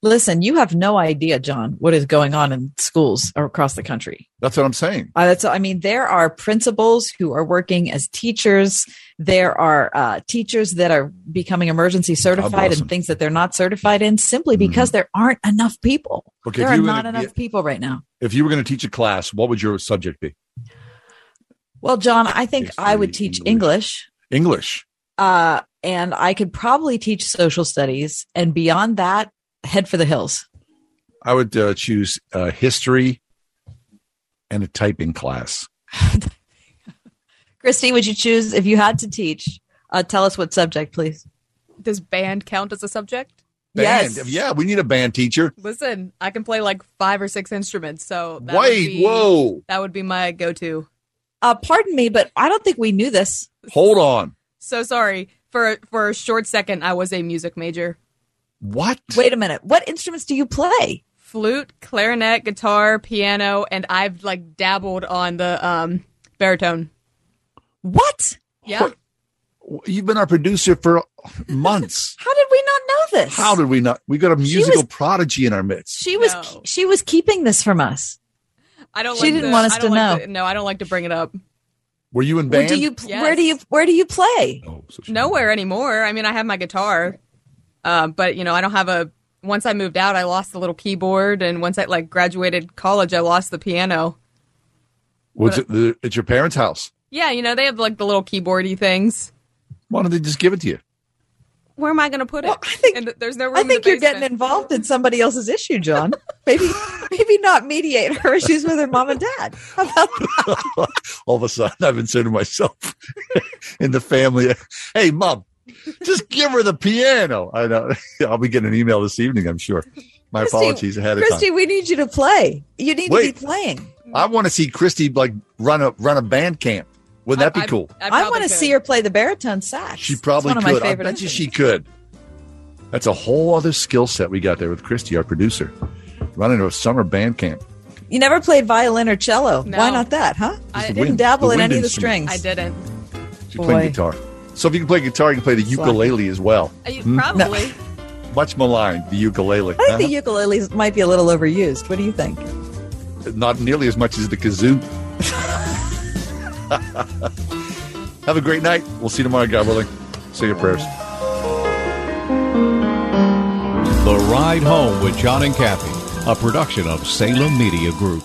[SPEAKER 3] Listen, you have no idea, John, what is going on in schools across the country.
[SPEAKER 2] That's what I'm saying.
[SPEAKER 3] Uh, that's, I mean, there are principals who are working as teachers. There are uh, teachers that are becoming emergency certified and things that they're not certified in simply because there aren't enough people.
[SPEAKER 2] Okay,
[SPEAKER 3] there are not
[SPEAKER 2] gonna
[SPEAKER 3] enough people right now.
[SPEAKER 2] If you were going to teach a class, what would your subject be?
[SPEAKER 3] Well, John, I think I would teach English.
[SPEAKER 2] English.
[SPEAKER 3] Uh, and I could probably teach social studies. And beyond that, head for the hills.
[SPEAKER 2] I would uh, choose uh, history and a typing class.
[SPEAKER 3] Christy, would you choose if you had to teach? Uh, tell us what subject, please.
[SPEAKER 54] Does band count as a subject?
[SPEAKER 2] Band. Yeah, we need a band teacher.
[SPEAKER 54] Listen, I can play like five or six instruments, so that
[SPEAKER 2] Wait,
[SPEAKER 54] be,
[SPEAKER 2] whoa.
[SPEAKER 54] that would be my go-to.
[SPEAKER 3] Uh, pardon me, but I don't think we knew this.
[SPEAKER 2] Hold on.
[SPEAKER 54] So sorry for for a short second. I was a music major.
[SPEAKER 2] What?
[SPEAKER 3] Wait a minute. What instruments do you play?
[SPEAKER 54] Flute, clarinet, guitar, piano, and I've like dabbled on the um baritone.
[SPEAKER 3] What?
[SPEAKER 54] Yeah.
[SPEAKER 2] You've been our producer for months.
[SPEAKER 3] How did we not know this?
[SPEAKER 2] How did we not? We got a musical prodigy in our midst.
[SPEAKER 3] She was she was keeping this from us.
[SPEAKER 54] I don't.
[SPEAKER 3] She
[SPEAKER 54] like
[SPEAKER 3] didn't
[SPEAKER 54] to-
[SPEAKER 3] want us to
[SPEAKER 54] like
[SPEAKER 3] know.
[SPEAKER 54] to- no, I don't like to bring it up.
[SPEAKER 2] Were you in
[SPEAKER 3] Where do you where do you where do you play?
[SPEAKER 54] Nowhere anymore. I mean, I have my guitar, uh, but you know, I don't have a. Once I moved out, I lost the little keyboard, and once I like graduated college, I lost the piano.
[SPEAKER 2] Was it the, at your parents' house?
[SPEAKER 54] Yeah, you know, they have like the little keyboardy things.
[SPEAKER 2] Why don't they just give it to you?
[SPEAKER 54] Where am I going to put it? I think and there's no room.
[SPEAKER 3] I think you're getting involved in somebody else's issue, John. maybe maybe not mediate her issues with her mom and dad. How about
[SPEAKER 2] All of a sudden, I've been saying to myself in the family, "Hey, mom, just give her the piano." I know. I'll be getting an email this evening. I'm sure. My
[SPEAKER 3] Christy-
[SPEAKER 2] apologies ahead of
[SPEAKER 3] Christy,
[SPEAKER 2] time.
[SPEAKER 3] we need you to play. You need
[SPEAKER 2] Wait.
[SPEAKER 3] to be playing.
[SPEAKER 2] I want to see Christy like run a run a band camp. Wouldn't that be
[SPEAKER 3] I-
[SPEAKER 2] cool?
[SPEAKER 3] I, want to see her play the baritone sax.
[SPEAKER 2] She probably
[SPEAKER 3] one
[SPEAKER 2] could.
[SPEAKER 3] Of my
[SPEAKER 2] I
[SPEAKER 3] favorite
[SPEAKER 2] bet you she could. That's a whole other skill set we got there with Christy, our producer, running a summer band camp.
[SPEAKER 3] You never played violin or cello.
[SPEAKER 54] No.
[SPEAKER 3] Why not that, huh?
[SPEAKER 2] I
[SPEAKER 3] didn't
[SPEAKER 2] wind-
[SPEAKER 3] dabble
[SPEAKER 2] the
[SPEAKER 3] in
[SPEAKER 2] wind
[SPEAKER 3] any of the strings.
[SPEAKER 54] I didn't.
[SPEAKER 2] She's playing
[SPEAKER 3] Boy.
[SPEAKER 2] guitar. So if you can play guitar, you can play the ukulele as well.
[SPEAKER 54] Uh, you-
[SPEAKER 2] Hmm?
[SPEAKER 54] Probably.
[SPEAKER 2] Much maligned, the ukulele.
[SPEAKER 3] I think
[SPEAKER 2] huh?
[SPEAKER 3] the ukulele might be a little overused. What do you think?
[SPEAKER 2] Not nearly as much as the kazoo. Have a great night. We'll see you tomorrow, God willing. Say your prayers.
[SPEAKER 56] The Ride Home with John and Kathy, a production of Salem Media Group.